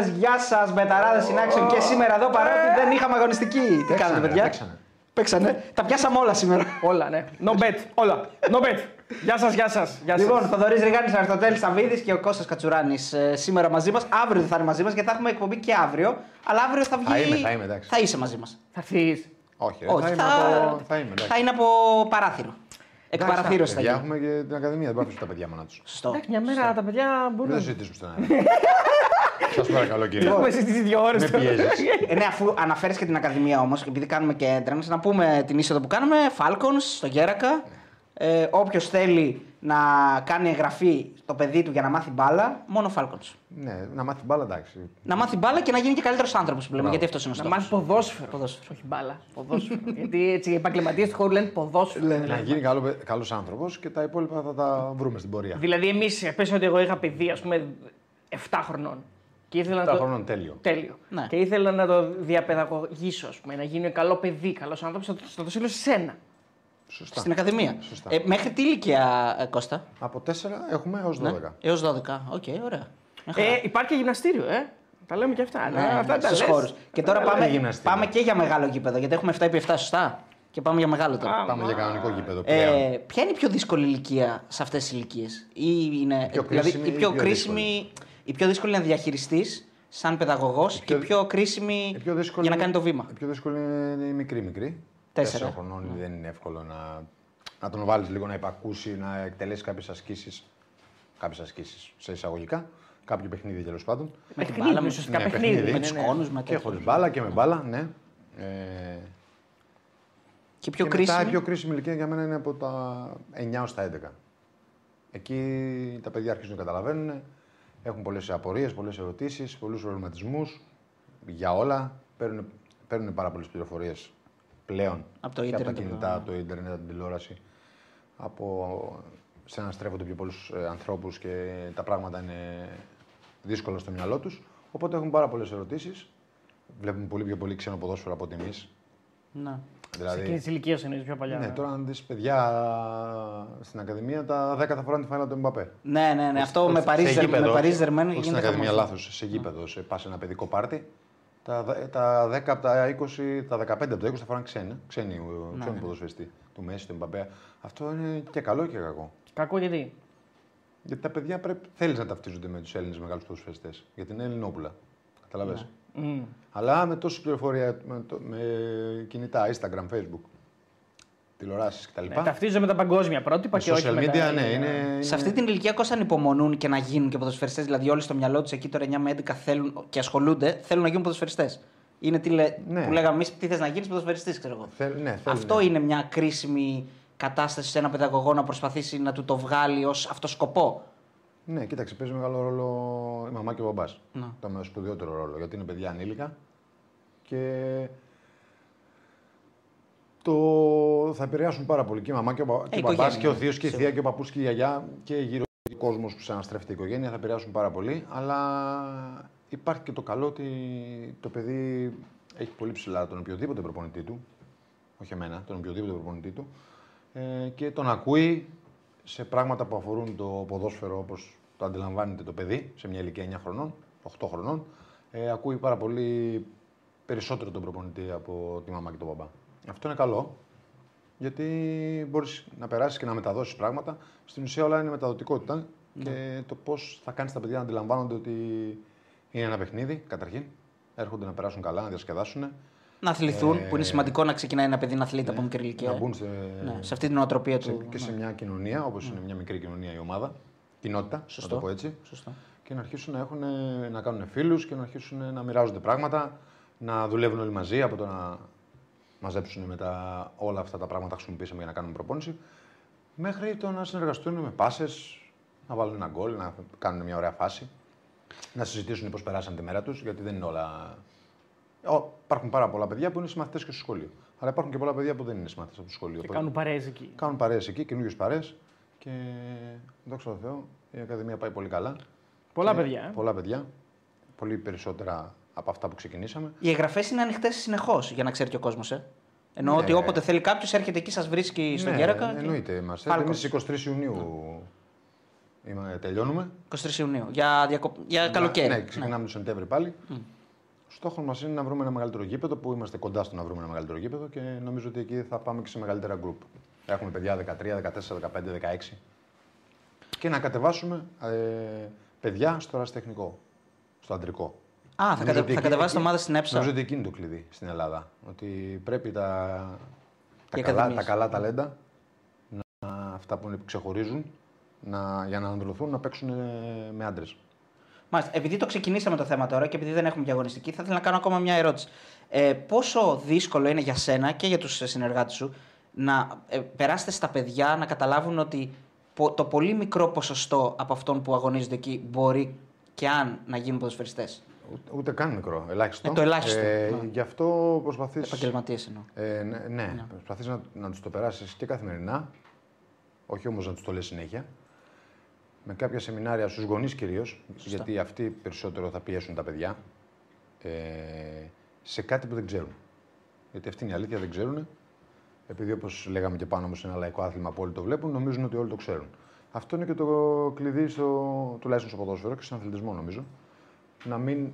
Γεια σας, Μπεταράδε συνάξεων και σήμερα εδώ παρότι δεν είχαμε αγωνιστική. Τι Παίξανε, κάνετε, ρε, παιδιά; παίξανε. Παίξανε. Τα πιάσαμε όλα σήμερα. Όλα, ναι. No bet. Όλα. No bet. Γεια σας, γεια σας. Γεια σας. Λοιπόν, Θοδωρής Ριγάνης, Αριστοτέλης Σαββίδης και ο Κώστας Κατσουράνης σήμερα μαζί μας. Αύριο δεν θα είναι μαζί μας γιατί θα έχουμε εκπομπή και αύριο. Αλλά αύριο θα βγει. Θα είμαι, θα είμαι, εντάξει. Θα είσαι μαζί μας. Θα έρθεις. Όχι, ρε, Όχι, θα, είμαι θα... από... θα είμαι. εντάξει. θα είναι από παράθυρο. Εκ Εντάξει, παραθύρωση θα παιδιά, γίνει. Έχουμε και την Ακαδημία, δεν πάμε τα παιδιά μόνο τους. Σωστό. Εντάξει, μια μέρα τα παιδιά Δεν θα μπορούν. συζητήσουμε στον αέρα. Σας παρακαλώ, κύριε. Έχουμε συζητήσει δύο ώρες. Με πιέζεις. Ε, ναι, αφού αναφέρεις και την Ακαδημία όμως, επειδή κάνουμε και έντρανες, να πούμε την είσοδο που κάνουμε. Falcons στο Γέρακα. Ε, Όποιος θέλει να κάνει εγγραφή στο παιδί του για να μάθει μπάλα, μόνο Falcons. Ναι, να μάθει μπάλα, εντάξει. Να μάθει μπάλα και να γίνει και καλύτερος άνθρωπος που λέμε, Μπράβο. γιατί αυτός είναι ο Να στόχος. μάθει ποδόσφαιρο. Ποδόσφαιρο. Όχι μπάλα. Ποδόσφαιρο. Γιατί έτσι οι επαγγελματίες του χώρου λένε ποδόσφαιρο. Να γίνει καλό καλός άνθρωπος και τα υπόλοιπα θα τα βρούμε στην πορεία. Δηλαδή, εμείς, πες ότι εγώ είχα παιδί, ας πούμε, 7 χρονών. Και ήθελα 7 να το... χρόνων τέλειο. Τέλειο. Ναι. Και ήθελα να το διαπαιδαγωγήσω, ας πούμε, να γίνει καλό παιδί, καλός άνθρωπος, θα, το- θα το στείλω σε σένα. Σωστά. Στην Ακαδημία. Σωστά. Ε, μέχρι τι ηλικία, ε, Κώστα; Από 4 έχουμε έως 12. Ναι. Έως 12. Οκ, ωραία. Μια χαρά. Ε, υπάρχει και γυμναστήριο, ε. Τα λέμε και αυτά. Ναι, Ναι, αυτά τα στους λες. χώρους. Και τώρα Τα πάμε, λέμε γυμναστήριο. πάμε και για μεγάλο γήπεδο, γιατί έχουμε 7 επί 7, σωστά; Και πάμε για μεγάλο τώρα. Α, Πάμε για κανονικό γήπεδο πλέον. Ε, ποια είναι η πιο δύσκολη ηλικία σε αυτές τις ηλικίες, ή είναι. πιο δηλαδή, κρίσιμη η ή πιο πιο κρίσιμη, η πιο δύσκολη να διαχειριστείς σαν παιδαγωγός και πιο- η πιο κρίσιμη Η πιο δύσκολη για να είναι- κάνει το βήμα. Η πιο δύσκολη είναι η μικρή μικρή. Τέσσερα. Τέσσερα χρονών δεν είναι εύκολο να, να τον βάλεις λίγο να υπακούσει, να εκτελέσει κάποιες ασκήσεις. Κάποιες ασκήσεις σε εισαγωγικά. Κάποιο παιχνίδι τέλος πάντων. Με την Παιχνίδι, μπάλα, με με, ουσιαστικά Ναι, παιχνίδι. παιχνίδι. με ναι, τους ναι. κόνου, με Και τέτοια. χωρίς μπάλα και με μπάλα, ναι. Ε, Και πιο και κρίσιμη. μετά η πιο κρίσιμη ηλικία για μένα είναι από τα 9 έως τα 11. Εκεί τα παιδιά αρχίζουν να καταλαβαίνουν, έχουν πολλές απορίες, πολλές ερωτήσεις, πολλούς προβληματισμούς για όλα. Παίρνουν, παίρνουν πάρα πολλές πληροφορίες πλέον Από το και ίντερνετ, από τα από κινητά, το- από το ίντερνετ, από την τηλεόραση. Από, συναναστρέφονται πιο πολλούς ε, ανθρώπους και τα πράγματα είναι δύσκολα στο μυαλό τους. Οπότε έχουν πάρα πολλές ερωτήσεις. Βλέπουν πολύ πιο πολύ ξένο ποδόσφαιρο από ότι εμείς. Ναι. Σε Δηλαδή, εκείνη τη ηλικίας εννοείς πιο παλιά. ναι, τώρα αν δεις παιδιά στην Ακαδημία, τα 10 θα φοράνε τη φανέλα του Εμπαπέ. Ναι, ναι, ναι, αυτό με Σε Παρίζι γήπεδο, με Παρίζι όχι- δερμένο όχι στην γίνεται Ακαδημία, χαμός. λάθος, σε γήπεδο, σε πας σε ένα παιδικό πάρτι. Τα, δε- τα 10 από τα 20, τα 15 από τα 20 θα φοράνε ξένα, ξένοι, Ναι, ξένοι ποδοσφαιριστή του Μέση, του Εμπαπέ. Αυτό είναι και καλό και κακό. Κακό γιατί; Γιατί τα παιδιά πρέπει, θέλεις να ταυτίζονται με τους Έλληνες μεγάλους ποδοσφαιριστές. Γιατί είναι Ελληνόπουλα. Καταλαβες; Ναι. Μμ. Αλλά με τόση πληροφορία, με, το- με κινητά, Instagram, Facebook, τηλεοράσεις κτλ. Ναι, ταυτίζονται με τα παγκόσμια πρότυπα και όχι social με media, τα... ναι, είναι, Σε αυτή την ηλικία κόστα ανυπομονούν και να γίνουν και ποδοσφαιριστές, δηλαδή όλοι στο μυαλό τους εκεί τώρα 9 με 11 θέλουν και ασχολούνται, θέλουν να γίνουν ποδοσφαιριστές. Είναι τι λέ... Ναι. που λέγαμε εμείς, τι θες να γίνεις ποδοσφαιριστής, ξέρω εγώ. Θέλ- ναι, θέλουν, Αυτό ναι. είναι μια κρίσιμη κατάσταση σε ένα παιδαγωγό να προσπαθήσει να του το βγάλει ως αυτό σκοπό. Ναι, κοίταξε, παίζει μεγάλο ρόλο η μαμά και ο μπαμπάς. Ναι. Το με σπουδαιότερο ρόλο γιατί είναι παιδιά ανήλικα και το θα επηρεάσουν πάρα πολύ και η μαμά και ο, μπα... και ο οικογένεια, μπαμπάς και ο θείος και η σίγουρα. θεία και ο παππούς και η γιαγιά και γύρω ο κόσμος που ξαναστρέφεται η οικογένεια θα επηρεάσουν πάρα πολύ. Αλλά υπάρχει και το καλό ότι το παιδί έχει πολύ ψηλά τον οποιοδήποτε προπονητή του. Όχι εμένα, τον οποιοδήποτε προπονητή του. Ε, και τον ακούει σε πράγματα που αφορούν το ποδόσφαιρο όπως το αντιλαμβάνεται το παιδί σε μια ηλικία 9 χρονών, 8 χρονών. Ε, ακούει πάρα πολύ περισσότερο τον προπονητή από τη μαμά και τον μπαμπά. Αυτό είναι καλό, γιατί μπορείς να περάσεις και να μεταδώσεις πράγματα. Στην ουσία όλα είναι μεταδοτικότητα και το πώς θα κάνεις τα παιδιά να αντιλαμβάνονται ότι είναι ένα παιχνίδι, καταρχήν. Έρχονται να περάσουν καλά, να διασκεδάσουν. Να αθληθούν, που είναι σημαντικό να ξεκινάει ένα παιδί να αθλείται από μικρή ηλικία. Ε, Να μπουν σε, Ναι, σε αυτή την νοοτροπία σε- του. και σε μια κοινωνία, όπως είναι μια μικρή κοινωνία η ομάδα, κοινότητα, Σωστό. να το πω έτσι. Σωστό. Και να αρχίσουν να, έχουν, να κάνουν φίλους και να αρχίσουν να μοιράζονται πράγματα, να δουλεύουν όλοι μαζί από το να μαζέψουν μετά όλα αυτά τα πράγματα που χρησιμοποιήσαμε για να κάνουμε προπόνηση, μέχρι το να συνεργαστούν με πάσες, να βάλουν ένα γκολ, να κάνουν μια ωραία φάση, να συζητήσουν πώς περάσαν τη μέρα τους, γιατί δεν είναι όλα. Ω, υπάρχουν πάρα πολλά παιδιά που είναι συμμαθητές και στο σχολείο. Αλλά υπάρχουν και πολλά παιδιά που δεν είναι συμμαθητές από το σχολείο. Και Οπότε κάνουν παρέες εκεί. κάνουν παρέες εκεί, καινούριε παρέες και δόξα τω Θεώ η Ακαδημία πάει πολύ καλά. Πολλά Και παιδιά. ε. Πολλά παιδιά. Πολύ περισσότερα από αυτά που ξεκινήσαμε. Οι εγγραφές είναι ανοιχτές συνεχώς για να ξέρει και ο κόσμος. Ε. Εννοώ Ναι. ότι όποτε θέλει κάποιος έρχεται εκεί, σας βρίσκει στον ναι, Γέρακα. και- εννοείται. Είμαστε Falcons. έτοιμοι στις 23 Ιουνίου. Είμα- τελειώνουμε. 23 Ιουνίου. Για, διακο... για καλοκαίρι. Ναι, ξεκινάμε το Σεπτέμβρη πάλι. Στόχος μας είναι να βρούμε ένα μεγαλύτερο γήπεδο που είμαστε κοντά στο να βρούμε ένα μεγαλύτερο γήπεδο και νομίζω ότι εκεί θα πάμε και σε μεγαλύτερα γκρουπ. Έχουμε παιδιά 13, 14, 15, 16. Και να κατεβάσουμε ε, παιδιά στο ραστεχνικό, στο αντρικό. Α, θα, Νομίζω κατε... ότι θα εκεί- κατεβάσετε εκεί- ομάδα στην ΕΠΣΑ. Νομίζω ότι εκεί είναι το κλειδί στην Ελλάδα. Ότι πρέπει τα, τα, Οι καλά, ακαδημίες. τα καλά ταλέντα, να, αυτά που είναι- που ξεχωρίζουν, να, για να ανδρωθούν να παίξουν ε, με άντρες. Μάλιστα. Επειδή το ξεκινήσαμε το θέμα τώρα και επειδή δεν έχουμε διαγωνιστική, θα ήθελα να κάνω ακόμα μια ερώτηση. Ε, πόσο δύσκολο είναι για σένα και για τους συνεργάτες σου να ε, περάσετε στα παιδιά να καταλάβουν ότι πο- το πολύ μικρό ποσοστό από αυτών που αγωνίζονται εκεί μπορεί και αν να γίνουν ποδοσφαιριστές; Ούτε, ούτε καν μικρό, ελάχιστο. Ε, το ελάχιστο, Ε, ναι. Γι' αυτό προσπαθεί. Επαγγελματίες εννοώ. Ε, ναι, ναι. προσπαθείς να, να τους το περάσεις και καθημερινά, όχι όμως να τους το λες συνέχεια. Με κάποια σεμινάρια στους γονείς κυρίως, γιατί αυτοί περισσότερο θα πιέσουν τα παιδιά ε, σε κάτι που δεν ξέρουν. Γιατί αυτή είναι η αλήθεια, δεν ξέρουν. Επειδή όπως λέγαμε και πάνω, όμως είναι ένα λαϊκό άθλημα που όλοι το βλέπουν, νομίζουν ότι όλοι το ξέρουν. Αυτό είναι και το κλειδί στο, τουλάχιστον στο ποδόσφαιρο και στον αθλητισμό, νομίζω. Να μην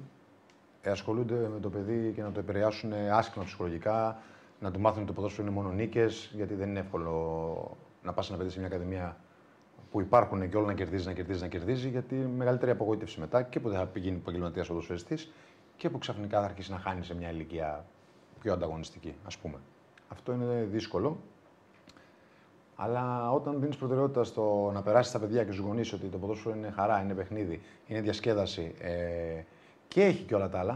ε, ασχολούνται με το παιδί και να το επηρεάσουν άσχημα ψυχολογικά, να του μάθουν ότι το ποδόσφαιρο είναι μόνο νίκες, γιατί δεν είναι εύκολο να πας ένα παιδί σε μια ακαδημία που υπάρχουν και όλα να κερδίζει, να κερδίζει, να κερδίζει, γιατί μεγαλύτερη απογοήτευση μετά και που δεν θα πηγαίνει επαγγελματίας ποδοσφαιριστή και που ξαφνικά θα αρχίσει να χάνει σε μια ηλικία πιο ανταγωνιστική, ας πούμε. Αυτό είναι δύσκολο. Αλλά όταν δίνεις προτεραιότητα στο να περάσεις τα παιδιά και στους γονείς ότι το ποδόσφαιρο είναι χαρά, είναι παιχνίδι, είναι διασκέδαση ε, και έχει και όλα τα άλλα.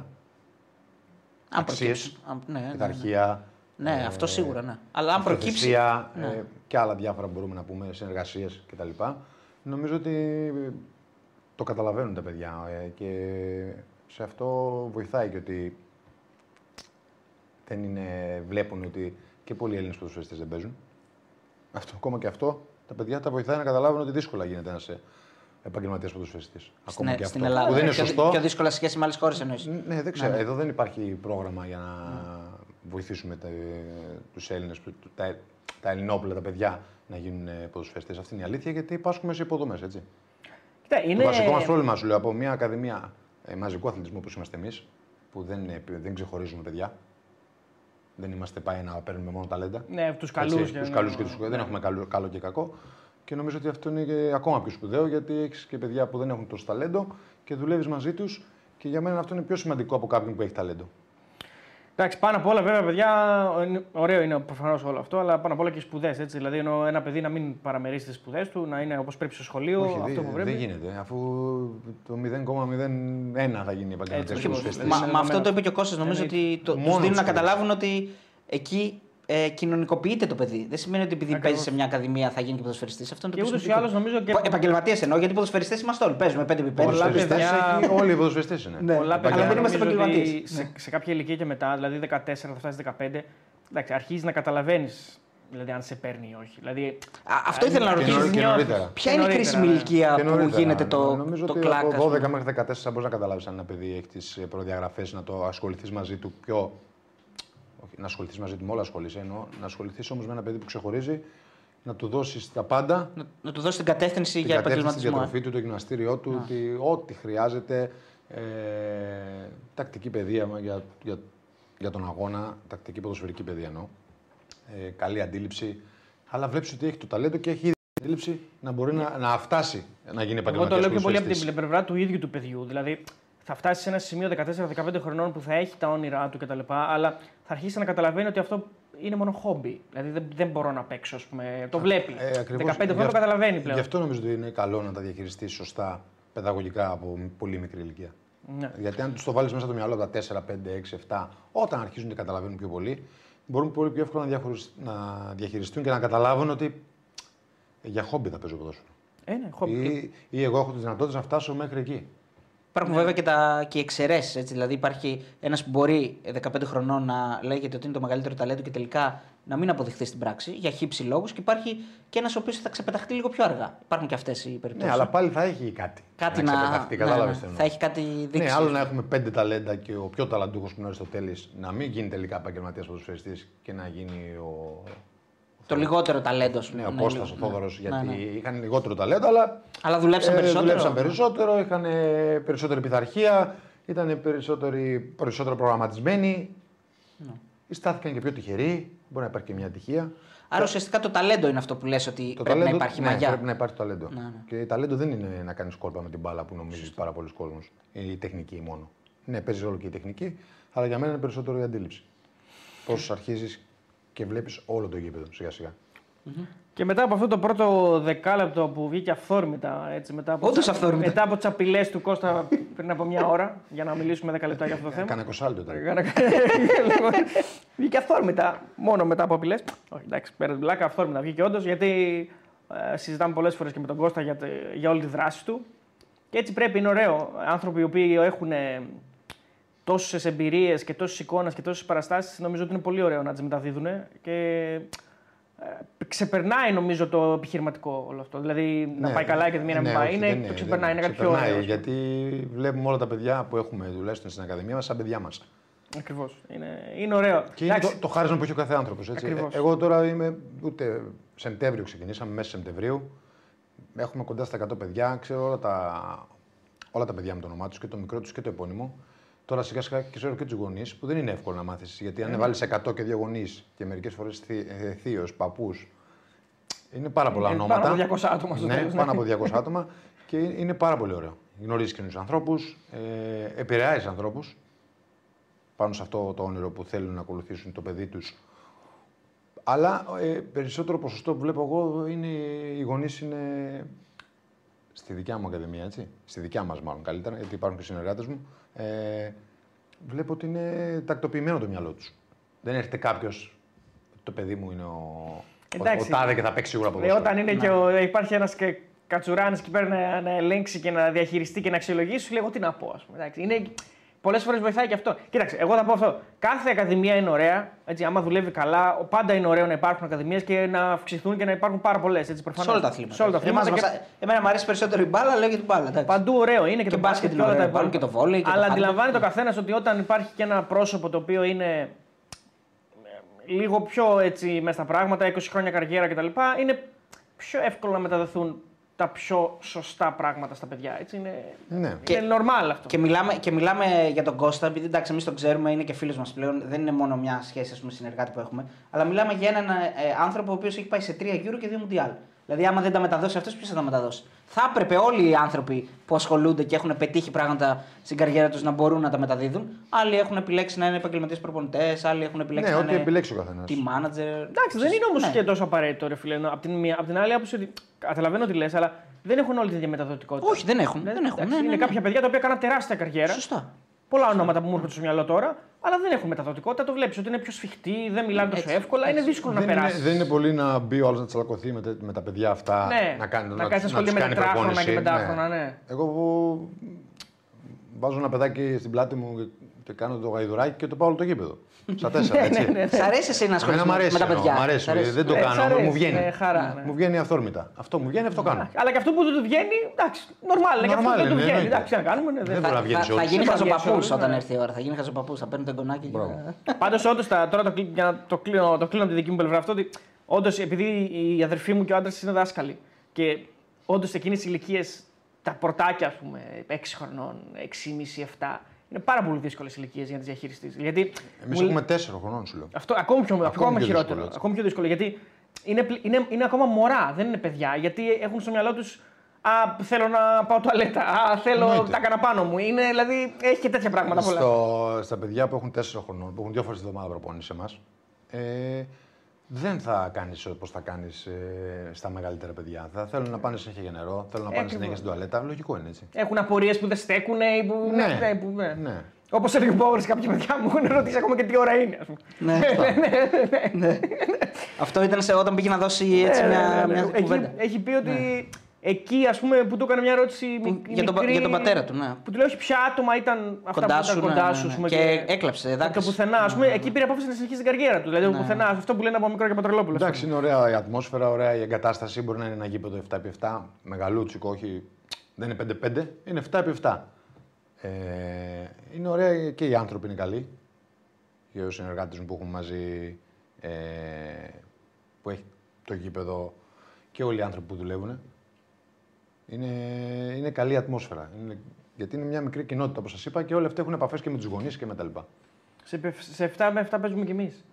Αν Αξίες, προκύψει. Αν- Ναι, ναι, ναι. πειθαρχία. Ναι, αυτό σίγουρα, ναι. Αλλά αν προκύψει. αυτοθυσία, ναι. ε, και άλλα διάφορα που μπορούμε να πούμε, συνεργασίες κτλ. Νομίζω ότι το καταλαβαίνουν τα παιδιά ε, και σε αυτό βοηθάει και ότι δεν είναι, βλέπουν ότι και πολλοί Έλληνες ποδοσφαιριστές δεν παίζουν. Αυτό, ακόμα και αυτό, τα παιδιά τα βοηθάει να καταλάβουν ότι δύσκολα γίνεται ένα επαγγελματίας ποδοσφαιριστής. Στην, Ακόμα και στην αυτό. Ελλάδα. Που δεν είναι πιο, σωστό. πιο δύσκολα σε σχέση με άλλες χώρες εννοείς. Ναι, δεν ξέρω. Εδώ δεν υπάρχει πρόγραμμα για να βοηθήσουμε τα, τους Έλληνες, που- τα, τα ελληνόπουλα, τα παιδιά να γίνουν ε, ποδοσφαιριστές. Αυτή είναι η αλήθεια, γιατί υπάρχουμε σε υποδομές, έτσι. Κοίτα, Το είναι... βασικό μας πρόβλημα, σου λέω, από μια ακαδημία ε, μαζικού αθλητισμού που είμαστε εμείς, που δεν, ε, δεν ξεχωρίζουμε παιδιά, δεν είμαστε πάει να παίρνουμε μόνο ταλέντα. Ναι, τους καλούς Έτσι, και- τους καλούς και τους ναι. Δεν έχουμε καλό, καλό και κακό. Και νομίζω ότι αυτό είναι και ακόμα πιο σπουδαίο, γιατί έχεις και παιδιά που δεν έχουν τόσο ταλέντο και δουλεύεις μαζί τους. Και για μένα αυτό είναι πιο σημαντικό από κάποιον που έχει ταλέντο. Εντάξει, πάνω απ' όλα, βέβαια, παιδιά, είναι- ωραίο είναι προφανώς όλο αυτό, αλλά πάνω απ' όλα και σπουδές. Δηλαδή, ενώ ένα παιδί να μην παραμερίσει τις σπουδές του, να είναι όπως πρέπει στο σχολείο, Όχι, αυτό δεν, που πρέπει. δεν γίνεται. Αφού το 0,01 θα γίνει επαγγελματίας Έτσι, ποδοσφαιριστής. Μα, Είναι με αυτό δεδομένο. το είπε και ο Κώστας, νομίζω Εννοείται. ότι το, Μόνος τους δίνουν να τους καταλάβουν ότι εκεί ε, κοινωνικοποιείται το παιδί. Δεν σημαίνει ότι επειδή Ακριβώς. παίζει σε μια ακαδημία θα γίνει και ποδοσφαιριστής. Αυτό είναι το Και πιο ούτως ή σημαντικό. άλλως νομίζω και- Επαγγελματίες εννοώ, γιατί ποδοσφαιριστές είμαστε όλοι. Παίζουμε 5x5. Πολλά Ποδοσφαιριστές παιδιά- εκεί όλοι οι ποδοσφαιριστές είναι. Ναι. Πολλά Αλλά παιδιά δεν είμαστε νομίζω ότι επαγγελματίες. Σε, σε κάποια ηλικία και μετά, δηλαδή 14, θα φτάσεις 15, εντάξει, αρχίζεις να καταλαβαίνεις δηλαδή, αν σε παίρνει ή όχι. Δηλαδή, Α, αυτό ήθελα να Και ρωτήσω. νωρί- και νιώθεις. νωρίτερα. Ποια είναι η νωρίτερα, κρίσιμη ναι. ηλικία Και που νωρίτερα, γίνεται ναι. το, Νομίζω το ότι κλακ, ας από 12 πούμε; μέχρι 14 μπορείς να καταλάβεις αν ένα παιδί έχει τις προδιαγραφές να το ασχοληθείς μαζί του πιο. Όχι, να ασχοληθείς μαζί του με όλα ασχολείσαι, εννοώ. Να ασχοληθείς όμως με ένα παιδί που ξεχωρίζει, να του δώσεις τα πάντα. Να, να του δώσεις την κατεύθυνση την για κατεύθυνση, τη επαγγελματισμό. διατροφή του, το γυμναστήριό του, ότι, ό,τι χρειάζεται. Ε, τακτική παιδεία μα, για, για, για τον αγώνα, τακτική ποδοσφαιρική παιδεία εννοώ. Ε, καλή αντίληψη. Αλλά βλέπεις ότι έχει το ταλέντο και έχει ήδη αντίληψη να μπορεί να, να φτάσει να γίνει Εγώ το επαγγελματίας. λέω πιο πολύ από την πλευρά του ίδιου του παιδιού. Δηλαδή, θα φτάσει σε ένα σημείο 14-15 χρονών που θα έχει τα όνειρά του κτλ. Αλλά θα αρχίσει να καταλαβαίνει ότι αυτό είναι μόνο χόμπι. Δηλαδή, δεν, δεν μπορώ να παίξω, ας πούμε. Το βλέπει. Ε, ακριβώς. 15 χρόνια Γι' το αυτό- καταλαβαίνει πλέον. Γι' αυτό νομίζω ότι είναι καλό να τα διαχειριστείς σωστά παιδαγωγικά από πολύ μικρή ηλικία. Ναι. Γιατί αν του το βάλεις μέσα στο μυαλό τα 4, 5, 6, 7, όταν αρχίζουν και καταλαβαίνουν πιο πολύ, μπορούν πολύ πιο εύκολα να, διαχωρισ- να διαχειριστούν και να καταλάβουν ότι για χόμπι θα παίζω ποδόσφαιρο. Ε, ναι, χόμπι. Ή, ή εγώ έχω τις δυνατότητες να φτάσω μέχρι εκεί. Υπάρχουν βέβαια και, τα, και οι εξαιρέσεις. Δηλαδή, υπάρχει ένας που μπορεί ε, 15 χρονών να λέγεται ότι είναι το μεγαλύτερο ταλέντο και τελικά να μην αποδειχθεί στην πράξη για χύψη λόγους. Και υπάρχει και ένας ο οποίος θα ξεπεταχτεί λίγο πιο αργά. Υπάρχουν και αυτές οι περιπτώσεις. Ναι, αλλά πάλι θα έχει κάτι. κάτι να να. ξεπεταχτεί, ναι, κατάλαβες ναι, τι θα εννοώ. έχει κάτι δείξει. Ναι, άλλο να έχουμε πέντε ταλέντα και ο πιο ταλαντούχος που είναι ο Αριστοτέλης να μην γίνει τελικά επαγγελματίας ποδοσφαιριστής και να γίνει ο, ο Το λιγότερο ταλέντο, α πούμε. Ναι, ο Ναι, Κώστας, ο λίγο, Θόδωρος, ναι. γιατί Ναι, ναι. είχαν λιγότερο ταλέντο, αλλά Αλλά δουλέψαν ε, περισσότερο. δουλέψαν περισσότερο, είχαν ε, περισσότερη πειθαρχία, ήταν περισσότερο προγραμματισμένοι. Ναι. Στάθηκαν και πιο τυχεροί. Μπορεί να υπάρχει και μια ατυχία. Άρα ουσιαστικά το ταλέντο είναι αυτό που λες ότι Το πρέπει ταλέντο, να υπάρχει ναι, μαγιά. Πρέπει να υπάρχει ταλέντο. Ναι, ναι. Και ταλέντο δεν είναι να κάνεις κόλπα με την μπάλα που νομίζεις πάρα πολλοί κόσμο. Η τεχνική μόνο. Ναι, παίζεις ρόλο και η τεχνική, αλλά για μένα είναι περισσότερο η αντίληψη. Πώς αρχίζεις και βλέπεις όλο το γήπεδο σιγά σιγά. Και μετά από αυτό το πρώτο δεκάλεπτο που βγήκε αυθόρμητα, έτσι, μετά από, Όντως αυθόρμητα. μετά από τι απειλέ του Κώστα πριν από μια ώρα, για να μιλήσουμε 10 λεπτά για αυτό το θέμα. Κάνα κοσάλτο ήταν. Έκανα- βγήκε αυθόρμητα, μόνο μετά από απειλές. Όχι, εντάξει, πέρα την πλάκα, αυθόρμητα βγήκε όντως, γιατί ε, συζητάμε πολλές φορές και με τον Κώστα για, τε- για όλη τη δράση του. Και έτσι πρέπει, είναι ωραίο. Άνθρωποι οι οποίοι έχουν τόσες εμπειρίες και τόσες εικόνες και τόσες παραστάσεις, νομίζω ότι είναι πολύ ωραίο να τις μεταδίδουν. Και ε, ξεπερνάει νομίζω το επιχειρηματικό όλο αυτό. Δηλαδή να Ναι, πάει καλά και τη μία να μην ναι, πάει. όχι, είναι, δεν το ξεπερνάει, δεν είναι κάτι πιο ξεπερνάει, ωραίος. Γιατί βλέπουμε όλα τα παιδιά που έχουμε τουλάχιστον στην Ακαδημία μας σαν παιδιά μας. Ακριβώς. Είναι, είναι ωραίο. Και είναι Εντάξει, το, το χάρισμα που έχει ο κάθε άνθρωπος. Ακριβώς. Εγώ τώρα είμαι ούτε Σεπτέμβριο ξεκινήσαμε, μέσα Σεπτεμβρίου. Έχουμε κοντά στα 100 παιδιά. Ξέρω όλα τα, όλα τα παιδιά με το όνομά τους και το μικρό τους και το επώνυμο. Τώρα σιγά σιγά και ξέρω και τους γονείς που δεν είναι εύκολο να μάθεις. Γιατί αν βάλεις 100 και δύο γονείς και μερικές φορές θείος, παππούς. Είναι πάρα πολλά Είναι ονόματα. πάνω από 200 άτομα στο Ναι, τέλος, ναι. πάνω από 200 άτομα και είναι πάρα πολύ ωραίο. Γνωρίζεις καινούς ανθρώπους, ε, επηρεάζεις ανθρώπους πάνω σε αυτό το όνειρο που θέλουν να ακολουθήσουν το παιδί τους. Αλλά ε, περισσότερο ποσοστό που βλέπω εγώ είναι οι γονείς είναι στη δικιά μου ακαδημία, έτσι. Στη δικιά μας, μάλλον καλύτερα, γιατί υπάρχουν και συνεργάτες μου. Ε, βλέπω ότι είναι τακτοποιημένο το μυαλό τους. Δεν έρχεται κάποιος. Το παιδί μου είναι ο, ο, Εντάξει. ο τάδε και θα παίξει σίγουρα Ε, ποδόσφαιρο. όταν είναι και ο, υπάρχει ένας κατσουράνης εκεί πέρα να, να ελέγξει και να διαχειριστεί και να αξιολογήσει, σου λέει εγώ τι να πω. Ας πούμε. Εντάξει, είναι, Πολλές φορές βοηθάει και αυτό. Κοίταξε, εγώ θα πω αυτό. Κάθε ακαδημία είναι ωραία. Έτσι, άμα δουλεύει καλά, πάντα είναι ωραίο να υπάρχουν ακαδημίες και να αυξηθούν και να υπάρχουν πάρα πολλές. Σε όλα τα αθλήματα. Σε όλα τα αθλήματα. Εμάς, και μας- Εμένα μου αρέσει περισσότερο η μπάλα, λέω για την μπάλα. εντάξει. Παντού ωραίο είναι και, Και το μπάσκετ μπάσκετ είναι και όλα τα ωραίο, βάλουν υπόλοιπα. και το βόλεϊ και το Αλλά χάντμπολ. αντιλαμβάνεται ο καθένας ότι όταν υπάρχει και ένα πρόσωπο το οποίο είναι ε, λίγο πιο έτσι μέσα στα πράγματα, 20 χρόνια καριέρα κτλ. Είναι πιο εύκολο να μεταδοθούν τα πιο σωστά πράγματα στα παιδιά. Έτσι. Είναι, Ναι. Και- είναι normal αυτό. Και μιλάμε, και μιλάμε για τον Κώστα, επειδή εντάξει, εμείς τον ξέρουμε, είναι και φίλος μας πλέον, δεν είναι μόνο μια σχέση ας πούμε, συνεργάτη που έχουμε. Αλλά μιλάμε για έναν ε, άνθρωπο ο οποίος έχει πάει σε τρία Euro και δύο Mundial. Δηλαδή, άμα δεν τα μεταδώσει αυτός, ποιος θα τα μεταδώσει; Θα έπρεπε όλοι οι άνθρωποι που ασχολούνται και έχουν πετύχει πράγματα στην καριέρα τους να μπορούν να τα μεταδίδουν. Άλλοι έχουν επιλέξει να είναι επαγγελματίες προπονητές, άλλοι έχουν επιλέξει Ναι, να ό,τι είναι επιλέξει ο καθένας. team manager. Εντάξει, δεν είναι όμως Ναι. και τόσο απαραίτητο, ρε φίλε. Απ' την, μία- απ' την άλλη άποψη ότι καταλαβαίνω τι λες, αλλά δεν έχουν όλη τη διαμεταδοτικότητα. Όχι, δεν έχουν. Δεν έχουν. Εντάξει, Ναι, ναι, είναι ναι. κάποια παιδιά τα οποία κάναν τεράστια καριέρα. Σωστά. Πολλά ονόματα που μου έρχονται στο μυαλό τώρα, αλλά δεν έχουν μεταδοτικότητα. Το βλέπεις ότι είναι πιο σφιχτοί, δεν μιλάνε τόσο Έτσι, εύκολα. Είναι δύσκολο Δεν να είναι, περάσεις. δεν είναι πολύ να μπει ο άλλος να τσαλακωθεί με, τε- με τα παιδιά αυτά. Ναι, να κάνει να να, κάνεις τους- ασχολία τους με κάνει τετράχρονα προπόνηση, και πεντάχρονα, ναι. Εγώ βάζω ένα παιδάκι στην πλάτη μου και- και κάνω το γαϊδουράκι και το πάω όλο το γήπεδο. Στα τέσσερα, Ναι, έτσι. Σ' αρέσει εσύ να ασχολείσαι Εμένα μ' με, αρέσει, με τα εννοώ, παιδιά; μ' αρέσει, Σ' αρέσει. δεν το Ναι, κάνω, σ' μου αρέσει, βγαίνει. ναι, χαρά, ναι. Μου βγαίνει αυθόρμητα. Αυτό μου βγαίνει, αυτό κάνω. Αλλά και αυτό που δεν του βγαίνει, εντάξει, νορμάλ είναι. Και αυτό Normal δεν του είναι, βγαίνει. εννοείται. Εντάξει, τι να κάνουμε. ναι, δεν- Δεν μπορεί να Θα, βγαίνει θα, σε θα όλους. γίνει Δεν θα βγαίνει σε χαζοπαππού όλους, όταν ναι. έρθει η ώρα. Θα γίνει χαζοπαππού. Θα παίρνει τον κονάκι. και Μπράβο. θα- Πάντως, όντως, τώρα το, κλει- για να το κλείνω, το κλείνω από τη δική μου πλευρά αυτό, ότι όντως επειδή η αδερφή μου και ο άντρας είναι δάσκαλοι και όντως εκείνες οι ηλικίες, τα πορτάκια, ας πούμε, 6 χρονών, 6,5-7, είναι πάρα πολύ δύσκολες ηλικίες για να τις διαχειριστείς. Γιατί Εμείς μου- έχουμε τέσσερα χρονών, σου λέω. Αυτό ακόμη πιο, ακόμα πιο χειρότερο. δύσκολο, έτσι. ακόμη πιο δύσκολο. Γιατί είναι, πλη- είναι, είναι ακόμα μωρά, δεν είναι παιδιά. Γιατί έχουν στο μυαλό τους. Α, θέλω να πάω τουαλέτα. Α, θέλω Εννοείται. τα κάνα πάνω μου. Είναι, δηλαδή, έχει και τέτοια πράγματα πολλά. Στο, στα παιδιά που έχουν τέσσερα χρονών, που έχουν δύο φορές τη εβδομάδα προπόνηση σε εμάς, ε, δεν θα κάνεις όπως θα κάνεις ε, στα μεγαλύτερα παιδιά. Θα θέλουν να πάνε συνέχεια για νερό, θέλουν να πάνε Ακριβώς. συνέχεια στην τουαλέτα. Λογικό είναι έτσι. Έχουν απορίες που δεν στέκουν ή που. Ναι. ναι, που, ναι. Ναι. Όπως έλεγε ο Παύλος, κάποια παιδιά μου έχουν ρωτήσει ακόμα και τι ώρα είναι. Ας πούμε. Ναι, ναι. Αυτό ήταν σε, όταν πήγε να δώσει έτσι Ναι, ναι, μια, ναι, ναι. μια Εκεί, κουβέντα. έχει πει ότι εκεί ας πούμε, που του έκανε μια ερώτηση Που- μικ- για τον πα- μικρή, για τον πατέρα του, ναι. Που του λέει όχι ποια άτομα ήταν αυτά Κοντά που ήταν σου, κοντά ναι, σου. ναι, ας πούμε, Και έκλαψε, Και δάκρυσε. το πουθενά, ας πούμε, εκεί πήρε απόφαση να συνεχίσει την καριέρα του. Δηλαδή, Ναι. το πουθενά, αυτό που λένε από μικρό και πατρολόπουλο. ας Εντάξει, είναι ωραία η ατμόσφαιρα, ωραία η εγκατάσταση. Μπορεί να είναι ένα γήπεδο 7x7, μεγαλούτσικο, όχι. Δεν είναι 5x5, είναι 7x7. Ε, είναι ωραία και οι άνθρωποι είναι καλοί. Και οι συνεργάτε μου που έχουν μαζί. Ε, που έχει το γήπεδο και όλοι οι άνθρωποι που δουλεύουν. Είναι, είναι καλή ατμόσφαιρα. Είναι, γιατί είναι μια μικρή κοινότητα, όπως σας είπα, και όλοι αυτοί έχουν επαφές και με τους γονείς και με τα λοιπά. Σε, πε- σε 7 με 7 παίζουμε κι εμείς.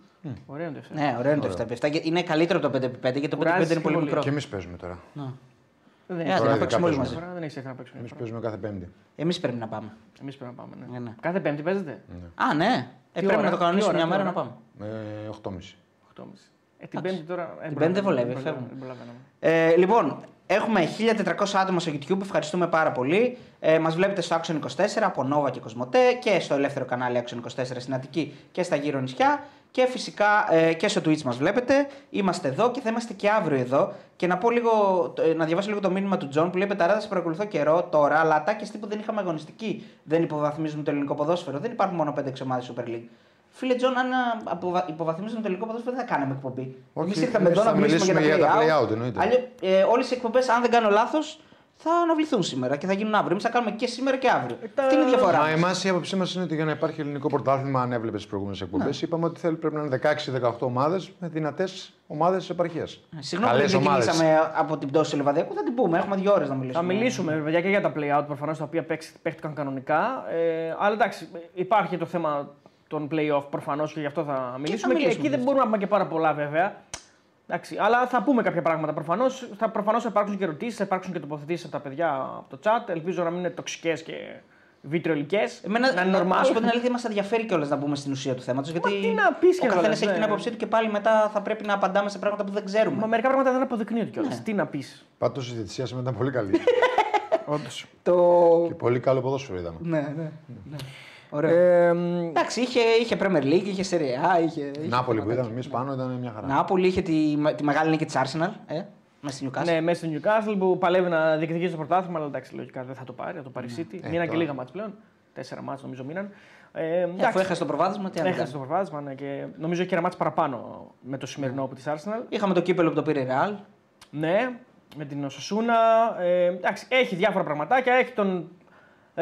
Ωραίο είναι το 7. Ναι, ωραίο είναι το 7x7. και Είναι καλύτερο από το 5x5 γιατί το 5x5 Κουράζει είναι πολύ πολύ. μικρό. Και εμείς παίζουμε τώρα. Δεν Ε, άντε, Τώρα να ειδικά παίξουμε όλοι παίζουμε. μαζί. Τώρα δεν έχει έρθει να παίξουμε. Εμείς παίζουμε κάθε Πέμπτη. Εμείς πρέπει να πάμε. Εμείς πρέπει να πάμε. Ναι. Ναι, ναι. Κάθε Πέμπτη παίζετε; Α, ναι. Ε, Τι πρέπει ώρα, να το τι κανονίσουμε ώρα, μια τι μέρα να ώρα; πάμε. Ε, 8.30. 8.30. Ε, την Πέμπτη τώρα. ε, Την Πέμπτη δεν βολεύει, προλαβαίνω, φεύγουμε. δεν προλαβαίνω. Ε, λοιπόν, έχουμε 1400 άτομα στο YouTube. Ευχαριστούμε πάρα πολύ. Ε, Μας βλέπετε στο Action 24 από Nova και Cosmote και στο ελεύθερο κανάλι Action 24 στην Αττική και στα γύρω νησιά. Και φυσικά ε, και στο Twitch μας βλέπετε. Είμαστε εδώ και θα είμαστε και αύριο εδώ. Και να, πω λίγο, ε, να διαβάσω λίγο το μήνυμα του Τζον που λέει: Μπεταράδες, σε παρακολουθώ καιρό τώρα, αλλά ατάκες τύπου δεν είχαμε αγωνιστική. Δεν υποβαθμίζουν το ελληνικό ποδόσφαιρο. Δεν υπάρχουν μόνο 5-6 ομάδες Super League. Φίλε Τζον, αν α, αποβα- υποβαθμίζουν το ελληνικό ποδόσφαιρο, δεν θα κάναμε εκπομπή. Όχι, Εμείς ήρθαμε εμείς εδώ να θα μιλήσουμε για μιλήσουμε τα για τα play-out. play-out, εννοείται. Αλλιώς, ε, Όλες οι εκπομπές, αν δεν κάνω λάθος, θα αναβληθούν σήμερα και θα γίνουν αύριο. Εμείς θα κάνουμε και σήμερα και αύριο. τα- Αυτή είναι η διαφορά. Μα μας. εμάς η άποψή μας είναι ότι για να υπάρχει ελληνικό πρωτάθλημα, αν έβλεπες τις προηγούμενες εκπομπές, Ναι. είπαμε ότι θέλει, πρέπει να είναι 16-18 ομάδες με δυνατές ομάδες της επαρχίας. Συγγνώμη που δεν ξεκινήσαμε από την πτώση του Λεβαδιακού, θα την πούμε. Έχουμε δύο ώρες να μιλήσουμε. Θα μιλήσουμε παιδιά και για τα play-out προφανώς τα οποία παίξ- παίχτηκαν κανονικά. Ε, αλλά εντάξει, υπάρχει και το θέμα των play-off προφανώς και γι' αυτό θα μιλήσουμε. Και, μιλήσουμε εκεί γι' δεν αυτό. μπορούμε να πούμε και πάρα πολλά βέβαια. Εντάξει, αλλά θα πούμε κάποια πράγματα προφανώς. Θα, προφανώς θα υπάρξουν και ερωτήσεις, θα υπάρξουν και τοποθετήσεις από τα παιδιά από το chat. Ελπίζω να μην είναι τοξικές και βιτριολικές. Εμένα, να είναι να, να σου πω την normal. αλήθεια, μας ενδιαφέρει κιόλας να μπούμε στην ουσία του θέματος. Γιατί τι να πεις ο και καθένας κιόλας, έχει ναι. την άποψή του και πάλι μετά θα πρέπει να απαντάμε σε πράγματα που δεν ξέρουμε. Μα μερικά πράγματα δεν αποδεικνύονται κιόλας. Ναι. Τι να πεις. Πάντως η διαιτησία σήμερα ήταν πολύ καλή. Όντως. Το. και πολύ καλό ποδόσφαιρο είδαμε. Ναι, ναι. ναι. Ωραίο. Ε, Εντάξει, είχε, είχε Premier League, είχε Serie A, είχε. είχε Νάπολη που πραγματάκια. είδαμε εμείς πάνω ήταν μια χαρά. Νάπολη είχε τη, τη μεγάλη νίκη της Arsenal. Ε, μέσα στη Newcastle. Ναι, μέσα στο Newcastle που παλεύει να διεκδικήσει το πρωτάθλημα, αλλά εντάξει, λογικά δεν θα το πάρει, θα το πάρει η City. Ε, μείναν και τώρα. λίγα μάτς πλέον. Τέσσερα μάτς νομίζω μείναν. Ε, Ε, εντάξει, αφού έχασε το προβάδισμα, τι άλλο. έχασε το προβάδισμα ναι, και νομίζω έχει και ένα μάτς παραπάνω με το σημερινό από τη Arsenal. Είχαμε το κύπελο που το πήρε η Real. Ναι, με την Οσοσούνα. Ε, εντάξει, έχει διάφορα πραγματάκια. Έχει τον, ε,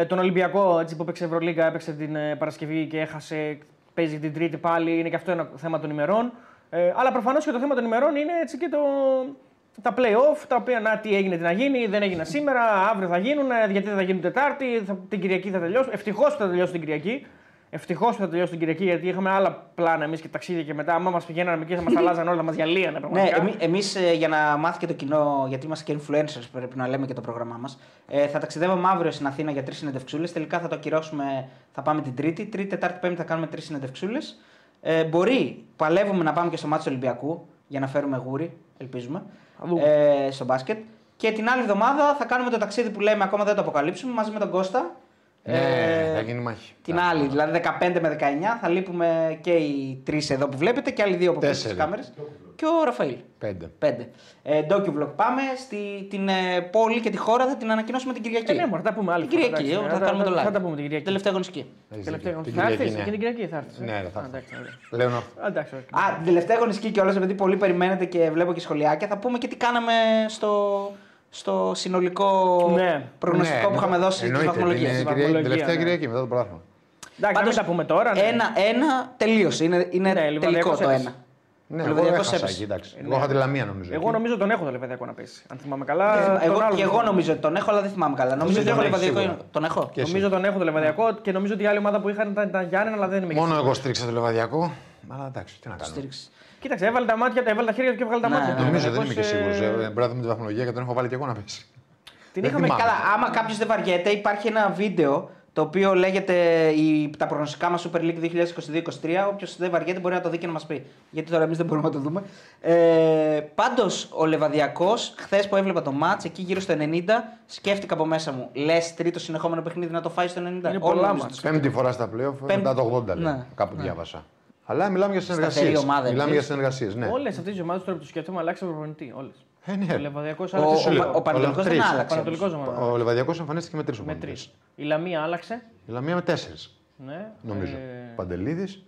τον Ολυμπιακό έτσι, που έπαιξε Ευρωλίγκα, έπαιξε την ε, Παρασκευή και έχασε. Παίζει την Τρίτη πάλι. Είναι και αυτό ένα θέμα των ημερών. Ε, αλλά προφανώς και το θέμα των ημερών είναι έτσι και το, τα play-off, τα οποία να τι έγινε, τι να γίνει, δεν έγιναν σήμερα, αύριο θα γίνουν, ε, γιατί δεν θα γίνουν Τετάρτη, θα, την Κυριακή θα τελειώσουν. Ευτυχώς που θα τελειώσουν την Κυριακή. Ευτυχώς που θα τελειώσουν την Κυριακή, γιατί είχαμε άλλα πλάνα εμείς και ταξίδια και μετά. Άμα μας πηγαίναμε εκεί, θα μας αλλάζαν όλα, μας διαλύανε Ναι, πραγματικά. εμεί εμείς, ε, για να μάθει και το κοινό, γιατί είμαστε και influencers, πρέπει να λέμε και το πρόγραμμά μας. Ε, θα ταξιδεύουμε αύριο στην Αθήνα για τρεις συνεντευξούλες. Τελικά θα το ακυρώσουμε, θα πάμε την Τρίτη. Τρίτη, Τετάρτη, Πέμπτη θα κάνουμε τρεις συνεντευξούλες. Ε, μπορεί, παλεύουμε να πάμε και στο μάτι του Ολυμπιακού για να φέρουμε γούρι, ελπίζουμε, Θα δούμε. ε, στο μπάσκετ. Και την άλλη εβδομάδα θα κάνουμε το ταξίδι που λέμε, ακόμα δεν το αποκαλύψουμε, μαζί με τον Κώστα. Ναι, Ε, θα γίνει μάχη. Την άλλη, δηλαδή 15 με 19, θα λείπουμε και οι τρεις εδώ που βλέπετε και άλλοι δύο από πίσω στις Τέσσερι. κάμερες. Και ο Ραφαήλ. Πέντε. Πέντε. Ε, DocuVlog πάμε. Στη, την ε, πόλη και τη χώρα θα την ανακοινώσουμε την Κυριακή. Ε, ναι, μωρέ, θα τα πούμε άλλη την φορά, Κυριακή, εντάξει, όταν θα- θα κάνουμε το θα- live. θα τα πούμε την Κυριακή. Τελευταία αγωνιστική. Έχεις Τελευταία δίκιο. Θα έρθεις ναι. και την Κυριακή θα έρθεις. ε; Ναι, ρε, θα Α, έρθω. εντάξει, ωραία. Λέω να έρθω. Α, εντάξει, ωραία. Α, την τελευταία αγωνιστική κιόλα, επειδή πολύ περιμένετε και βλέπω και σχολιάκια, θα πούμε και τι κάναμε στο, στο συνολικό Ναι. προγνωστικό Ναι, που είχαμε δώσει στι εννοείται, βαθμολογίε. την βαθμολογία, Κυριακή- Τελευταία ναι. Κυριακή μετά το πρωτάθλημα. Εντάξει, να μην τα πούμε τώρα. ναι. Ένα-ένα τελείωσε. Είναι, είναι Ναι, τελικό Λιβαδιακός το έπεσε. ένα. Ναι, Ο εγώ Λεβαδιακός έχασα έπεσε. εκεί, εντάξει. Ε, Εγώ ναι. είχα τη Λαμία νομίζω. Εγώ εκεί. νομίζω τον έχω το Λεβεδιακό να πέσει. Αν θυμάμαι καλά. Δεν θυμάμαι. τον Εγώ, άλλο και δεν εγώ θυμάμαι. νομίζω ότι τον έχω, αλλά δεν θυμάμαι καλά. Νομίζω ότι τον έχω έχεις λεβαδιακό. σίγουρα. Τον έχω. Και εσύ. Νομίζω τον έχω το Λεβεδιακό και νομίζω ότι η άλλη ομάδα που είχαν ήταν, ήταν Γιάννενα, αλλά δεν είμαι Μόνο εκεί. εγώ στήριξα το Λεβαδιακό. Αλλά εντάξει, τι να κάνω. Στήριξη. Κοίταξε, έβαλε τα μάτια, έβαλε τα χέρια του και έβγαλε τα Ναι, μάτια του. Νομίζω, δεν είμαι και Λεβαδιακός, σίγουρος. ε, Πρέπει να δούμε τη βαθμολογία και τον έχω βάλει και εγώ να πέσει. Την δεν είχαμε θυμάμαι. Καλά, άμα κάποιος δεν βαριέται, υπάρχει ένα βίντεο το οποίο λέγεται η, τα προγνωστικά μας Super League 2022-2023. Όποιος δεν βαριέται μπορεί να το δει και να μας πει. Γιατί τώρα εμείς δεν μπορούμε να το δούμε. Ε, Πάντως, ο Λεβαδιακός, χθες που έβλεπα το match, εκεί γύρω στο 90, σκέφτηκα από μέσα μου. Λες τρίτο συνεχόμενο παιχνίδι να το φάει στο 90. Είναι Όλοι πολλά νομίζω μάτς. το Πέμπτη φορά στα playoff μετά το 80 λέει. Ναι. Κάπου διάβασα. Αλλά μιλάμε για Σταθερή συνεργασίες. ομάδα, Μιλάμε εννοείς; για συνεργασίες. Ναι. Όλες αυτές τι ομάδες τώρα που του σκέφτομαι αλλάξαν προπονητή. Όλες. Ε, ναι. Ο Λεβαδιακός Ο, άλλαξε. ο, σε ο, λίγο. Πανετολικός δεν τρεις. Ο άλλαξε. Πανατολικό ομάδα. Ο Λεβαδιακός εμφανίστηκε με τρεις Με ομάδες. τρεις. Η Λαμία άλλαξε. Η Λαμία με τέσσερις. Ναι. Νομίζω. Ε, Παντελίδης.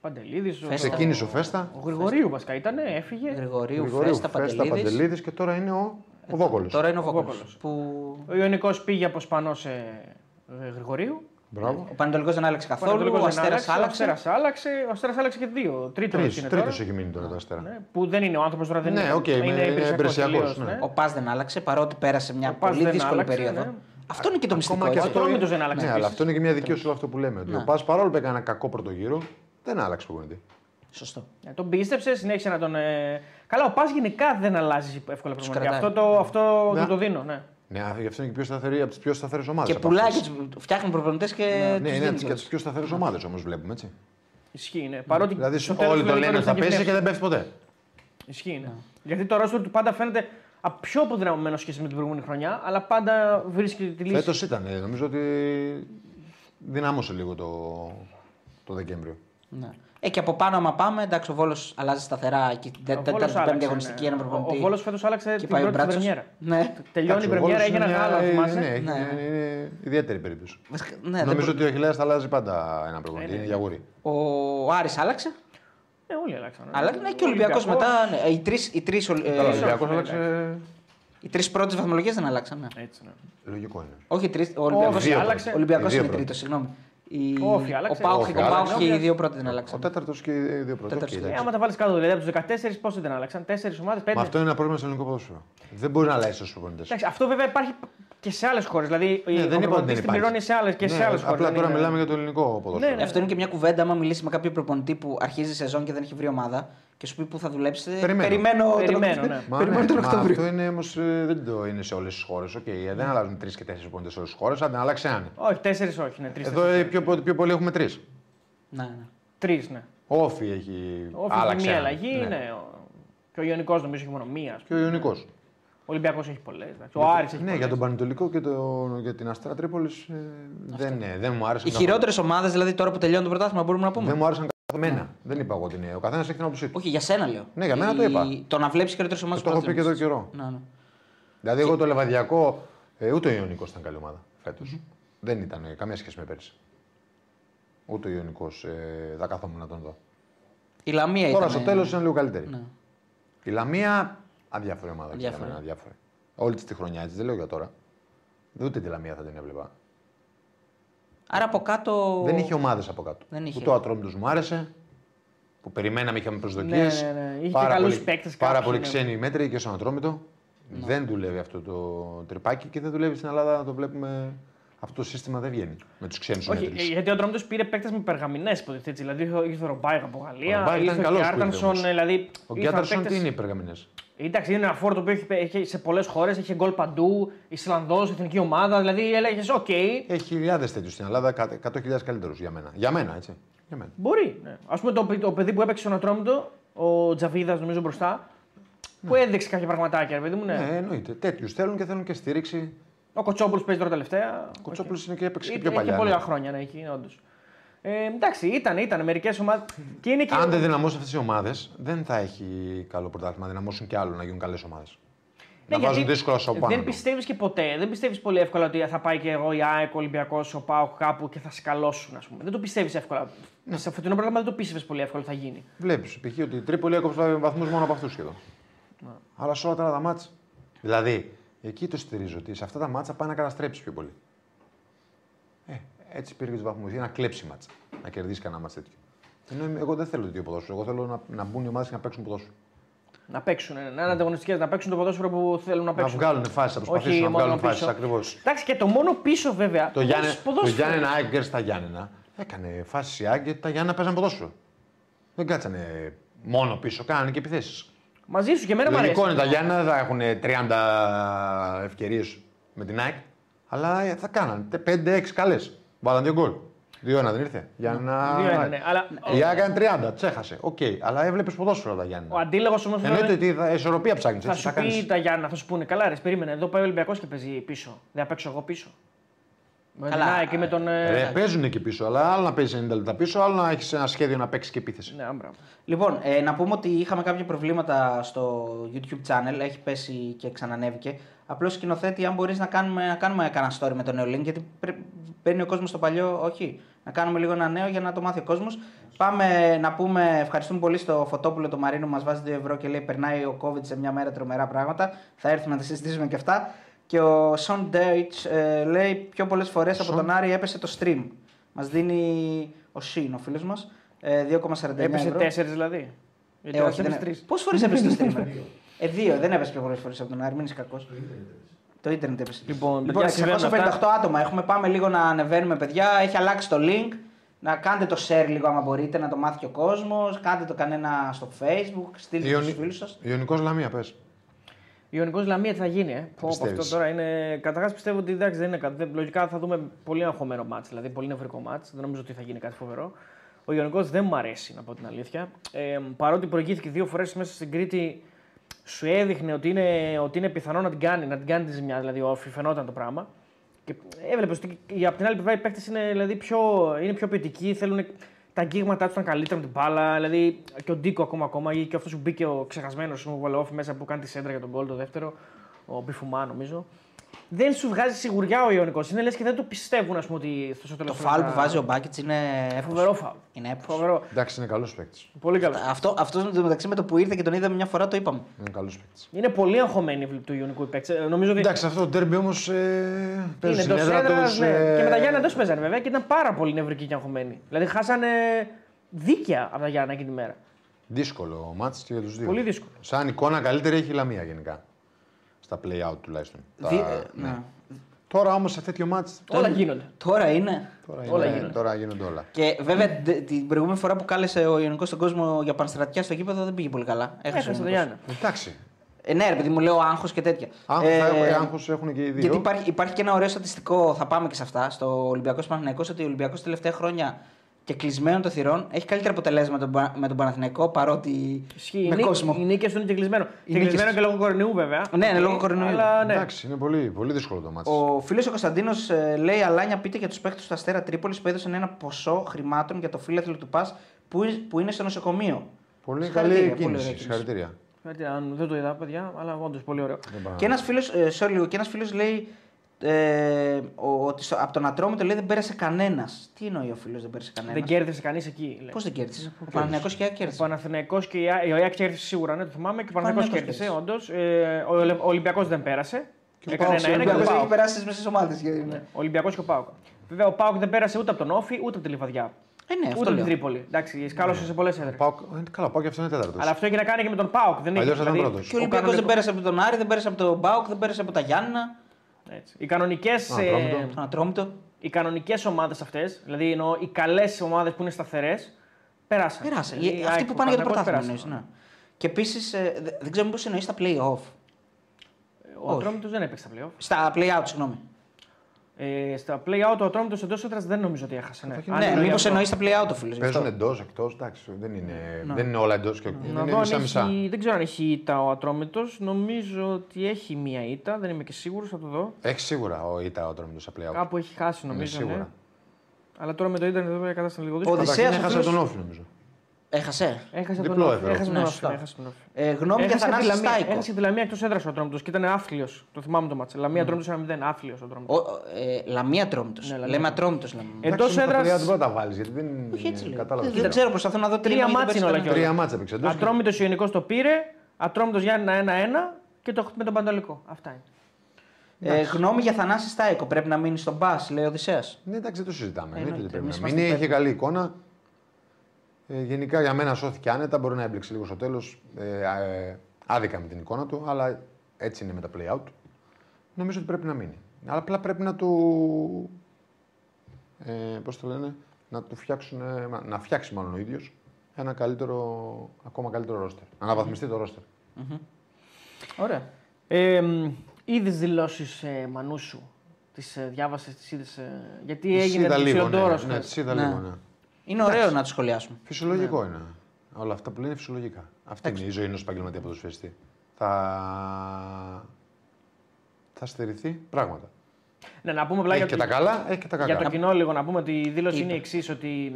Παντελίδης. Φέστα. Ξεκίνησε ο Φέστα. Ο Γρηγορίου βασικά ήταν, έφυγε. Γρηγορίου, Γρηγορίου, Φέστα, Φέστα, Παντελίδης. Παντελίδης και τώρα είναι ο, ο Βόκολος. Τώρα είναι ο Βόκολος. Βόκολος. Που... Ο Ιωνικός πήγε από Σπανό σε ε, Γρηγορίου. Μπράβο. Ο Πανετολικό δεν άλλαξε Ο καθόλου. Πανετολικός Ο δεν Αστέρας Ο άλλαξε. Αστέρας άλλαξε. Ο Αστέρας άλλαξε και δύο. Τρίτο Τρεις, είναι τρίτος τώρα. έχει μείνει τώρα τον Αστέρα. Ναι, που δεν είναι ο άνθρωπος τώρα, δεν Ναι, είναι. οκ, είναι υπηρεσιακός υπηρεσιακός, τελείως, ναι. Ο ΠΑΣ δεν άλλαξε παρότι πέρασε μια Ο ΠΑΣ πολύ δεν δύσκολη άλλαξε, περίοδο. ναι. Αυτό είναι και το μυστικό. Ακόμα και έτσι. αυτό, Ατρόμητος είναι- δεν άλλαξε Ναι, αλλά επίσης. αυτό είναι και μια δικαίωση όλο αυτό που λέμε. Ότι Ναι. ο Πας παρόλο που έκανε ένα κακό πρώτο γύρο, δεν άλλαξε προπονητή. Σωστό. Ε, Τον πίστεψε, συνέχισε να τον. ε, Καλά, ο Πας γενικά δεν αλλάζει εύκολα προπονητή. κρατάει. Αυτό το, αυτό Ναι. του το δίνω. Ναι. Ναι, γι' αυτό είναι και πιο σταθερή, από τις πιο σταθερές ομάδες. Και πουλάει και τους- φτιάχνει προπονητές και. Ναι, τους είναι δίνει και κιόλας. τις πιο σταθερές ομάδες όμως βλέπουμε έτσι. Ισχύει, ναι. Παρότι Δηλαδή στο τέλος όλοι του το τελικού λένε ότι θα ήταν πέσει και γυμνές. δεν πέφτει ποτέ. Ισχύει, ναι. Γιατί το ρόστο του πάντα φαίνεται α, πιο αποδυναμωμένο σχέση με την προηγούμενη χρονιά, αλλά πάντα βρίσκει τη λύση. Φέτος ήταν, ε, νομίζω ότι δυνάμωσε λίγο το, το Δεκέμβριο. Ναι. Ε, και από πάνω, άμα πάμε, εντάξει, ο Βόλος αλλάζει σταθερά και την Ο τέταρτη, Βόλος πέμπτη άλλαξε, αγωνιστική ναι. ένα Ο, προπονητή. ο Βόλος φέτος άλλαξε και την πάει ο πρώτη στην Μπράτσος. πρεμιέρα. Ναι. Τελειώνει η Εντάξει, ο πρεμιέρα, Βόλος έγινε είναι ένα μια- γάλα, ε, θυμάσαι. Ναι, Ναι. είναι, είναι ιδιαίτερη περίπτωση. Βασικά, ναι, δεν Νομίζω προ- ότι ο Αχιλέας θα αλλάζει πάντα ένα προπονητή. ναι. Είναι για γούρι. Ο Άρης άλλαξε; Ε, όλοι αλλάξαν. ναι. Αλλά ναι, και ο Ολυμπιακός μετά. Ναι, οι τρεις οι τρεις, Καλά, ο ε, Ολυμπιακός ναι, άλλαξε. οι τρεις πρώτες βαθμολογίες δεν αλλάξαν. Ναι. Έτσι, ναι. Λογικό είναι. Όχι, οι τρεις, ο Ολυμπιακός Όφι άλλαξε. Ολυμπιακός Οι δύο είναι πρώτοι. τρίτο, συγγνώμη. Η... Όφι ο άλλαξε. Πάουκ Όφι ο Πάουκ άλλαξε. και οι δύο πρώτοι δεν Ο αλλάξαν. τέταρτος και οι δύο πρώτοι. Τέταρτος Οκ, και- Ε, εντάξει. άμα τα βάλεις κάτω, δηλαδή από τους 14 πόσοι δεν άλλαξαν, 4 ομάδες, 5. Μα αυτό είναι ένα πρόβλημα στο ελληνικό ποδόσφαιρο. Δεν μπορεί να αλλάξει στου προπονητέ. Εντάξει, αυτό βέβαια υπάρχει και σε άλλες χώρες. Δηλαδή, Ναι, ο δεν είπα ότι προπονητής δεν την υπάρχει. πληρώνει σε άλλες και σε Ναι, άλλες χώρες. Απλά τώρα μιλάμε για το ελληνικό ποδόσφαιρο. Ναι, ναι. Αυτό είναι και μια κουβέντα. Άμα μιλήσει με κάποιο προπονητή που αρχίζει η σεζόν και δεν έχει βρει ομάδα και σου πει που θα δουλέψει. Περιμένω. Περιμένω, τον Περιμένω, Οκτώβριο. ναι. Μα, Περιμένω ναι, τον μα Οκτώβριο. αυτό είναι όμως δεν το είναι σε όλες τις χώρες. Okay, δεν αλλάζουν τρεις και τέσσερις προπονητέ σε όλες τις χώρες. Αν δεν αλλάξει έναν. Όχι, 4 όχι, ναι, 3. Εδώ ε, πιο, πιο πολύ έχουμε τρεις. Ναι, ναι. 3, ναι. Όφι έχει Όχι, έχει άλλαξε. μία έναν. αλλαγή, ναι. ο- Και ο Ιωνικός νομίζω έχει μόνο μία. ας Και ο Ιωνικός. Ο Ολυμπιακός έχει πολλές. Ο Άρης έχει Ναι, πολλές. για τον Πανετολικό και το, για την Αστέρα Τρίπολης δεν, ναι, δεν μου άρεσαν. Οι καθόλου. χειρότερες ομάδες, δηλαδή τώρα που τελειώνει το πρωτάθλημα, μπορούμε να πούμε. Δεν μου άρεσαν καθόλου. Δεν είπα εγώ ότι είναι. Ο καθένας έχει την άποψή του. Όχι, για σένα λέω. Ναι, για μένα το Η- είπα. Το να βλέπεις χειρότερες ομάδες Το έχω πει και εδώ καιρό. Ναι, ναι. Δηλαδή, εγώ το Λεβαδιακό, ε, ούτε ο Ιωνικός ήταν καλή ομάδα φέτος. Δεν ήταν ε, καμία σχέση με πέρυσι. Ούτε ο Ιωνικός ε, θα καθόμουν να τον δω. Η Λαμία Τώρα ήταν. στο τέλος ήταν λίγο καλύτερη. Ναι. Η Λαμία, αδιάφορη ομάδα. και για Αδιάφορη. μένα, αδιάφορη. Όλη τη τη χρονιά έτσι, δεν λέω για τώρα. Ούτε τη Λαμία θα την έβλεπα. Άρα από κάτω. Δεν είχε ομάδες από κάτω. Δεν είχε. Ούτε ο Ατρόμητος μου άρεσε. Που περιμέναμε, είχαμε προσδοκίες. Ναι, ναι, ναι. Είχε και καλούς παίκτες Πάρα κάποιους, πολύ ναι. ξένοι μέτροι και στον Ατρόμητο. Δεν δουλεύει αυτό το τρυπάκι και δεν δουλεύει στην Ελλάδα. Το βλέπουμε. Αυτό το σύστημα δεν βγαίνει με τους ξένους Όχι, μέτρους. γιατί ο Ντρόμητο πήρε παίκτες με περγαμηνέ υποτίθεται. έτσι. Δηλαδή ήρθε ο Ρομπάιγ από Ο Γαλλία, Ρομπάιγ ήταν ήρθε ο καλός που ήρθε Κιάρτανσον. όμως. Δηλαδή, Ο ήρθαν Κιάρτανσον παίκτες- τι είναι οι περγαμηνές. Εντάξει, είναι ένα φορ το οποίο έχει, έχει σε πολλές χώρες, έχει γκολ παντού, Ισλανδός, εθνική ομάδα. Δηλαδή έλεγες, οκ, Έχει χιλιάδες τέτοιους στην Ελλάδα, 100.000 καλύτερους για μένα. Για μένα, έτσι. Για μένα. μπορεί. Ναι. Ας πούμε το, παι- το παιδί που έπαιξε στον Ατρόμητο, ο Τζαβίδας νομίζω μπροστά, που έδειξε κάποια πραγματάκια, ρε παιδί μου. Ναι. Ναι, εννοείται. Τέτοιους θέλουν και θέλουν και στήριξη. Ο Κοτσόπουλος παίζει τώρα τελευταία. Ο Κοτσόπουλος είναι και έπαιξε και Είχε πιο παλιά. πολλά ναι. χρόνια, ναι, εκεί, όντως. Ε, εντάξει, ήταν, ήταν μερικές ομάδες. Και είναι και. Αν δεν δυναμώσει αυτές οι ομάδες, δεν θα έχει καλό πρωτάθλημα. Να δυναμώσουν και άλλο να γίνουν καλές ομάδες. Ναι, να βάζουν γιατί δύσκολα στο πάνω. Δεν πιστεύεις και ποτέ, δεν πιστεύεις πολύ εύκολα ότι θα πάει και εγώ η ΑΕΚ, ο Ολυμπιακός, ο ΠΑΟΚ κάπου και θα σκαλώσουν, ας πούμε. Δεν το πιστεύεις εύκολα. Ναι. Σε φετινό πρόγραμμα δεν το πίστευες πολύ εύκολα ότι θα γίνει. Βλέπεις π.χ. ότι η Τρίπολη έκοψε βαθμούς μόνο από αυτούς σχεδόν. Ναι. Αλλά σε όλα τα άλλα μάτσα. Δηλαδή, εκεί το στηρίζω ότι σε αυτά τα μάτσα πάει να καταστρέψει πιο πολύ. Ε, έτσι πήρε τους βαθμούς. Για να κλέψει μάτσα. Να κερδίσεις κανένα μάτσα τέτοιο. Ενώ εγώ δεν θέλω τέτοιο ποδόσφαιρο. Εγώ θέλω να, να μπουν οι ομάδες και να παίξουν ποδόσφαιρο. Να παίξουν, να είναι ανταγωνιστικές, να παίξουν το ποδόσφαιρο που θέλουν να Να παίξουν. βγάλουν φάσεις, να προσπαθήσουν να μόνο βγάλουν φάσεις πίσω. ακριβώς. Εντάξει, και το μόνο πίσω βέβαια. Το, Γιάννε, το ποδόσφαιρο. Γιάννενα Άγκερ στα Γιάννενα έκανε φάση η Άγκερ, τα Γιάννενα παίζαν ποδόσφαιρο. Δεν κάτσανε μόνο πίσω, κάνανε και επιθέσεις. Μαζί σου και εμένα μου αρέσει. Λογικό είναι τα Γιάννενα, δεν θα έχουν 30 ευκαιρίες με την ΑΕΚ, αλλά ε, θα κάνανε 5-6 καλές. Βάλαν δύο γκολ. 2-1 δεν ήρθε. Για να... Δύο ένα, ναι. Αλλά Η ΑΕΚ έκανε 30, τις έχασε. Οκ, αλλά έβλεπες ποδόσφαιρο τα Γιάννενα. ο αντίλογος όμως Εννοείται ότι θα, ισορροπία ψάχνεις. θα σου πει τα Γιάννενα, θα σου πούνε καλά, ρε, περίμενε. Εδώ πάει ο Ολυμπιακός και παίζει πίσω. Δεν θα παίξω εγώ πίσω. Με Καλά, την ΑΕΚ και με τον. ε, Ρε, παίζουν εκεί πίσω, αλλά άλλο να παίζεις 90 λεπτά πίσω, άλλο να έχεις ένα σχέδιο να παίξεις και επίθεση. Ναι, μπράβο. Λοιπόν, ε, να πούμε ότι είχαμε κάποια προβλήματα στο YouTube channel, έχει πέσει και ξανανέβηκε. Απλώς σκηνοθέτη, αν μπορείς να κάνουμε, να κάνουμε κανένα story με το νέο link, γιατί πρέ- παίρνει ο κόσμος το παλιό, όχι. Να κάνουμε λίγο ένα νέο για να το μάθει ο κόσμος. Πάμε να πούμε ευχαριστούμε πολύ στο Φωτόπουλο το Μαρίνο που μας βάζει 2 ευρώ και λέει: Περνάει ο COVID σε μια μέρα τρομερά πράγματα. Θα έρθουμε να τα συζητήσουμε και αυτά. Και ο Σον Ντέιτ ε, λέει πιο πολλές φορές από Σον. τον Άρη έπεσε το stream. Μας δίνει ο Σιν, ο φίλος μας. Ε, 2,49 Έπεσε ευρώ. τέσσερις δηλαδή. Γιατί Ε, ο όχι, Άρης δεν... έπεσε τρεις. Πόσες φορές έπεσε το stream, ρε; Ε, δύο, δεν έπεσε πιο πολλές φορές από τον Άρη, μην είσαι κακός. Το ίντερνετ έπεσε. Λοιπόν, λοιπόν παιδιά, συμβαίνουν 658 αυτά. άτομα έχουμε. Πάμε λίγο να ανεβαίνουμε, παιδιά. Έχει αλλάξει το link. Να κάνετε το share λίγο άμα μπορείτε, να το μάθει και ο κόσμος. Κάντε το κανένα στο facebook. Στείλτε το στους φίλους σας. Ιωνικός Λαμία, πες. Ιωνικός Λαμία τι θα γίνει, ε; Πω, πω, πιστεύεις; αυτό τώρα είναι. Καταρχάς πιστεύω ότι εντάξει, δεν είναι κάτι. δεν- Λογικά θα δούμε πολύ αγχωμένο μάτς, δηλαδή πολύ νευρικό μάτς. Δεν νομίζω ότι θα γίνει κάτι φοβερό. Ο Ιωνικός δεν μου αρέσει, να πω την αλήθεια. Ε, παρότι προηγήθηκε δύο φορές μέσα στην Κρήτη, σου έδειχνε ότι είναι, ότι είναι πιθανό να την κάνει, να την κάνει τη ζημιά. Δηλαδή, όφη φαινόταν το πράγμα. Και έβλεπες ότι και από την άλλη πλευρά οι παίχτε είναι, δηλαδή, πιο, είναι πιο ποιοτικοί, θέλουν τα αγγίγματά του ήταν καλύτερα με την μπάλα. Δηλαδή και ο Ντίκο ακόμα, ακόμα ή και αυτός που μπήκε ο ξεχασμένος ο Βολεόφ μέσα που κάνει τη σέντρα για τον γκολ το δεύτερο, ο Μπιφουμά νομίζω. Δεν σου βγάζει σιγουριά ο Ιωνικός. Είναι λες και δεν το πιστεύουν ας πούμε, ότι στο τέλο Το φάουλ που βάζει ο Μπάκετ είναι έπος. Φοβερό φάουλ. Είναι έπος. Φοβερό. Εντάξει, είναι καλός παίκτης. Πολύ καλός. Αυτό, αυτός με το μεταξύ με το που ήρθε και τον είδαμε μια φορά το είπαμε. Είναι καλός παίκτης. Είναι πολύ αγχωμένοι οι του Ιωνικού οι παίκτες. Ε, Νομίζω ότι Εντάξει, αυτό το τέρμπι όμως ε, παίζει είναι στην εντός έδρα έδρας. τους, Ναι. ε, Και με τα Γιάννα εντός παίζανε βέβαια και ήταν πάρα πολύ νευρικοί και αγχωμένοι. Δηλαδή χάσανε δίκαια από τα Γιάννα εκείνη τη μέρα. Δύσκολο μάτς και για τους δύο. Πολύ δύσκολο. Σαν εικόνα καλύτερη έχει η Λαμία γενικά. Στα play out τουλάχιστον. Τα- Δι- ε, ναι. ναι. Τώρα όμως σε τέτοιο μάτς. Όλα γίνονται. Τώρα είναι. Τώρα, όλα είναι- γίνονται. τώρα γίνονται όλα. Και βέβαια τε- την προηγούμενη φορά που κάλεσε ο Ιωνικός στον κόσμο για πανστρατιά στο γήπεδο δεν πήγε πολύ καλά. Έχασε Έχασε ο το Ιωνικός. Γιάννα. Εντάξει. Ε, ναι, ρε παιδί μου, λέω άγχος και τέτοια. Άγχος, Ε, θα έχουν, άγχος έχουν και οι δύο. Γιατί υπάρχει, υπάρχει και ένα ωραίο στατιστικό, θα πάμε και σε αυτά, στο Ολυμπιακός Παναθηναϊκός, ότι ο Ολυμπιακός τελευταία χρόνια και κλεισμένων των θυρών έχει καλύτερα αποτελέσματα με τον, Πα- με τον Παναθηναϊκό παρότι Ισχύει. Οι με νίκες- κόσμο. Οι νίκες του είναι και κλεισμένο. Και νίκες κλεισμένο τους. και λόγω κορονοϊού βέβαια. Ναι, ναι, λόγω κορονοϊού. Αλλά ναι. Εντάξει, είναι πολύ, πολύ δύσκολο το μάτς. Ο φίλος ο Κωνσταντίνος λέει: Αλάνια, πείτε για τους παίχτε του Αστέρα Τρίπολης που έδωσαν ένα ποσό χρημάτων για το φίλαθλο του Πας που, που είναι στο νοσοκομείο. Πολύ Συγχαρητήρια, καλή πολύ ωραία κίνηση. κίνηση. Συγχαρητήρια. Κάτι, αν δεν το είδα, παιδιά, αλλά όντως πολύ ωραίο. Δεν πάω. Και ένας φίλος, ε, sorry, λίγο, και ένας φίλος λέει ε, ο- ότι στο- από τον Ατρόμητο λέει δεν πέρασε κανένας. Τι εννοεί ο φίλος δεν πέρασε κανένας; Δεν κέρδισε κανείς εκεί. λέει. Πώς δεν κέρδισε; Ο Παναθηναϊκός και η ΑΕΚ Ο κέρδισε. Παναθηναϊκός και η ΑΕΚ- η ΑΕΚ κέρδισε σίγουρα, ναι, το θυμάμαι. Και ο Παναθηναϊκός Παναθηναϊκός κέρδισε, όντως. Ε, ο Ολε- ο Ολυμπιακός δεν πέρασε. Και ο Έκανε Πάοκ, ένα-ένα ο και ο Ολυμπιακός Πάοκ. έχει περάσει στι μεσέ ομάδες. Ο Ολυμπιακός και ο Πάοκ. Βέβαια, ο Πάοκ δεν πέρασε ούτε από τον Όφη ούτε από τη Λιβαδιά. Ε, ναι, ούτε αυτό από την λέω. Τρίπολη. Εντάξει, σκάλωσε σε πολλές έδρες. Πάω, ε, καλά, πάω και αυτό είναι τέταρτος. Αλλά αυτό έχει να κάνει και με τον Πάοκ. Δεν έχει, Αλλιώς θα ήταν δηλαδή, πρώτος. Και ο Ολυμπιακός δεν κανονικό- πέρασε από τον Άρη, δεν πέρασε από τον Μπάουκ, δεν πέρασε από τα Γιάννα. Έτσι. Οι κανονικές Ατρόμητο. Τον Ατρόμητο. οι κανονικές ομάδες αυτές, δηλαδή εννοώ οι καλές ομάδες που είναι σταθερές, περάσαν. Πέρασε. Δηλαδή, η Αυτοί ΑΕΚ, που ο πάνε για το Παναθηναϊκός πρωτάθλημα. πέρασαν. εννοείς, ναι. Και επίσης δεν ξέρω μήπως εννοείς στα play-off. Ο Ατρόμητος δεν έπαιξε τα playoff. Στα play-out, συγγνώμη. Ε, στα play-out ο Ατρόμητος εντός έδρας δεν νομίζω ότι έχασε. Ναι, Αν Ναι, εννοεί μήπως αυτό. εννοείς στα play-out ο φίλος. Παίζουν εντός, εκτός. Εντάξει, δεν είναι, δεν είναι όλα εντός και Να είναι δω αν μισά-μισά. έχει, δεν ξέρω αν έχει ήττα ο Ατρόμητος. Νομίζω ότι έχει μία ήττα, δεν είμαι και σίγουρος, θα το δω. Έχει σίγουρα ο Ιτα ο τρόμητο στα play-out. Κάπου έχει χάσει Είναι νομίζω. σίγουρα. Ναι. Αλλά τώρα με το ίντερνετ εδώ η κατάσταση είναι λίγο Ο δύσκολη. Οδυσσέας Καταρχήν ο έχασε φίλος- τον Όφη νομίζω. Έχασε. Έχασε Διπλό τον Όφη. έφερε. Έχασε Ναι, τον Όφη. σωστά. έχασε τον Όφη. Ε, γνώμη για Έχασε τη Θανάση Λαμία, Στάικο. έχασε τη Λαμία εκτός έδρας ο Ατρόμητος και ήταν άθλιος. Το θυμάμαι το μάτσα. Λαμία Ατρόμητος 1-0. Άθλιος ο Ατρόμητος. Ο- ε, Λαμία Τρόμητο. Ναι, Λαμία. Λέμε Ατρόμητος. Εντός Εντάξει, με τα έδρα. play-out δεν μπορεί να τα βάλεις γιατί δεν Όχι έτσι λέω. κατάλαβα. Δεν, δεν ξέρω, προσπαθώ να δω Τρία είναι, γιατί μάτς δεν είναι όλα πέρασε και όλα. Τρία μάτσα έπαιξε εντός. Ατρόμητος Ιωνικός το πήρε. Ατρόμητος Γιάννη 1-1 και το με τον Πανταλικό. Αυτά είναι. κανένα. Ε, γνώμη για Θανάση Στάικο. Πρέπει να μείνει στον μπα, λέει ο Οδυσσέας. Ναι, εντάξει, δεν το συζητάμε. Ε, Εννοείται εννοείται, ότι πρέπει εμείς να είμαστε μείνει. υπέρ. Είχε καλή εικόνα. Ε, γενικά για μένα σώθηκε άνετα. Μπορεί να έμπλεξε λίγο στο τέλος. Ε, ε, άδικα με την εικόνα του, αλλά έτσι είναι με τα play out. Νομίζω ότι πρέπει να μείνει. Αλλά απλά πρέπει να του. Ε, Πώς το λένε, να του φτιάξουν, ε, μα- να φτιάξει μάλλον ο ίδιος ένα καλύτερο, ακόμα καλύτερο ρόστερ. Να αναβαθμιστεί το ρόστερ. Ωραία. Ε, Είδες δηλώσεις ε, Μανούσου; Τις ε, διάβασες, τις είδες. γιατί Τις έγινε είδα λίγο, ψιλοντόρο. ναι, ναι, τις είδα Ναι. λίγο, ναι. Είναι ωραίο να το σχολιάσουμε. Φυσιολογικό είναι. Όλα αυτά που λένε είναι φυσιολογικά. Αυτή είναι η ζωή ενός επαγγελματία ποδοσφαιριστή. Θα. θα στερηθεί πράγματα. Ναι, να πούμε απλά Έχει για, και τα καλά, έχει και τα κακά. για το κοινό λίγο να πούμε ότι η δήλωση Είπε. είναι η εξής: Ότι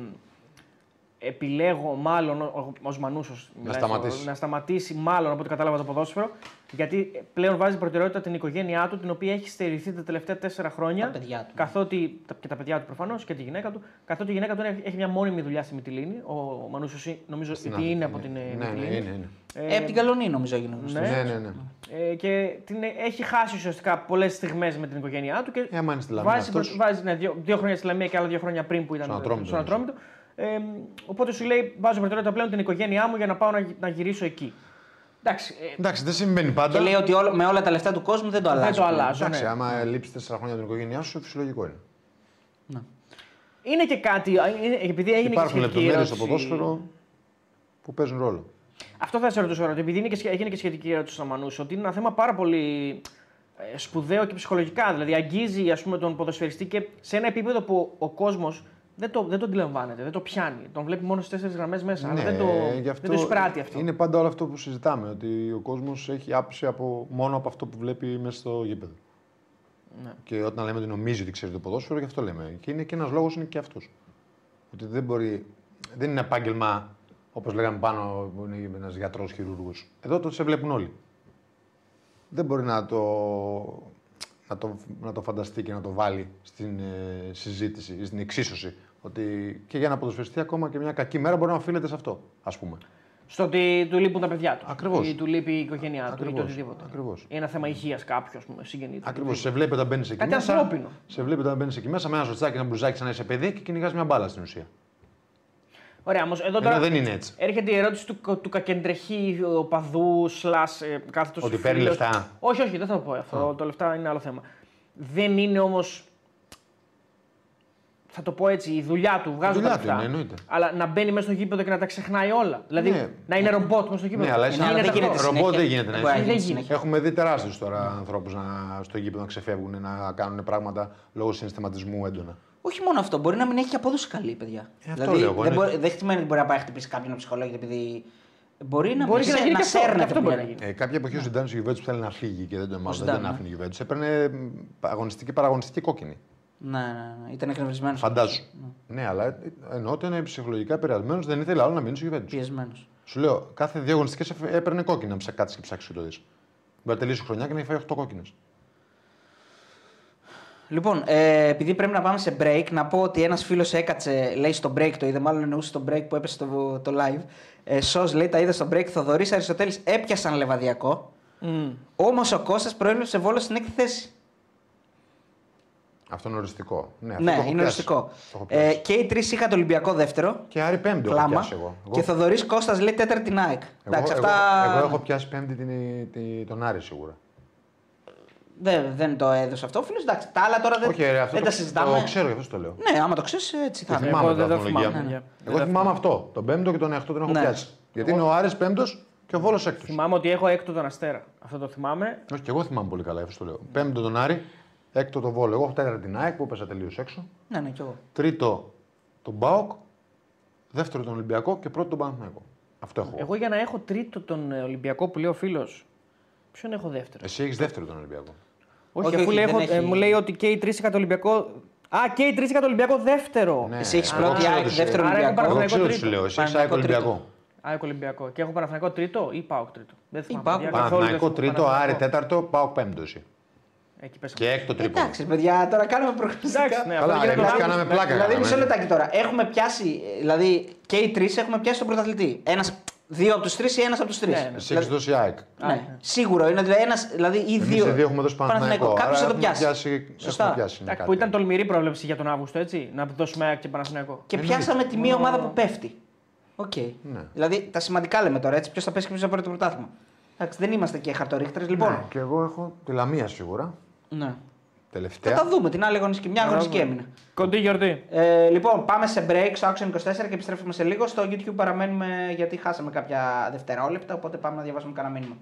επιλέγω μάλλον ως Μανούσο Να σταματήσει. να σταματήσει μάλλον από ό,τι κατάλαβα το ποδόσφαιρο. Γιατί πλέον βάζει προτεραιότητα την οικογένειά του, την οποία έχει στερηθεί τα τελευταία τέσσερα χρόνια. Τα παιδιά του. Καθότι, και τα παιδιά του προφανώς και τη γυναίκα του. Καθότι η γυναίκα του έχει μια μόνιμη δουλειά στη Μυτιλίνη. Ο Μανούσο νομίζω Στην ότι Αθήνα, είναι από ναι. την ε, Ναι, ναι, Μυτιλήνη. είναι, είναι. Ε, από την Καλονή νομίζω έγινε γνωστός. ναι. Ναι, ναι, ναι. Ε, και την, έχει χάσει ουσιαστικά πολλές στιγμές με την οικογένειά του. Και Ε, άμα είναι στη Λαμία βάζει, αυτός. βάζει ναι, δύο, δύο χρόνια στη Λαμία και άλλα δύο χρόνια πριν που ήταν Στον Ατρόμητο, στον Ατρόμητο. Ε, οπότε σου λέει: Βάζω προτεραιότητα πλέον την οικογένειά μου για να πάω να, να γυρίσω εκεί. Εντάξει, ε, Εντάξει, δεν συμβαίνει πάντα. Και λέει ότι όλο- με όλα τα λεφτά του κόσμου δεν το αλλάζει. δεν το αλλάζω. Εντάξει, Ναι. άμα λείψεις τέσσερα χρόνια από την οικογένειά σου, φυσιολογικό είναι. Είναι και κάτι, είναι- επειδή έγινε Υπάρχουν και σχετική λεπτομέρειες στο ερώτηση- ποδόσφαιρο που παίζουν ρόλο. Αυτό θα σε ρωτήσω τώρα, ότι επειδή είναι και, σχε- έγινε και σχετική ερώτηση στο Μανούσο, ότι είναι ένα θέμα πάρα πολύ ε, σπουδαίο και ψυχολογικά. Δηλαδή, αγγίζει ας πούμε, τον ποδοσφαιριστή και σε ένα επίπεδο που ο κόσμος δεν το, δεν το αντιλαμβάνεται, δεν το πιάνει. Τον βλέπει μόνο στις τέσσερις γραμμές μέσα. αλλά δεν το, Ναι, γι' αυτό δεν το εισπράττει αυτό. Είναι πάντα όλο αυτό που συζητάμε. Ότι ο κόσμος έχει άποψη από, μόνο από αυτό που βλέπει μέσα στο γήπεδο. Ναι. Και όταν λέμε ότι νομίζει ότι ξέρει το ποδόσφαιρο, γι' αυτό λέμε. Και είναι και ένας λόγος είναι και αυτός. Ότι δεν μπορεί. Δεν είναι επάγγελμα όπως λέγαμε πάνω που είναι ένας γιατρός χειρούργος. Εδώ το σε βλέπουν όλοι. Δεν μπορεί να το, να το, να το φανταστεί και να το βάλει στην ε, συζήτηση ή στην εξίσωση. Ότι και για να ποδοσφαιριστεί ακόμα και μια κακή μέρα μπορεί να οφείλεται σε αυτό, ας πούμε. Στο ότι του λείπουν τα παιδιά τους. Ακριβώς. Ή του λείπει η οικογένειά του ή το Ακριβώς. οτιδήποτε. Ακριβώς. Ή ένα θέμα υγείας κάποιου, ας πούμε, συγγενής του. Ακριβώς. Σε βλέπει όταν μπαίνεις εκεί Κάτι μέσα. ανθρώπινο. Σε βλέπει όταν μπαίνεις εκεί μέσα με ένα σοτσάκι, ένα μπλουζάκι σαν να είσαι παιδί και κυνηγάς μια μπάλα στην ουσία. Ωραία, όμως εδώ Ενώ τώρα. δεν είναι έτσι. Έρχεται η ερώτηση του, του κακεντρεχή οπαδού, σλάς, ε, κάθετος Ότι παίρνει φίλος. λεφτά. Όχι, όχι, δεν θα το πω αυτό. Το λεφτά είναι άλλο θέμα. Δεν είναι όμως. Θα το πω έτσι, η δουλειά του, βγάζω δουλειά τα του λεφτά. είναι, εννοείται. Αλλά να μπαίνει μέσα στο γήπεδο και να τα ξεχνάει όλα. Δηλαδή Ναι. να είναι ρομπότ μέσα στο γήπεδο. Ναι, αλλά εσύ αλλά δεν Γίνεται γίνεται αυτό. ρομπότ συνέχεια. δεν γίνεται να Δεν μπορεί είσαι. γίνει Δεν συνέχεια. Έχουμε δει τεράστιους τώρα ανθρώπους στο γήπεδο να ξεφεύγουν, να κάνουν πράγματα λόγω συναισθηματισμού έντονα. Όχι μόνο αυτό, μπορεί να μην έχει και απόδοση καλή, παιδιά. Ε, αυτό δηλαδή, λέω εγώ, δεν, είναι- μπορεί, δεν σημαίνει ότι μπορεί να πάει να χτυπήσει κάποιον να ψυχολόγεται επειδή. Μπορεί να, Μπορεί μην και να σε- γίνει και αυτό, σέρνεται αυτό μπορεί να πλέον. γίνει. Ε, κάποια εποχή ο Ζιντάνο η Γιουβέντους θέλει να φύγει και δεν τον μάλλον δεν Ζιντάν, τον ναι. άφηνε η Γιουβέντου. Έπαιρνε μ, αγωνιστική παραγωνιστική κόκκινη. Ναι, ναι, ναι. Ήταν εκνευρισμένος. Φαντάζω. Ναι, αλλά ε, εννοώ ότι είναι ψυχολογικά επηρεασμένος, δεν ήθελε άλλο να μείνει στο Γιουβέντους. Πιεσμένος. Σου λέω, κάθε δύο αγωνιστικές έπαιρνε κόκκινα, να κάτσει και ψάξει και το δεις. Μπορεί να τελειώσει η χρονιά και να έχει φάει 8 κόκκινες. Λοιπόν, ε, επειδή πρέπει να πάμε σε break, να πω ότι ένας φίλος έκατσε, λέει στο break, το είδε, μάλλον εννοούσε στο break που έπεσε το, το live. Ε, Σος λέει, τα είδε στο break. Θοδωρής Αριστοτέλης έπιασαν λεβαδιακό. Μμ. Όμως ο Κώστας προέβλεψε βόλος στην έκτη θέση. Αυτό είναι οριστικό. Ναι, αυτό Ναι, το έχω είναι πιάσει. οριστικό. Το έχω Ε, πιάσει. και οι τρεις είχαν το Ολυμπιακό δεύτερο. Και Άρη Πέμπτη έχω Κλάμα. πιάσει εγώ. Εγώ- Και Θοδωρής Κώστας λέει τέταρτη Nike. εγώ, Εντάξει, εγώ, αυτά. εγώ έχω πιάσει Πέμπτη την, την, τον Άρη σίγουρα. Δεν, δεν το έδωσε αυτό. Φίλος, εντάξει. Τα άλλα τώρα δεν, Όχι, ρε, αυτό δεν το, τα συζητάμε. Το ξέρω, γι' αυτό το λέω. Ναι, άμα το ξέρεις, έτσι θα Το είναι. θυμάμαι εγώ δεν τα το θυμάμαι, βαθμολογία. ναι. Εγώ Δεν θυμάμαι αυτό. Τον Πέμπτο και τον Εκτό τον έχω Ναι. πιάσει. Γιατί είναι ο Άρης Πέμπτος και ο Βόλος Έκτος. Θυμάμαι ότι έχω έκτο τον Αστέρα. Αυτό το θυμάμαι. Όχι, και εγώ θυμάμαι πολύ καλά, γι' αυτό το λέω. Πέμπτο τον Άρη, έκτο τον Βόλο. Εγώ έχω τέταρτη την ΑΕΚ που έπεσα τελείως έξω. Ναι, ναι, κι εγώ. Τρίτο τον ΠΑΟΚ, δεύτερο τον Ολυμπιακό και πρώτο τον Παναθηναϊκό. Αυτό έχω. Εγώ για να έχω τρίτο τον ε, Ολυμπιακό που λέει ο φίλος. Ποιον έχω δεύτερο; Εσύ έχεις δεύτερο τον Ολυμπιακό. Όχι, όχι, αφού όχι, λέει, δεν έχω- έχει- ε, μου λέει ότι και οι τρεις είχαν το Ολυμπιακό. Α, και οι τρεις είχαν το Ολυμπιακό δεύτερο. Ναι. Εσύ έχεις εγώ πρώτη ξέρω ΑΕΚ, τι σου δεύτερο λέω. Άρα έχω Ολυμπιακό. Εγώ Παναθηναϊκό ξέρω τι σου τρίτο. λέω. Εσύ έχεις ΑΕΚ Παναθηναϊκό Ολυμπιακό. Α, έχω Ολυμπιακό. Και έχω Παναθηναϊκό τρίτο ή ΠΑΟΚ τρίτο. Δεν θυμάμαι. Πάοκ. παιδιά, καθόλου δεν Παναθηναϊκό θυμάμαι τρίτο, Άρη Παναθηναϊκό. τέταρτο, Πάοκ πέμπτο εσύ. Εκεί πέσαμε. Και έκτο τρίποντο. Εντάξει, παιδιά, τώρα κάνουμε προγνωστικά. Εντάξει, ναι, Καλά, αυτό για εμείς τον Αύγουστο. κάναμε πλάκα. Δηλαδή, κάναμε. μισό λεπτάκι τώρα. Έχουμε πιάσει, ε, δηλαδή και οι τρεις έχουμε πιάσει τον πρωταθλητή. Ένας, δύο από τους τρεις ή ένας από τους τρεις; Ναι, ναι. Εσύ έχεις δώσει ΑΕΚ. Ναι, σίγουρο είναι. Δηλαδή, ένας, δηλαδή ή Εμείς δύο. οι δύο έχουμε δώσει Παναθηναϊκό. Κάποιος άρα θα το έχουμε πιάσει. πιάσει- Σωστά. έχουμε πιάσει, είναι Εντάξει, κάτι. που ήταν τολμηρή πρόβλεψη για τον Αύγουστο, έτσι. Να δώσουμε ΑΕΚ και Παναθηναϊκό. Και Εννοείται. πιάσαμε τη μία ομάδα που πέφτει. Οκ. Ναι. Δηλαδή τα σημαντικά λέμε τώρα έτσι. Ποιος θα πέσει και ποιος θα πάρει το πρωτάθλημα. Εντάξει, δεν είμαστε και χαρτορίχτρες. Λοιπόν. Ναι, Και εγώ έχω τη Λαμία σίγουρα. Ναι. Θα Τελευταία. τα δούμε την άλλη αγωνιστική. Μια αγωνιστική έμεινε. Κοντή γιορτή. Ε, λοιπόν, πάμε σε break στο Action 24 και επιστρέφουμε σε λίγο. Στο YouTube παραμένουμε γιατί χάσαμε κάποια δευτερόλεπτα. Οπότε πάμε να διαβάσουμε κανένα μήνυμα.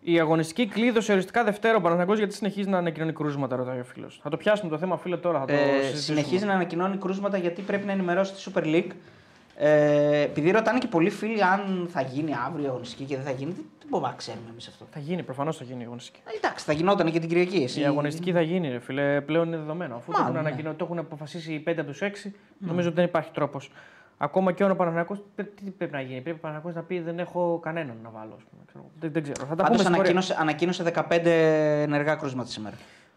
Η αγωνιστική κλείδωσε οριστικά Δευτέρα ο Παναθηναϊκός γιατί συνεχίζει να ανακοινώνει κρούσματα, ρωτάει ο φίλος. Θα το πιάσουμε το θέμα, φίλε, τώρα. Θα το Ε, συζητήσουμε. συνεχίζει να ανακοινώνει κρούσματα γιατί πρέπει να ενημερώσει τη Super League. Ε, επειδή ρωτάνε και πολλοί φίλοι αν θα γίνει αύριο αγωνιστική και δεν θα γίνει, δεν Δεν μπορούμε να ξέρουμε εμείς αυτό. Θα γίνει, προφανώς θα γίνει η αγωνιστική. Ε, εντάξει, θα γινόταν και την Κυριακή. Εσύ. Η αγωνιστική θα γίνει, ρε φίλε. Πλέον είναι δεδομένο. Αφού το Μάλλον, έχουν, ναι. ανακοινω... το έχουν αποφασίσει οι 5 από τους 6, νομίζω ότι δεν υπάρχει τρόπος. Ακόμα και ο Παναγιακό, τι πρέπει να γίνει. Πρέπει ο Παναγιακό να πει δεν έχω κανέναν να βάλω. ας πούμε, ξέρω. Δεν, δεν ξέρω. Θα τα Πάντως πούμε στην πορεία. ανακοίνωσε, ανακοίνωσε 15 ενεργά κρούσματα σήμερα.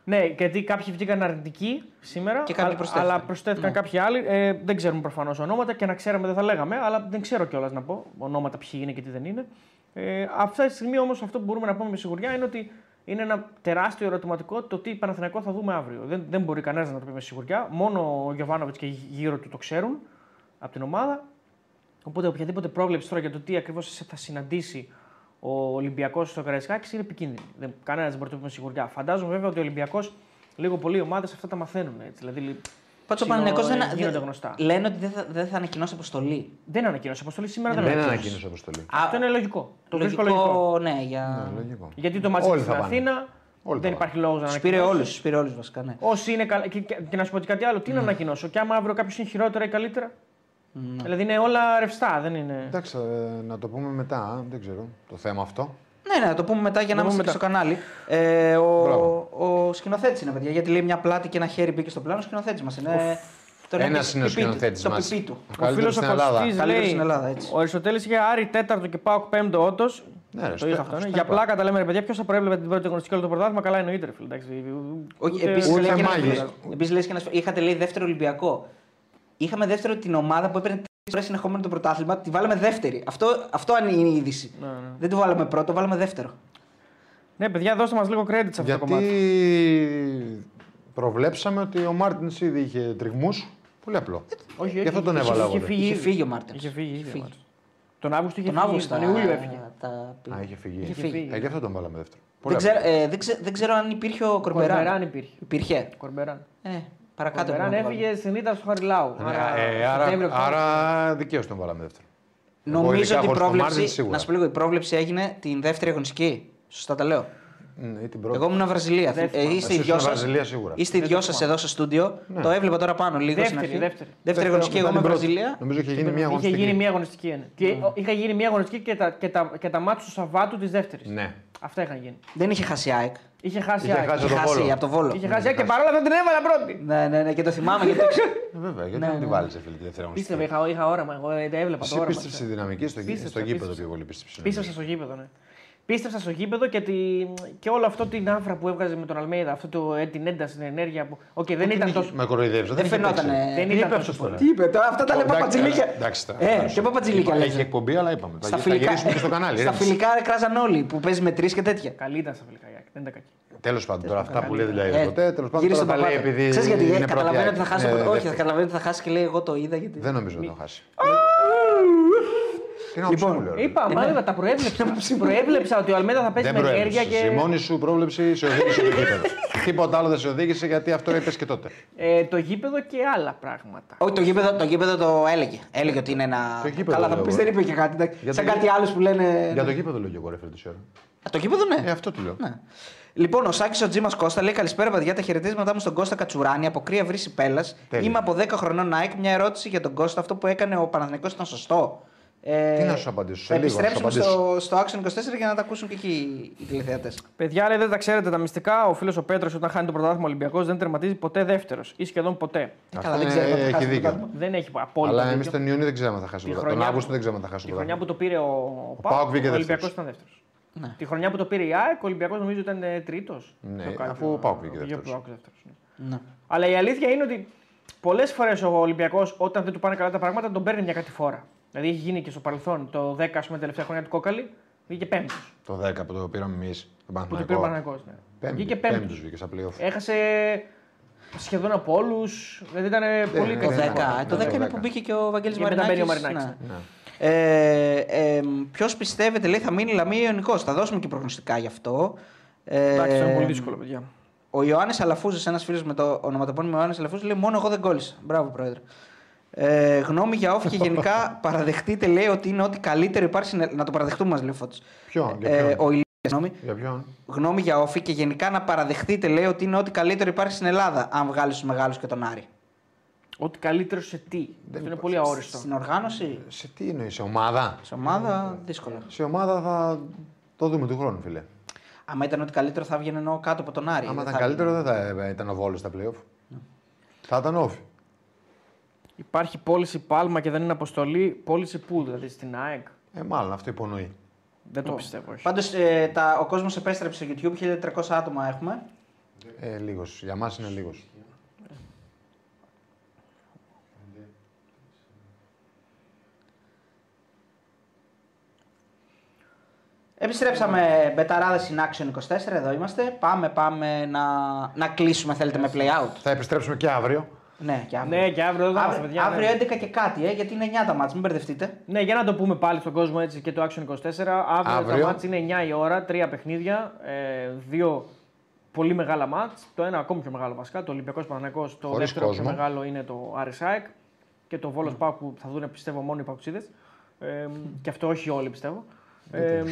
Ναι, γιατί κάποιοι βγήκαν αρνητικοί σήμερα, Και κάποιοι α- προσθέθηκαν. αλλά προσθέθηκαν Ναι. κάποιοι άλλοι. Ε, δεν ξέρουμε προφανώς ονόματα και να ξέραμε δεν θα λέγαμε, αλλά δεν ξέρω κιόλας να πω ονόματα ποιοι είναι και τι δεν είναι. Ε, αυτή τη στιγμή όμως αυτό που μπορούμε να πούμε με σιγουριά είναι ότι είναι ένα τεράστιο ερωτηματικό το τι Παναθηναϊκό θα δούμε αύριο. Δεν, δεν μπορεί κανένας να το πει με σιγουριά. Μόνο ο Γιωβάνοβιτς και γύρω του το ξέρουν από την ομάδα. Οπότε οποιαδήποτε πρόβλεψη τώρα για το τι ακριβώς θα συναντήσει ο Ολυμπιακός στο Καραϊσκάκης είναι επικίνδυνη. Δεν, κανένας δεν μπορεί να το πει με σιγουριά. Φαντάζομαι βέβαια ότι ο Ολυμπιακός λίγο πολύ οι ομάδες αυτά τα μαθαίνουν. Έτσι. Δηλαδή, Πάντω ο ψιλο- Παναγενικός δεν, γίνονται δεν- γνωστά. λένε ότι δεν θα, δεν θα ανακοινώσει αποστολή. Δεν ανακοίνωσε αποστολή σήμερα, δεν, Δεν ανακοίνωσε. ανακοίνωσε αποστολή. Αυτό είναι λογικό. Το βρίσκω λογικό. ναι, για. Ναι, λογικό. Γιατί το μάτι Όλοι στην θα πάνε. Αθήνα Όλοι δεν θα υπάρχει λόγος να Τους πήρε ανακοινώσει. όλους, τους πήρε όλους βασικά. Ναι. Όσοι είναι καλά. Και, και, και να σου πω και κάτι άλλο, τι να ανακοινώσω. Και άμα αύριο κάποιος είναι χειρότερα ή καλύτερα. Δηλαδή είναι όλα ρευστά, δεν είναι; Εντάξει, ε, να το πούμε μετά, δεν ξέρω το θέμα αυτό. Ναι, ναι, να το πούμε μετά για να Το είμαστε πούμε και στο κανάλι. Ε, ο Μπράβο. ο σκηνοθέτης είναι, παιδιά. Γιατί λέει μια πλάτη και ένα χέρι μπήκε στο πλάνο. Ο σκηνοθέτης μας είναι. τον Ένας έχει είναι ο πιπί του, σκηνοθέτης Το μας. πιπί του. Ο φίλο Καλύτερος ο στην Ελλάδα. Κωστής Καλύτερος λέει: στην Ελλάδα, έτσι. Ο Αριστοτέλης είχε Άρη τέταρτο και πάω πέμπτο όντως. Ναι, ρε, το στο- είχα αυτό. Ναι. στο Για είπα. πλάκα τα λέμε ρε παιδιά, ποιος θα προέβλεπε την πρώτη αγωνιστική όλο το πρωτάθλημα. Καλά εννοείται, ρε φίλε. εντάξει. Όχι, Ούτε- επίσης ούτε λέει, και ένας μάγες. φίλος- επίσης λέει και ένα Είχατε λέει δεύτερο Ολυμπιακό. Είχαμε δεύτερο την ομάδα που έπαιρνε τρεις φορές συνεχόμενο το πρωτάθλημα. Τη βάλαμε δεύτερη. Αυτό, αυτό είναι η είδηση. Ναι, ναι. Δεν τη βάλαμε πρώτο, βάλαμε δεύτερο. Ναι, παιδιά, δώστε μας λίγο credit σε αυτό το Γιατί κομμάτι. προβλέψαμε ότι ο Μάρτινς ήδη είχε τριγμούς. Πολύ απλό. Όχι, Γι' αυτό τον είχε- έβαλα είχε εγώ, φύγει Είχε ήδη. φύγει ο Μάρτινς. Είχε φύγει ήδη. ο Μάρτιν. Τον Αύγουστο είχε Τον φύγει. Αύγουστο. Τον Ιούλιο έφυγε. Τα... Α, είχε φύγει. Είχε φύγει. φύγει. Ε, γι' αυτό τον βάλαμε δεύτερο. Πολύ Δεν απλό. ξέρω, ε, δεν, ξέ- δεν ξέρω αν υπήρχε ο Κορμπεράν. Κορμπεράν υπήρχε. Υπήρχε. Κορμπεράν. Ε, παρακάτω. Κορμπεράν πρέπει να το έφυγε στην ήττα στο Χαριλάου. Ναι, ε, άρα, Σεπτέμβριο, Οκτώβριο. άρα δικαίως τον βάλαμε δεύτερο. Εγώ Νομίζω ειδικά ότι η χωρίς τον πρόβλεψη. Μάρτιν, σίγουρα. να σου πω λίγο, η πρόβλεψη έγινε την δεύτερη αγωνιστική. Σωστά τα λέω. Ναι, ή την πρώτη. Εγώ ήμουν Βραζιλία. Δεύτερη. Ε, είστε οι Εσύ δυο ήσουν σας. Βραζιλία σίγουρα. Είστε οι δυο σας εδώ στο στούντιο. Το έβλεπα τώρα πάνω λίγο στην Δεύτερη, αρχή. δεύτερη. Δεύτερη αγωνιστική, εγώ Μετά είμαι την πρώτη. Βραζιλία. Νομίζω είχε γίνει μια Είχε αγωνιστική. γίνει μια αγωνιστική. ναι. Και είχε γίνει μια αγωνιστική και τα, και τα, και τα μάτια του Σαββάτου της δεύτερης. Ναι. Αυτά είχαν γίνει. Δεν είχε χάσει ΑΕΚ. Είχε χάσει Είχε ΑΕΚ. χάσει Είχε το Βόλο. χάσει από το Βόλο. Είχε χάσει ΑΕΚ και παρόλα αυτά την έβαλα πρώτη. Ναι, ναι, ναι, και το θυμάμαι γιατί. το ξέρω. Ε, Βέβαια, γιατί Ναι, δεν την ναι. βάλεις σε φίλη τη δεύτερη αγωνιστική. Πίστευα, είχα, είχα όραμα. Εγώ ε, τα έβλεπα Εσύ το όραμα. πίστεψε στη δυναμική στο, γη- Πίστεψα, στο γήπεδο πίστεψα. πιο πολύ. Πίστεψε. Πίστεψα στο γήπεδο, ναι. Πίστεψα στο γήπεδο και, τη... και όλο αυτό την άφρα που έβγαζε με τον Αλμέιδα, αυτό το, ε, την ένταση, την ενέργεια που. Οκ, δεν ήταν τόσο. Με κοροϊδεύει. Δεν φαινόταν. Δεν Τι ήταν είπε τόσο αυτό τώρα. Τι είπε τώρα, αυτά τα λέμε πατζηλίκια. Εντάξει, τα- Ε, και παπατζηλίκια Έχει λέτε. εκπομπή, αλλά είπαμε. Στα Θα, θα φιλικά, γυρίσουμε και στο κανάλι. στα φιλικά κράζαν όλοι που παίζεις με τρεις και τέτοια. Καλή ήταν στα φιλικά η ΑΕΚ, δεν ήταν κακή. Τέλος πάντων, τώρα αυτά που λέει καλύτερα. δηλαδή Ε, ποτέ. Τέλος πάντων, γύρισε τώρα το τα λέει παπάτα. επειδή. Ξέρεις γιατί ε, είναι καταλαβαίνει ότι πρώτη θα χάσει. ΑΕΚ. από το- Ε, Όχι, θα δεύτερη. καταλαβαίνει ότι θα χάσει και λέει εγώ το είδα. Γιατί... Δεν νομίζω ότι θα χάσει. Τι να Λοιπόν, μου λέω, ρε. Είπα, μάλιστα τα προέβλεψα. προέβλεψα ότι ο Αλμέδα θα παίζει Δεν με ενέργεια προέβλεψες. και. Η μόνη σου πρόβλεψη σε οδήγησε το γήπεδο. Τίποτα άλλο δεν σε οδήγησε γιατί αυτό είπες και τότε. Ε, το γήπεδο και άλλα πράγματα. Όχι, το γήπεδο, το γήπεδο το έλεγε. Έλεγε ότι είναι ένα. Το γήπεδο Καλά, θα λέω μου πεις εγώ. δεν είπε και κάτι. εντάξει. Για Σαν το κάτι γήπεδο. άλλο που λένε. Για το γήπεδο λέω και εγώ ρε φίλε τόση ώρα. Α, το γήπεδο, ναι. Ε, αυτό του λέω. Ναι. Λοιπόν, ο Σάκης ο Τζίμας Κώστα λέει: Καλησπέρα, παιδιά. Τα χαιρετίσματά μου στον Κώστα Κατσουράνη από κρύα βρύση πέλας. Τέλεια. Είμαι από 10 χρονών ΑΕΚ. Μια ερώτηση για τον Κώστα. Αυτό που έκανε ο Παναθηναϊκός ήταν σωστό. Ε, Τι να σου απαντήσω, σε Θα λίγο να σου επιστρέψουμε απαντήσω. στο, στο Action 24 για να τα ακούσουν και εκεί οι τηλεθεατές. Παιδιά, λέει, δεν τα ξέρετε τα μυστικά. Ο φίλος ο Πέτρος, όταν χάνει το πρωτάθλημα Ολυμπιακός, δεν τερματίζει ποτέ δεύτερος ή σχεδόν ποτέ. Καλά, Αυτό δεν είναι- ξέρω. αν θα έχει χάσει το δίκιο. πρωτάθλημα. Δεν έχει απόλυτα. Αλλά εμείς δίκιο. τον Ιούνιο δεν ξέραμε αν θα χάσει Τη το πρωτάθλημα. Τον χρονιά Αύγουστο που- δεν ξέραμε αν θα χάσει Τη το χρονιά πρωτάθλημα. που το πήρε ο, ο Πάοκ βγήκε ο Ολυμπιακός δεύτερος. ήταν δεύτερος. Ναι. Τη χρονιά που το πήρε η ΑΕΚ, ο Ολυμπιακός νομίζω ήταν τρίτος. Ναι, αφού ο Πάοκ βγήκε δεύτερος. Ναι. Αλλά η αλήθεια είναι ότι πολλές φορές ο Ολυμπιακός, όταν δεν του πάνε καλά τα πράγματα, τον παίρνει μια κατηφόρα. Δηλαδή έχει γίνει και στο παρελθόν το 10, ας πούμε, τελευταία χρονιά του Κόκαλη, βγήκε πέμπτος. Το 10 που το πήραμε εμείς. Τον Που του πήρε ο Παναθηναϊκός. Παναγικό. Ναι. Πέμπτος Βγήκε πέμπτος. βγήκε στα playoff. Έχασε σχεδόν από όλους. Δηλαδή ήταν πολύ ναι, Το 10, ναι, ε, το ναι, 10 το είναι 10. που μπήκε και ο Βαγγέλης Και μετά Μαρινάκης. Μπαίνει ο Μαρινάκης, ναι. Ναι. Ε, ε, Ποιος πιστεύετε, λέει, θα μείνει Λαμία Ιωνικό. Θα δώσουμε και προγνωστικά γι' αυτό. Ε, Εντάξει, ήταν πολύ δύσκολο, παιδιά. Ο Ιωάννης Αλαφούζο, ένας φίλος με το ονοματεπώνυμο Ιωάννης Αλαφούζο, λέει: Μόνο εγώ δεν κόλλησα. Μπράβο, Πρόεδρε. Ε, γνώμη για όφη και γενικά παραδεχτείτε, λέει, ότι είναι ό,τι καλύτερο υπάρχει. στην- Να το παραδεχτούμε, μας λέει ο Φώτης. Ποιον, για Ε, ποιον; ο Ηλίας, συγγνώμη. Για ποιον; Γνώμη για όφη και γενικά να παραδεχτείτε, λέει, ότι είναι ό,τι καλύτερο υπάρχει στην Ελλάδα. Αν βγάλεις τους μεγάλους και τον Άρη. Ότι καλύτερο σε τι. Αυτό είναι πολύ αόριστο. Στην οργάνωση, Σε τι εννοείς, σε ομάδα; σε ομάδα, δύσκολα. Σε ομάδα θα. Το δούμε του χρόνου, φίλε. Άμα ήταν ότι καλύτερο θα βγαίνει ενώ κάτω από τον Άρη. Άμα δεν ήταν θα καλύτερο, έβγαινε. δεν θα ε, ήταν ο Βόλος στα playoff. Θα ήταν όφη. Υπάρχει πώληση Πάλμα και δεν είναι αποστολή. Πώληση πού, δηλαδή στην ΑΕΚ; Ε, μάλλον αυτό υπονοεί. Δεν το πιστεύω. Όχι. Πάντως ε, τα- ο κόσμος επέστρεψε στο YouTube, 1300 άτομα έχουμε. Ε, λίγος. Για μας είναι λίγος. Επιστρέψαμε μπεταράδες in action 24, εδώ είμαστε. Πάμε, πάμε να, να κλείσουμε, θέλετε, με play out. Θα επιστρέψουμε και αύριο. Ναι, και αύριο. Ναι, και αύριο εδώ θα είμαστε, αύριο, παιδιά. ναι. αύριο 11 και κάτι, ε, γιατί είναι 9 τα μάτς, μην μπερδευτείτε. Ναι, για να το πούμε πάλι στον κόσμο έτσι και το Action 24. Αύριο, Αύριο. τα μάτς είναι 9 η ώρα, τρία παιχνίδια, ε, δύο πολύ μεγάλα μάτς. Το ένα ακόμη πιο μεγάλο βασικά, το Ολυμπιακός Παναγιακός, το Χωρίς δεύτερο κόσμο. πιο μεγάλο είναι το Άρης ΑΕΚ και το Βόλος Πάου που θα δουν πιστεύω μόνο οι Παουξίδες. Ε, και αυτό όχι όλοι πιστεύω. Ε, Ε,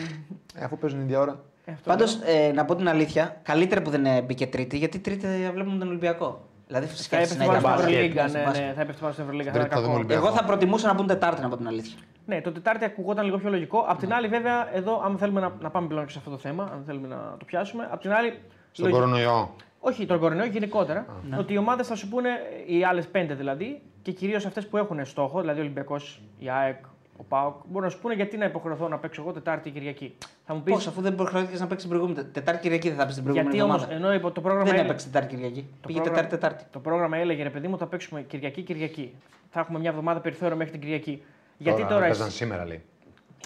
αφού παίζουν ίδια ώρα. ε, αυτό Πάντως, λέω. ε, να πω την αλήθεια, καλύτερα που δεν ε, μπήκε τρίτη, γιατί τρίτη ε, βλέπουμε τον Ολυμπιακό. Δηλαδή, θα φυσικά έπεφτε συνέχεια πάνω στην μπάσκετ. Ευρωλίγκα. στην Ναι, μπάσκετ. ναι, θα έπεφτε πάνω στην Ευρωλίγκα. Στην θα τρίτη θα ήταν δούμε κακό. Ολυμπιακό. Εγώ θα προτιμούσα να μπουν Τετάρτη, να πω την αλήθεια. Ναι, το Τετάρτη ακουγόταν λίγο πιο λογικό. Απ' την άλλη, βέβαια, εδώ, αν θέλουμε να, να πάμε πλέον και σε αυτό το θέμα, αν θέλουμε να το πιάσουμε. Απ' την άλλη, Στον λογι- κορονοϊό. όχι τον κορονοϊό, γενικότερα. Ότι οι ομάδες θα σου πούνε, οι άλλες πέντε δηλαδή, και κυρίως αυτές που έχουν στόχο, δηλαδή ο Ολυμπιακός, η ΑΕΚ, ο ΠΑΟΚ, μπορούν να σου πούνε γιατί να υποχρεωθώ να παίξω εγώ Τετάρτη ή Κυριακή. Θα μου πει. Πώς, αφού δεν υποχρεώθηκες να παίξεις την προηγούμενη. Τε- Τετάρτη Κυριακή δεν θα παίξει την προηγούμενη Γιατί όμως, εβδομάδα. ενώ υπό το πρόγραμμα. Δεν έλεγε- έπαιξε Τετάρτη Κυριακή. το Πήγε πρόγραμμα- Τετάρτη Τετάρτη. Το πρόγραμμα έλεγε ρε παιδί μου, θα παίξουμε Κυριακή-Κυριακή. Θα έχουμε μια εβδομάδα περιθώριο μέχρι την Κυριακή. Γιατί τώρα, να εσύ- παίζαν σήμερα, λέει.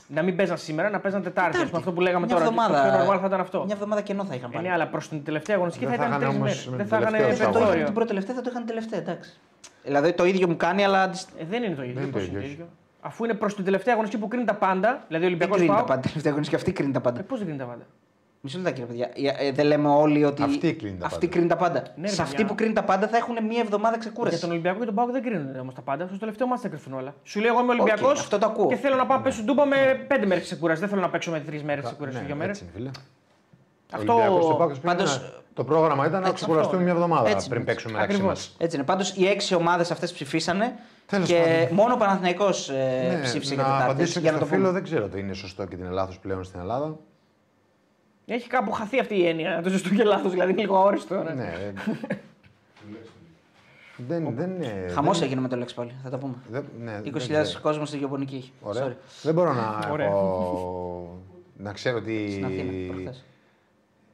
να μην παίζαν σήμερα, να παίζαν Τετάρτη. ας πούμε, αυτό που λέγαμε Μια τώρα. ότι εβδομάδα, Το πιο normal θα ήταν αυτό. Μια εβδομάδα κενό θα είχαν Ε, πάρει. ναι, αλλά προς την τελευταία αγωνιστική Δεν θα θα ήταν είχαν τρεις όμως μέρες. με Δεν την θα είχαν τελευταία Ε, το είχαν περιθώριο. την πρώτη τελευταία, θα το είχαν την τελευταία, εντάξει. Δηλαδή το ίδιο μου κάνει, αλλά. αντισ- Ε, δεν είναι το ίδιο. Δεν είναι πώς το ίδιο, είναι όχι. ίδιο. Αφού είναι προς την τελευταία αγωνιστική που κρίνει τα πάντα, δηλαδή ο Δεν Ολυμπιακός κρίνει τα Πάο. πάντα. Τελευταία αγωνιστική αυτή κρίνει τα πάντα. Ε, Πώς δεν κρίνει τα πάντα; Μισό λεπτάκι, ρε παιδιά. Ε, ε, δεν λέμε όλοι ότι. Αυτή κρίνει τα αυτή πάντα. κρίνει τα πάντα. Ναι, ρε Σε αυτή παιδιά. που κρίνει τα πάντα θα έχουν μία εβδομάδα ξεκούραση. Για τον Ολυμπιακό και τον Πάο δεν κρίνουν όμως τα πάντα. Στο τελευταίο μάτι θα κρυφθούν όλα. Σου λέει εγώ είμαι Ολυμπιακός αυτό το ακούω. και θέλω να πάω να πέσω ντούμπα με πέντε μέρες ξεκούραση. Δεν θέλω να παίξω με τρεις μέρες ξεκούραση, Ναι, δύο μέρες. έτσι είναι, φίλε. Αυτό. Ολυμπιακός στο Πάκος πριν πάντως- ήταν- Το πρόγραμμα ήταν να αυτό, ξεκουραστούμε ναι. μια εβδομάδα Έτσι, πριν έτσι. παίξουμε μεταξύ Ακριβώς. μας. Έτσι είναι. Πάντως οι έξι ομάδες αυτές ψηφίσανε Τέλος και πάντων. μόνο ο Παναθηναϊκός ε, Ναι, ψήφισε για να Τετάρτη. απαντήσω έτσι, και Για να στο το φίλο, πούμε. δεν ξέρω τι είναι σωστό και τι είναι λάθος πλέον στην Ελλάδα. Έχει κάπου χαθεί αυτή η έννοια. Το σωστό και λάθος, δηλαδή είναι λίγο αόριστο. ναι. Ναι. ε, Δεν, δεν είναι. Χαμός δεν- έγινε με το Λέξ πάλι, θα το πούμε. δεν- ναι, δεν 20.000 ξέρω. κόσμος στη γεωπονικής. Ωραία. Sorry. Δεν μπορώ να Ωραία. έχω... να ξέρω τι...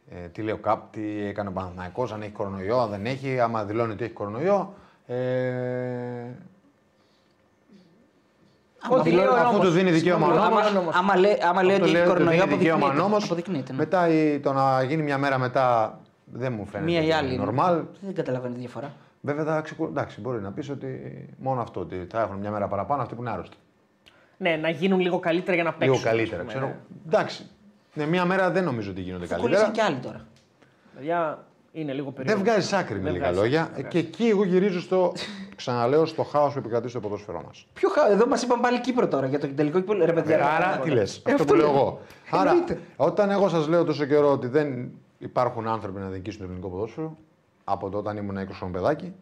Στην Αθήνα, προχθές. ε, τι λέει ο ΚΑΠ, τι έκανε ο Παναθηναϊκός, αν έχει κορονοϊό, αν δεν έχει, άμα δηλώνει ότι έχει κορονοϊό. Ε, Ό,τι λέει ο αυτό νόμος. του δίνει δικαίωμα ο Συμφωνώ. νόμος. Άμα- νόμος. Άμα λέει, άμα λέει Αυτό ότι έχει λέει κορονοϊό, δίνει δικαίωμα αποδεικνύεται. νόμος. αποδεικνύεται ναι. Μετά η- το να γίνει μια μέρα μετά δεν μου φαίνεται Μία ή άλλη. είναι. normal. Δεν καταλαβαίνω τη διαφορά. Βέβαια, θα ξεκου... εντάξει, μπορεί να πεις ότι μόνο αυτό, ότι θα έχουν μια μέρα παραπάνω αυτοί που είναι άρρωστοι. Ναι, να γίνουν λίγο καλύτερα για να παίξουν. Λίγο καλύτερα, ας πούμε, ξέρω. ναι. Εντάξει. Ναι, μια μέρα δεν νομίζω ότι γίνονται Θα καλύτερα. κολλήσουν και άλλοι τώρα. Παιδιά, είναι λίγο Δεν περίεργο. βγάζει άκρη με Δεν λίγα βγάζει, λόγια. δεν Και εκεί εγώ γυρίζω στο. Ξαναλέω στο χάος που επικρατεί στο ποδόσφαιρό μας. Ποιο χα... Εδώ μας είπαν πάλι Κύπρο τώρα για το τελικό κύπρο. Ρε παιδιά. Άρα τι λες, αυτό αυτό που λέω λέω. εγώ. Άρα, Εννοείται. όταν εγώ σας λέω τόσο καιρό ότι δεν υπάρχουν άνθρωποι να διοικήσουν το ελληνικό ποδόσφαιρο, από τότε όταν ήμουν 20 χρονών παιδάκι,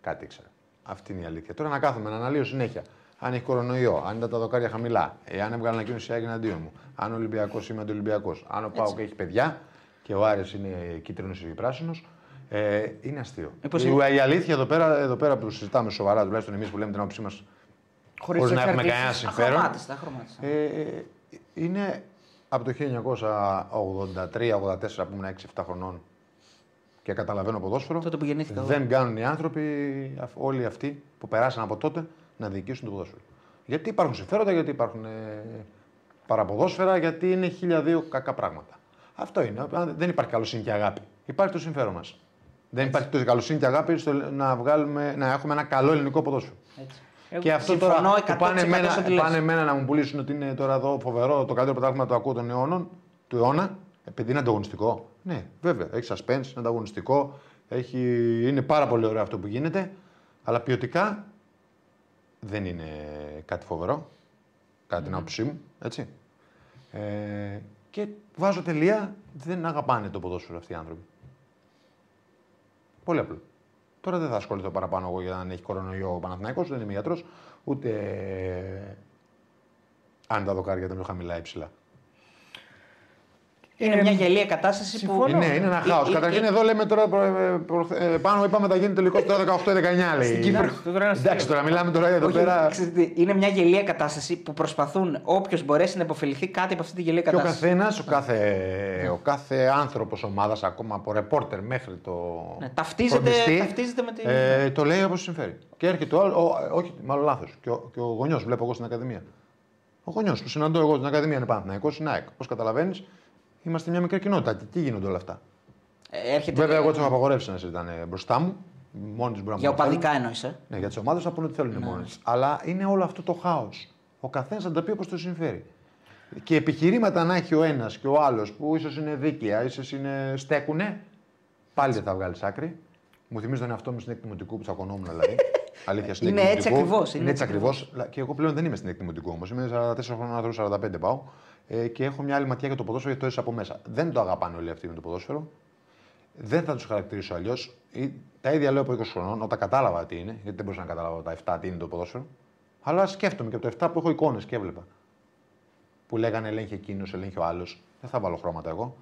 κάτι ήξερα. Αυτή είναι η αλήθεια. Τώρα να κάθομαι να αναλύω συνέχεια. Αν έχει κορονοϊό, αν ήταν τα δοκάρια χαμηλά, εάν έβγαλε ανακοίνωση ΑΕΚ εναντίον μου, αν ο Ολυμπιακός είμαι αντιολυμπιακός, αν ο Πάοκ έχει παιδιά και ο Άρης είναι κίτρινος ή πράσινος, ε, είναι αστείο. Μήπως η, είναι- η αλήθεια εδώ πέρα, εδώ πέρα που συζητάμε σοβαρά, τουλάχιστον εμείς που λέμε την άποψή μας, Χωρίς χωρίς να έχουμε εξαρτήσεις. κανένα συμφέρον. Αχρωμάτιστα, αχρωμάτιστα. Ε, είναι από το 1983-84 που ήμουν 6-7 χρονών και καταλαβαίνω ποδόσφαιρο. Τότε που γεννήθηκα εγώ. Δεν κάνουν οι άνθρωποι, αυ- όλοι αυτοί που περάσαν από τότε, να διοικήσουν το ποδόσφαιρο. Γιατί υπάρχουν συμφέροντα, γιατί υπάρχουν ε, παραποδόσφαιρα, γιατί είναι χίλια δύο κακά πράγματα. Αυτό είναι. Αν Δεν υπάρχει καλοσύνη και αγάπη. Υπάρχει το συμφέρον μας. Δεν υπάρχει τόσο καλοσύνη και αγάπη στο να, βγάλουμε, να έχουμε ένα καλό ελληνικό ποδόσφαιρο. Έτσι. Εγώ Και αυτό συμφωνώ τώρα που 100% πάνε σε εμένα, ό,τι λες. πάνε εμένα να μου πουλήσουν ότι είναι τώρα εδώ φοβερό, το καλύτερο πρωτάθλημα το ακούω των αιώνων, του αιώνα, επειδή είναι ανταγωνιστικό. Ναι, βέβαια, έχει suspense, είναι ανταγωνιστικό, έχει, είναι πάρα πολύ ωραίο αυτό που γίνεται, αλλά ποιοτικά δεν είναι κάτι φοβερό, κατά την άποψή μου, έτσι. Ε, και βάζω τελεία, δεν αγαπάνε το ποδόσφαιρο αυτοί οι άνθρωποι. Πολύ απλό. Τώρα δεν θα ασχοληθώ παραπάνω εγώ για να έχει κορονοϊό ο Παναθηναϊκός, δεν είμαι γιατρός, ούτε ε, αν τα δοκάρια ήταν πιο χαμηλά ή ψηλά. Είναι Ε, μια γελία κατάσταση που. συμφωνώ. Είναι, είναι ένα Ε, χάος. ε, Καταρχήν ε, εδώ λέμε τώρα προ- ε, προ- ε, πάνω είπαμε θα γίνει τελικό τώρα 18-19 λέει. Στην Κύπρο. Εντάξει, τώρα ένας Εντάξει αστείο. τώρα μιλάμε τώρα εδώ όχι, πέρα. ξέρετε, είναι μια γελία κατάσταση που προσπαθούν όποιος μπορέσει να υποφεληθεί κάτι από αυτή τη γελία Και ο κατάσταση. καθένας, ο κάθε, ο κάθε άνθρωπος ομάδας, ακόμα από ρεπόρτερ μέχρι το. Ναι, ταυτίζεται- φροντιστή, ταυτίζεται με τη- Ε, το λέει όπως συμφέρει. Και έρχεται ο άλλος. ο- Όχι, μάλλον λάθος. Και ο, και ο γονιός, βλέπω εγώ στην Ακαδημία. Ο γονιός που συναντώ εγώ στην Ακαδημία είναι Παναθυναϊκό, είναι ΑΕΚ. Όπω καταλαβαίνεις, είμαστε μια μικρή κοινότητα. Και τι γίνονται όλα αυτά; Ε, έρχεται Βέβαια, εγώ τους έχω απαγορεύσει να συζητάνε μπροστά μου. Μόνοι τους μπορεί να για μου το οπαδικά θέλουν. εννοείς. Ε; Ναι, για τις ομάδες θα πούνε ότι θέλουν ναι. μόνοι τους. Αλλά είναι όλο αυτό το χάος. Ο καθένας θα τα πει όπω του συμφέρει. Και επιχειρήματα να έχει ο ένας και ο άλλος που ίσως είναι δίκαια, ίσως είναι στέκουνε, πάλι δεν θα βγάλεις άκρη. Μου θυμίζει τον εαυτό μου στην εκδημοτικού που τσακωνόμουν δηλαδή. Αλήθεια, στην Είναι εκδημοτικού. έτσι ακριβώς, Είναι, είναι έτσι έτσι ακριβώς. Και εγώ πλέον δεν είμαι στην εκδημοτικού όμως. Είμαι 44 χρόνια άνθρωπος, 45 πάω. Ε, και έχω μια άλλη ματιά για το ποδόσφαιρο γιατί το έζησα από μέσα. Δεν το αγαπάνε όλοι αυτοί με το ποδόσφαιρο. Δεν θα τους χαρακτηρίσω αλλιώς. Τα ίδια λέω από 20 χρονών, όταν κατάλαβα τι είναι, γιατί δεν μπορούσα να καταλάβω τα 7 τι είναι το ποδόσφαιρο. Αλλά σκέφτομαι και από το 7 που έχω εικόνες και έβλεπα. Που λέγανε ελέγχει εκείνος, ελέγχει ο άλλος. Δεν θα βάλω χρώματα εγώ.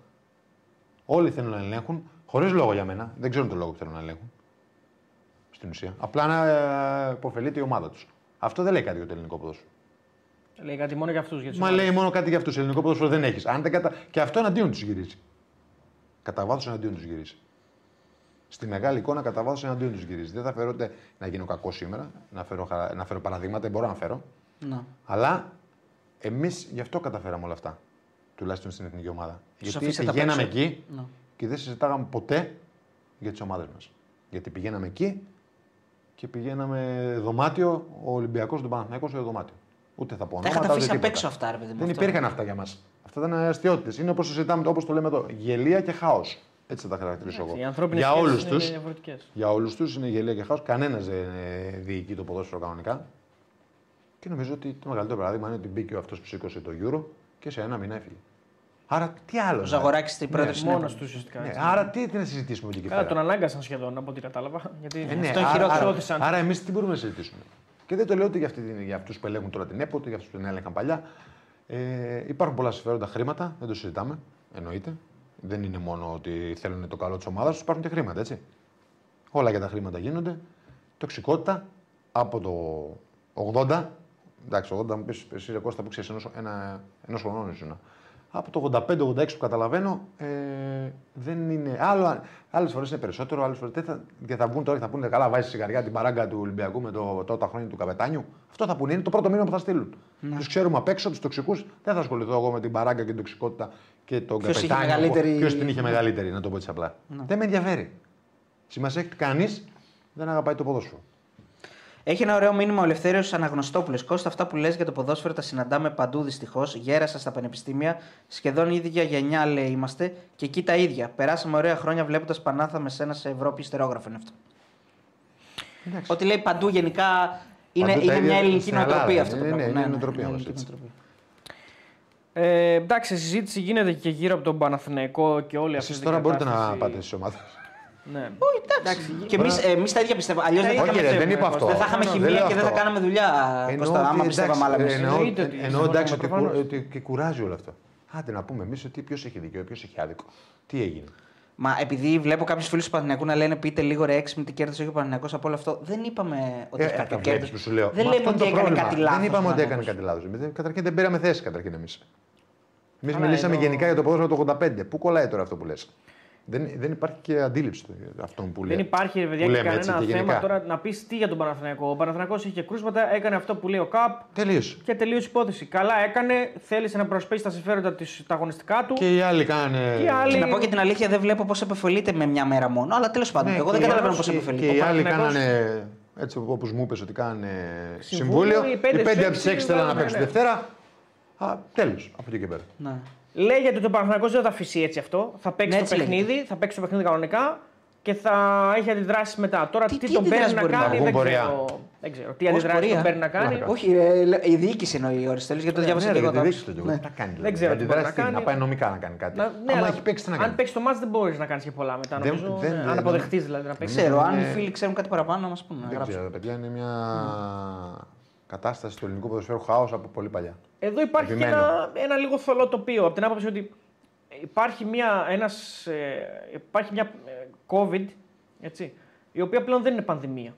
Όλοι θέλουν να ελέγχουν, χωρίς λόγο για μένα. Δεν ξέρουν τον λόγο που θέλουν να ελέγχουν. Στην ουσία. Απλά να ε, υποφελείται η ομάδα τους. Αυτό δεν λέει κάτι για το ελληνικό ποδόσφαιρο. Λέει κάτι μόνο για αυτούς. Για τους Μα ομάδες. λέει μόνο κάτι για αυτούς. Ελληνικό ποδόσφαιρο δεν έχεις. Αν δεν κατα... Και αυτό εναντίον τους γυρίζει. Κατά βάθος εναντίον τους γυρίζει. Στη μεγάλη εικόνα κατά βάθος εναντίον τους γυρίζει. Δεν θα φέρω ούτε να γίνω κακό σήμερα, να φέρω, χαρα- να φέρω παραδείγματα, μπορώ να φέρω. Ναι. Αλλά εμείς γι' αυτό καταφέραμε όλα αυτά. Τουλάχιστον στην εθνική ομάδα. Γιατί αφήσατε απ' πηγαίναμε έξω. εκεί Ναι. και δεν συζητάγαμε ποτέ για τις ομάδες μας. Γιατί πηγαίναμε εκεί και πηγαίναμε δωμάτιο, ο Ολυμπιακός, τον Παναθηναϊκός στο δωμάτιο. Ούτε θα πω Τα είχατε ονόματα, αφήσει ούτε απ' τίποτα. έξω αυτά, ρε παιδί μου. Δεν αυτό. υπήρχαν αυτά για μας. Αυτά ήταν αστείωτες. Είναι όπως το συζητάμε, όπως το λέμε εδώ. Γελία και χάος. Έτσι θα τα χαρακτηρίσω Εντάξει, Οι εγώ. ανθρώπινες Για σχέσεις όλους είναι τους. διαφορετικές. Για όλους τους είναι γελία και χάος. Κανένας δεν ε, διοικεί το ποδόσφαιρο κανονικά. Και νομίζω ότι το μεγαλύτερο παράδειγμα είναι ότι μπήκε αυτός που σήκωσε το Euro και σε ένα μήνα έφυγε. Άρα τι άλλο. Ο να- Ζαγοράκης στην πρόεδρο Μόνος συνέβη. τους ουσιαστικά. Ναι, έτσι. άρα τι, τι να συζητήσουμε εκεί και Καλά, τον πέρα. ανάγκασαν σχεδόν από ό,τι κατάλαβα. Γιατί Ε, ναι, αυτό είναι άρα, χειρότερο. άρα, Όθησαν. άρα εμείς τι μπορούμε να συζητήσουμε; Και δεν το λέω ούτε για, αυτή την- για αυτούς που ελέγχουν τώρα την ΕΠΟ, ούτε για αυτούς που την έλεγχαν παλιά. Ε, υπάρχουν πολλά συμφέροντα χρήματα, δεν το συζητάμε. Εννοείται. Δεν είναι μόνο ότι θέλουν το καλό της ομάδας, υπάρχουν και χρήματα, έτσι. Όλα για τα χρήματα γίνονται. Τοξικότητα από το 80. Εντάξει, 80 μου πεις εσύ ρε Κώστα που ξέρεις ενός ένα, ενός χρονών ήσουν. Από το 85-86 που καταλαβαίνω ε, δεν είναι. Άλλο, άλλες φορές είναι περισσότερο, άλλες φορές δεν θα. Και θα βγουν τώρα και θα πούνε καλά, βάζεις σιγαριά την παράγκα του Ολυμπιακού με το τότε χρόνια του Καπετάνιου. Αυτό θα πούνε. Είναι το πρώτο μήνυμα που θα στείλουν. Ναι. Τους ξέρουμε απ' έξω, τους τοξικούς. Δεν θα ασχοληθώ εγώ με την παράγκα και την τοξικότητα και τον Ποιος είχε Καπετάνιο. μεγαλύτερη- Ποιος την είχε μεγαλύτερη, να το πω έτσι απλά. Δεν με ενδιαφέρει. Σημασία έχει ότι κανείς δεν αγαπάει το ποδόσφαιρο. Έχει ένα ωραίο μήνυμα ο Ελευθέριος Αναγνωστόπουλος. Κώστα, αυτά που λες για το ποδόσφαιρο τα συναντάμε παντού δυστυχώς. Γέρασα στα πανεπιστήμια. Σχεδόν η ίδια γενιά λέει είμαστε και εκεί τα ίδια. Περάσαμε ωραία χρόνια βλέποντας Πανάθα με σένα σε Ευρώπη. Ιστερόγραφο είναι αυτό. Εντάξει. Ότι λέει παντού γενικά είναι, Παντού τα είναι ίδια μια ελληνική στην Ελλάδα. νοοτροπία αυτό το Είναι, πράγμα. είναι, είναι Ναι, ναι, νοοτροπία είναι μας, ελληνική έτσι. νοοτροπία. Ε, εντάξει, η συζήτηση γίνεται και γύρω από τον Παναθηναϊκό και όλη αυτή Εσεί την τώρα μπορείτε να κατάσταση. πάτε στις ομάδες. Ναι. Εντάξει. Και εμείς εμείς τα ίδια πιστεύω. Αλλιώς δεν, Τα θα ίδια Όχι, είχαμε- ρε, δεν είπα αυτό. δεν θα είχαμε Δεν χημεία λέω και δεν θα αυτό. κάναμε δουλειά. Κώστα, άμα πιστεύαμε άλλα εμείς. εννοώ, Εννοείται ότι εννοώ συμφωνούμε εντάξει ότι, προφανώς. κου- ότι και κουράζει όλο αυτό. Άντε να πούμε εμείς ότι ποιος έχει δίκιο, ποιος έχει άδικο. Τι έγινε; Μα επειδή βλέπω κάποιους φίλους του Παναθηναϊκού να λένε πείτε λίγο ρε έξυπνη τι κέρδισε ο Παναθηναϊκός από όλο αυτό, δεν είπαμε ότι Ε, έχει ε, κάποιο τα βλέπεις κέρδος. που σου λέω. Δεν Μα λέμε αυτό ότι είναι το έκανε πρόβλημα. κάτι λάθος. Δεν είπαμε ότι έκανε κάτι λάθος. Καταρχήν δεν πήραμε θέση καταρχήν εμείς. Εμείς Καλά, μιλήσαμε εδώ- γενικά για το ποδόσφαιρο το 85. Πού κολλάει τώρα αυτό που λες; Δεν, δεν υπάρχει και αντίληψη αυτών που λέει. Δεν υπάρχει ρε παιδιά που και λέμε, κανένα έτσι, και θέμα γενικά. τώρα να πεις τι για τον Παναθηναϊκό. Ο Παναθηναϊκός είχε κρούσματα, έκανε αυτό που λέει ο ΚΑΠ Τελείωσε. και τελείωσε η υπόθεση. Καλά έκανε, θέλησε να προσπίσει τα συμφέροντα της, τα αγωνιστικά του. Και οι άλλοι κάνανε. Και οι άλλοι- Και να πω και την αλήθεια, δεν βλέπω πώς επεφελείται με μια μέρα μόνο. Αλλά τέλος πάντων, Ναι, εγώ και δεν οι καταλαβαίνω άλλοι- πώς και- επεφελείται. Και οι Ο άλλοι Παναθηναϊκός- κάνανε. Έτσι όπως μου είπες ότι κάνανε Συμβούλιο, συμβούλιο. οι πέντε Οι πέντε στους από τις έξι έξι θέλανε να βάλανε, παίξουν ναι. Δευτέρα. Α, τέλος. Από εκεί και πέρα. Ναι. Λέγεται ότι ο Παναθηναϊκός δεν θα αφήσει έτσι αυτό. Θα παίξει Ναι, το έτσι παιχνίδι, θα παίξει το παιχνίδι κανονικά και θα έχει αντιδράσει μετά. Τώρα Τι- τι, τι τον παίρνει αντιδράσεις να μπορεί να κάνει βγουν, δεν πορεία. ξέρω, δεν ξέρω. Τι Πώς αντιδράσει πορεία; τον παίρνει να κάνει. Πλάκα. Όχι, ρε, λέ- η διοίκηση εννοεί ο Αριστοτέλη, γιατί το διάβασα Ναι, και ρε, εγώ. γιατί το δείξτε το. Ναι. Τι θα κάνει. Δεν ξέρω τι μπορεί Αντιδράσει να τι, κάνει. Να πάει νομικά να κάνει κάτι. Να, ναι, Άμα αλλά έχει παίξει τι να αν κάνει. παίξει το μάτς δεν μπορείς να κάνεις και πολλά μετά. Δεν- Νομίζω. δεν- ναι, δεν- αν αποδεχτείς δηλαδή να Δεν παίξεις. ξέρω, αν οι Είναι- φίλοι ξέρουν κάτι παραπάνω να μας πούνε. να Δεν γράψουν. ξέρω, παιδιά, είναι μια κατάσταση του ελληνικού ποδοσφαίρου χάος από πολύ παλιά. Εδώ υπάρχει και Επιμένω. ένα, ένα λίγο θολό τοπίο. Από την άποψη ότι υπάρχει μια, ένας, ε, υπάρχει μια ε, COVID, έτσι, η οποία πλέον δεν είναι πανδημία.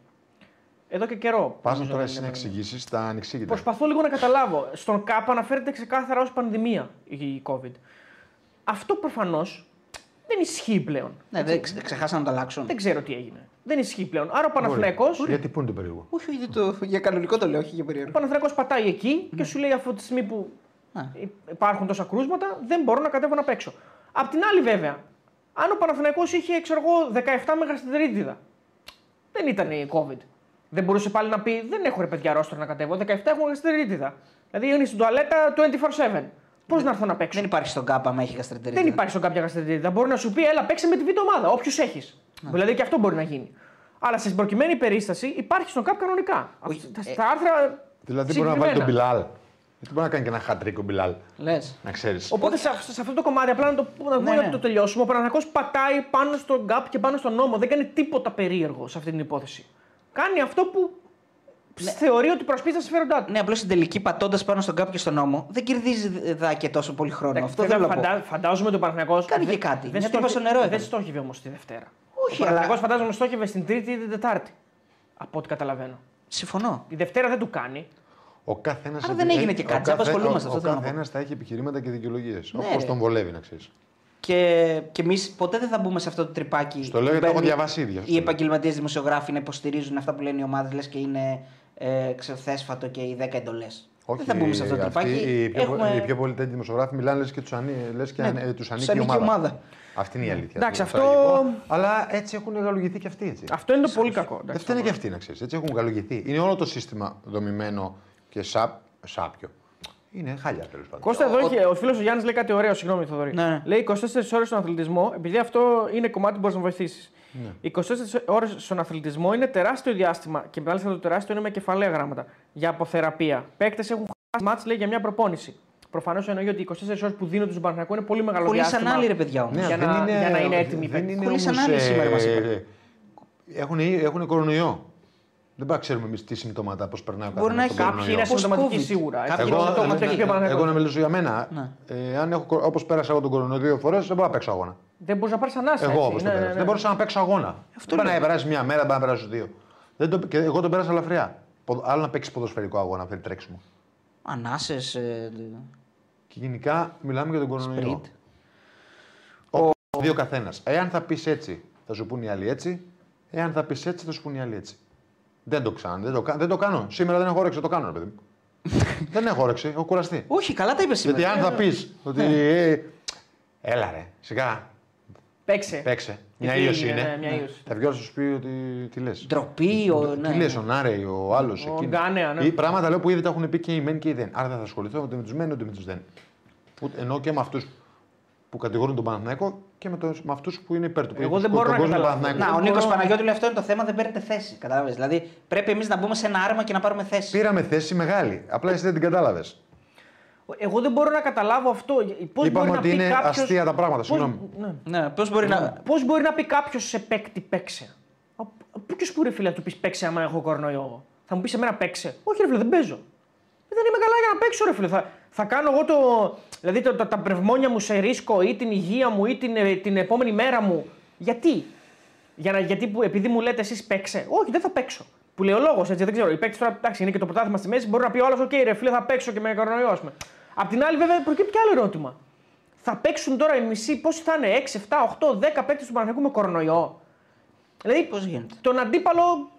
Εδώ και καιρό. Πα νομίζω τώρα δεν εσύ είναι να πανδημία. εξηγήσεις τα ανεξήγητα. Προσπαθώ λίγο να καταλάβω. Στον ΚΑΠ αναφέρεται ξεκάθαρα ως πανδημία η COVID. Αυτό προφανώς δεν ισχύει πλέον. Ναι, δεν ξε- ξεχάσαν να το αλλάξουν. Δεν ξέρω τι έγινε. Δεν ισχύει πλέον. Άρα ο Μπορεί. Παναθηναϊκός, Γιατί πού είναι το περίεργο; Όχι, όχι, το, για κανονικό το λέω, όχι για ο περίεργο. Παναθηναϊκός πατάει εκεί και σου λέει αυτή τη στιγμή που Ναι. υπάρχουν τόσα κρούσματα, δεν μπορώ να κατέβω να παίξω. Απ' την άλλη, βέβαια, αν ο Παναθηναϊκός είχε, ξέρω εγώ, 17 μεγαστερίτιδα, δεν ήταν η COVID. Δεν μπορούσε πάλι να πει: Δεν έχω ρε παιδιά ρόστρο να κατέβω. 17 έχω μεγαστερίτιδα. Δηλαδή είναι στην τουαλέτα 24-7. Πώς να έρθω να παίξω; Δεν υπάρχει στον ΚΑΠ άμα έχει γαστρεντερίτιδα. Δεν υπάρχει στον κάποια γαστρεντερίτιδα. Μπορεί να σου πει: Έλα, παίξε με τη β' ομάδα, όποιου έχεις. Δηλαδή και αυτό μπορεί να γίνει. Αλλά στην προκειμένη περίσταση υπάρχει στον ΚΑΠ κανονικά. Όχι, Αυτά- ε, Στα άρθρα. Δηλαδή μπορεί να βάλει τον συγκεκριμένα. Μπιλάλ. Γιατί μπορεί να κάνει και ένα χατρίκο Μπιλάλ. Λες. Να ξέρεις. Οπότε σε, αυ- σε αυτό το κομμάτι, απλά να το, να πούμε Ναι, να ναι. το τελειώσουμε. Ο Παναθηναϊκός πατάει πάνω στον ΚΑΠ και πάνω στον νόμο. Δεν κάνει τίποτα περίεργο σε αυτή την υπόθεση. Κάνει αυτό που θεωρεί ότι προσπίζει τα συμφέροντά του. Ναι, απλώς στην τελική πατώντας πάνω στον ΚΑΠ και στον νόμο δεν κερδίζει δά και τόσο πολύ χρόνο. Αυτό Βέβαια, δεν βλέπω. φαντα... Φαντάζομαι ότι ο Παναθηναϊκός Κάνει δεν- και κάτι. Δεν Μια τρύπα στο νερό Δεν έκανε. στόχευε όμως τη Δευτέρα. Όχι, ο Παναθηναϊκός αλλά- φαντάζομαι στόχευε στην Τρίτη ή την Τετάρτη. Από ό,τι καταλαβαίνω. Συμφωνώ. Η Δευτέρα δεν του κάνει. Ο καθένας. Άρα δεν έγινε και κάτι, δεν απασχολούμαστε, Ο, αυτό θέλω να πω. καθένας θα έχει επιχειρήματα και δικαιολογίες. Ναι, Όπως ρε. τον βολεύει, να ξέρεις. Και, και εμείς ποτέ δεν θα μπούμε σε αυτό το τρυπάκι. Στο λέω που γιατί το έχω μπαίνουν διαβάσει ήδη, αυτό Οι λέω. επαγγελματίες δημοσιογράφοι να υποστηρίζουν αυτά που λένε οι ομάδες, λες και είναι ε, ξεφθέσφατο και οι 10 εντολές. Δεν θα μπούμε σε αυτό το αυτοί τρυπάκι. Οι πιο, Έχουμε... οι πιο πολυτέλειοι δημοσιογράφοι μιλάνε λες και τους ανή, λες και Ναι, ναι, τους ανήκει, τους η ανήκει η ομάδα. ομάδα. Αυτή είναι η αλήθεια. Εντάξει, Το αυτό- τραγικό. Αλλά έτσι έχουν γαλογηθεί και αυτοί. Έτσι. Αυτό είναι το πολύ κακό. Δεν εντάξει. φταίνε και αυτοί, να ξέρεις. Έτσι έχουν γαλογηθεί. Είναι όλο το σύστημα δομημένο και σαπ, σάπιο. Είναι χάλια τέλος πάντων. Κώστα, εδώ έχει, ο φίλος ο Γιάννης λέει κάτι ωραίο, συγγνώμη Θοδωρή. Ναι, ναι. Λέει 24 ώρες στον αθλητισμό, επειδή αυτό είναι κομμάτι που μπορείς να βοηθήσεις. Ναι. 24 ώρες στον αθλητισμό είναι τεράστιο διάστημα και μάλιστα το τεράστιο είναι με κεφαλαία γράμματα για αποθεραπεία. Παίκτες έχουν χάσει μάτς, λέει για μια προπόνηση. Προφανώς εννοεί ότι οι 24 ώρες που δίνονται στον Παναγιακό είναι πολύ μεγάλο Χωρίς διάστημα. ανάλυση, ρε παιδιά όμως. Ναι. για να- για να είναι έτοιμοι οι Δεν παίκτες. είναι Χωρίς όμως, ανάλυση ε, σήμερα μας είπαν. ε, Έχουν, έχουν κορονοϊό. Δεν πάμε να ξέρουμε εμεί τι συμπτώματα, πώ περνάει ο Μπορεί να καθένας τον έχει Κάποιοι κορονοϊό. είναι Πώς συμπτωματικοί COVID. σίγουρα. έτσι. Κάποιοι Εγώ, Αυτό είναι το έχει πει ο εγώ, Παναθηναϊκός. να μιλήσω για μένα. Ναι. Ε, αν έχω, όπω πέρασα εγώ τον κορονοϊό δύο φορέ, δεν μπορώ να παίξω αγώνα. Δεν μπορεί να πάρει ανάσα. Εγώ έτσι. όπω το Ναι, ναι, πέρασα. ναι. Δεν μπορούσα να παίξω αγώνα. Αυτό δεν πάει λέω. να περάσει μια μέρα, δεν πάει να περάσει δύο. Δεν το, και εγώ τον πέρασα ελαφριά. Ποδο- Άλλο να παίξει ποδοσφαιρικό αγώνα, θέλει τρέξιμο. Ανάσε. Ε, Και γενικά μιλάμε για τον κορονοϊό. σπριτ. Ο... Δύο καθένα. Εάν θα πει έτσι, θα σου πούν οι άλλοι έτσι. Εάν θα πει έτσι, θα σου πούν οι άλλοι έτσι. Δεν το κάνω. Δεν το, κα- δεν το κάνω. Σήμερα δεν έχω όρεξη, το κάνω, ρε παιδί μου. δεν έχω όρεξη, έχω κουραστεί. Όχι, καλά τα είπες σήμερα. Γιατί αν θα πεις ότι. ε, έλα ρε, σιγά, Παίξε. παίξε. Μια τι ίωση έγινε, είναι. ναι, μια ίωση. Θα βγει όλος να σου πει ότι. Τι λες. Ντροπή, ο, ναι. Τι λες, ο Νάρεϊ, ο άλλος. Ο Γκάνεα, ναι. Ή πράγματα λέω που ήδη τα έχουν πει και οι μεν και οι δεν. Άρα δεν θα ασχοληθώ ούτε με τους μεν ούτε με τους δεν. Ούτε- Ενώ και με αυτούς που κατηγορούν τον Παναθηναϊκό και με, το, με αυτούς που είναι υπέρ του. Εγώ που- δεν που μπορώ τον να κόσμο καταλάβω. Παναθηναϊκό. Να, ο Δεν Νίκος μπορώ- Παναγιώτης λέει αυτό είναι το θέμα, δεν παίρνετε θέση. Κατάλαβες. Δηλαδή πρέπει εμείς να μπούμε σε ένα άρμα και να πάρουμε θέση. Πήραμε θέση μεγάλη. Απλά εσύ δεν την κατάλαβες. Εγώ δεν μπορώ να καταλάβω αυτό. Πώς μπορεί Είπαμε να ότι πει είναι κάποιος... αστεία τα πράγματα. Πώς- Συγγνώμη. Ναι. Ναι, πώς μπορεί να. Πώς μπορεί να πει κάποιος σε παίκτη παίξε. Πού και που ρε φίλε, να του πεις παίξε άμα έχω κορονοϊό. Θα μου πεις σε μένα παίξε. Όχι, ρε φίλε, δεν παίζω. Ε, Δεν είμαι καλά για να παίξω, ρε φίλε. Θα, θα κάνω εγώ το. Δηλαδή το, το- τα πνευμόνια μου σε ρίσκο ή την υγεία μου ή την, ε, την επόμενη μέρα μου. Γιατί; Για να, γιατί που, επειδή μου λέτε εσείς παίξε. Όχι, δεν θα παίξω. Που λέει ο λόγος έτσι, δεν ξέρω. Οι παίκτες τώρα, εντάξει, είναι και το πρωτάθλημα στη μέση. Μπορεί να πει ο άλλος, OK, ρε φίλε, θα παίξω και με κορονοϊό, ας πούμε. Απ' την άλλη, βέβαια, προκύπτει και άλλο ερώτημα. Θα παίξουν τώρα οι μισοί, πόσοι θα είναι, 6, 7, 8, 10 παίκτες του Παναγενικού με κορονοϊό; Δηλαδή, Πώς γίνεται; τον αντίπαλο.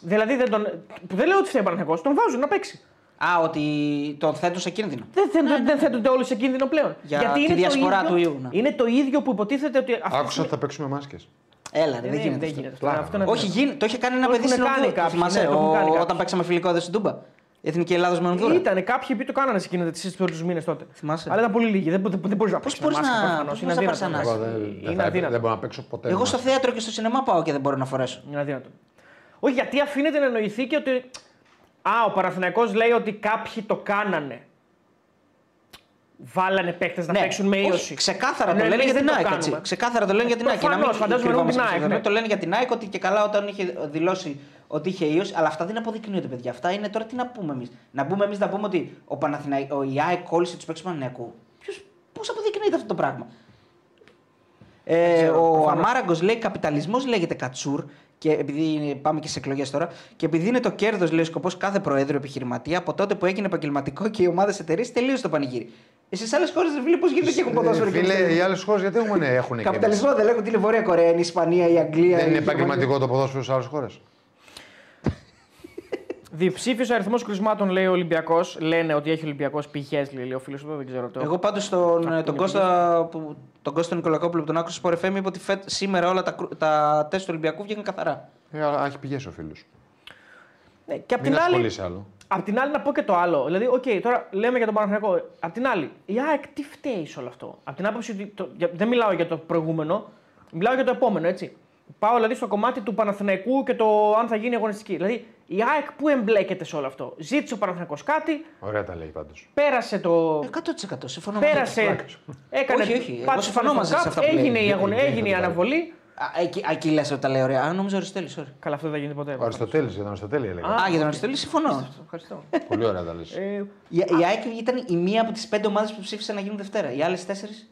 Δηλαδή, δεν, τον, που δεν λέω ότι φταίει ο Παναγενικό, τον βάζουν να παίξει. Α, ότι τον θέτουν σε κίνδυνο. Δεν, δεν, δεν θέτονται όλοι σε κίνδυνο πλέον. Για Γιατί τη είναι διασπορά το του ίδιο, ιού, ναι. Είναι το ίδιο που υποτίθεται ότι. αυτή τη Άκουσα στιγμή- ότι θα παίξουμε μάσκες. Έλα, ρε, Ε, δεν γίνεται. δεν αυτό. γίνεται. Πλάκα, Αυτό ναι. είναι Όχι, γίνει, το είχε κάνει ένα Το παιδί έχουν στην κάνει Ονδούρα. κάποιοι, Θυμάσαι, ναι, το έχουν ο- κάνει κάποιοι. όταν παίξαμε φιλικό εδώ στην Τούμπα. Η Εθνική Ελλάδα με Ονδούρα. Ήταν κάποιοι που το κάνανε σε εκείνη τη πρώτου μήνες τότε. Θυμάσαι. Αλλά ήταν πολύ λίγοι. Δεν, δεν, δεν μπορείς να Πώς παίξεις. μπορείς μάσκα, να- προφανώς. πώς Είναι θα πάρεις αδύνατο. ανάσα. Εγώ δεν, δεν, Είναι θα, αδύνατο. δεν μπορώ να παίξω ποτέ. Εγώ στο μάσκες. θέατρο και στο σινεμά πάω και δεν μπορώ να φορέσω. Είναι αδύνατο. Όχι, γιατί αφήνεται να εννοηθεί και ότι. Α, ο Παναθηναϊκός λέει ότι κάποιοι το κάνανε. Βάλανε παίκτες να Ναι, παίξουν με όχι, ίωση. Ξεκάθαρα Ενώ το λένε εμείς για την δεν το ΑΕΚ. έτσι. κάνουμε. Ξεκάθαρα το λένε για την ΑΕΚ. Και να μην Προφανώς, φαντάζομαι κρυβόμαστε εννοούν την πίσω ΑΕΚ, στο ναι. Το λένε για την ΑΕΚ ότι και καλά όταν είχε δηλώσει ότι είχε ίωση. Αλλά αυτά δεν αποδεικνύονται, παιδιά. Αυτά είναι τώρα τι να πούμε εμείς. Να πούμε εμείς να πούμε ότι ο Παναθηναϊ... ο η ΑΕΚ κόλλησε τους παίκτες του Παναθηναϊκού. Ποιος... Πώς αποδεικνύεται αυτό το πράγμα; Ε, ο Αμάραγκο λέει: Καπιταλισμός λέγεται κατσούρ. Και επειδή πάμε και σε εκλογές τώρα, και επειδή είναι το κέρδος, λέει ο σκοπός κάθε προέδρου επιχειρηματία, από τότε που έγινε επαγγελματικό και οι ομάδες εταιρείες τελείωσε το πανηγύρι. Ε, Στι άλλες χώρες δεν πώς γίνεται και έχουν ποδόσφαιρο. και Φίλε, πιστεύουν. οι άλλες χώρες γιατί έχουν, έχουν και Καπιταλισμό δεν λέγουν τι είναι η Βόρεια Κορέα, είναι η Ισπανία, η Αγγλία. Δεν είναι η Γερμανία. επαγγελματικό το ποδόσφαιρο σε άλλες χώρες; Διψήφιος αριθμός κρουσμάτων λέει ο Ολυμπιακός. Λένε ότι έχει Ολυμπιακός πηγές, λέει ο φίλος του, δεν ξέρω το. Εγώ πάντως τον, Α, τον, είναι Κώστα, που, τον Κώστα Νικολακόπουλο που τον άκουσα στο Sport FM είπε ότι φέτ, σήμερα όλα τα, κρου- τα τεστ του Ολυμπιακού βγήκαν καθαρά. Ε, αλλά έχει πηγές ο φίλος. Ναι, και απ' Μην την άλλη, ασχολείσαι άλλο. Απ' την άλλη να πω και το άλλο. Δηλαδή, οκ, τώρα λέμε για τον Παναθηναϊκό. Απ' την άλλη, η ΑΕΚ τι φταίει σε όλο αυτό; Απ' την άποψη ότι. Το, για- δεν μιλάω για το προηγούμενο, μιλάω για το επόμενο, έτσι. Πάω δηλαδή στο κομμάτι του Παναθηναϊκού και το αν θα γίνει αγωνιστική. Δηλαδή, η ΑΕΚ που εμπλέκεται σε όλο αυτό; Ζήτησε ο Παναθηναϊκός κάτι, Ωραία τα λέει πάντως. πέρασε το. 100% συμφωνώ με Πέρασε. αυτό. Έκανε. Όχι, όχι, εγώ πάτησε συμφωνώ στο μαζί σε cup, αυτά που λέει. Έγινε, η, αγωνία, Δεν- έγινε η δεν το αναβολή. Α, εκεί, εκεί λες ότι τα λέει ωραία. Α, νόμιζα Αριστοτέλη, sorry. Καλά, αυτό δεν θα γίνει ποτέ. Ο Αριστοτέλης, για τον Αριστοτέλη έλεγα. Α, για τον Αριστοτέλη συμφωνώ. Ευχαριστώ. Πολύ ωραία τα λες. ε, Η, η ΑΕΚ ήταν η μία από τις πέντε ομάδες που ψήφισαν να γίνουν Δευτέρα. Οι άλλες τέσσερις;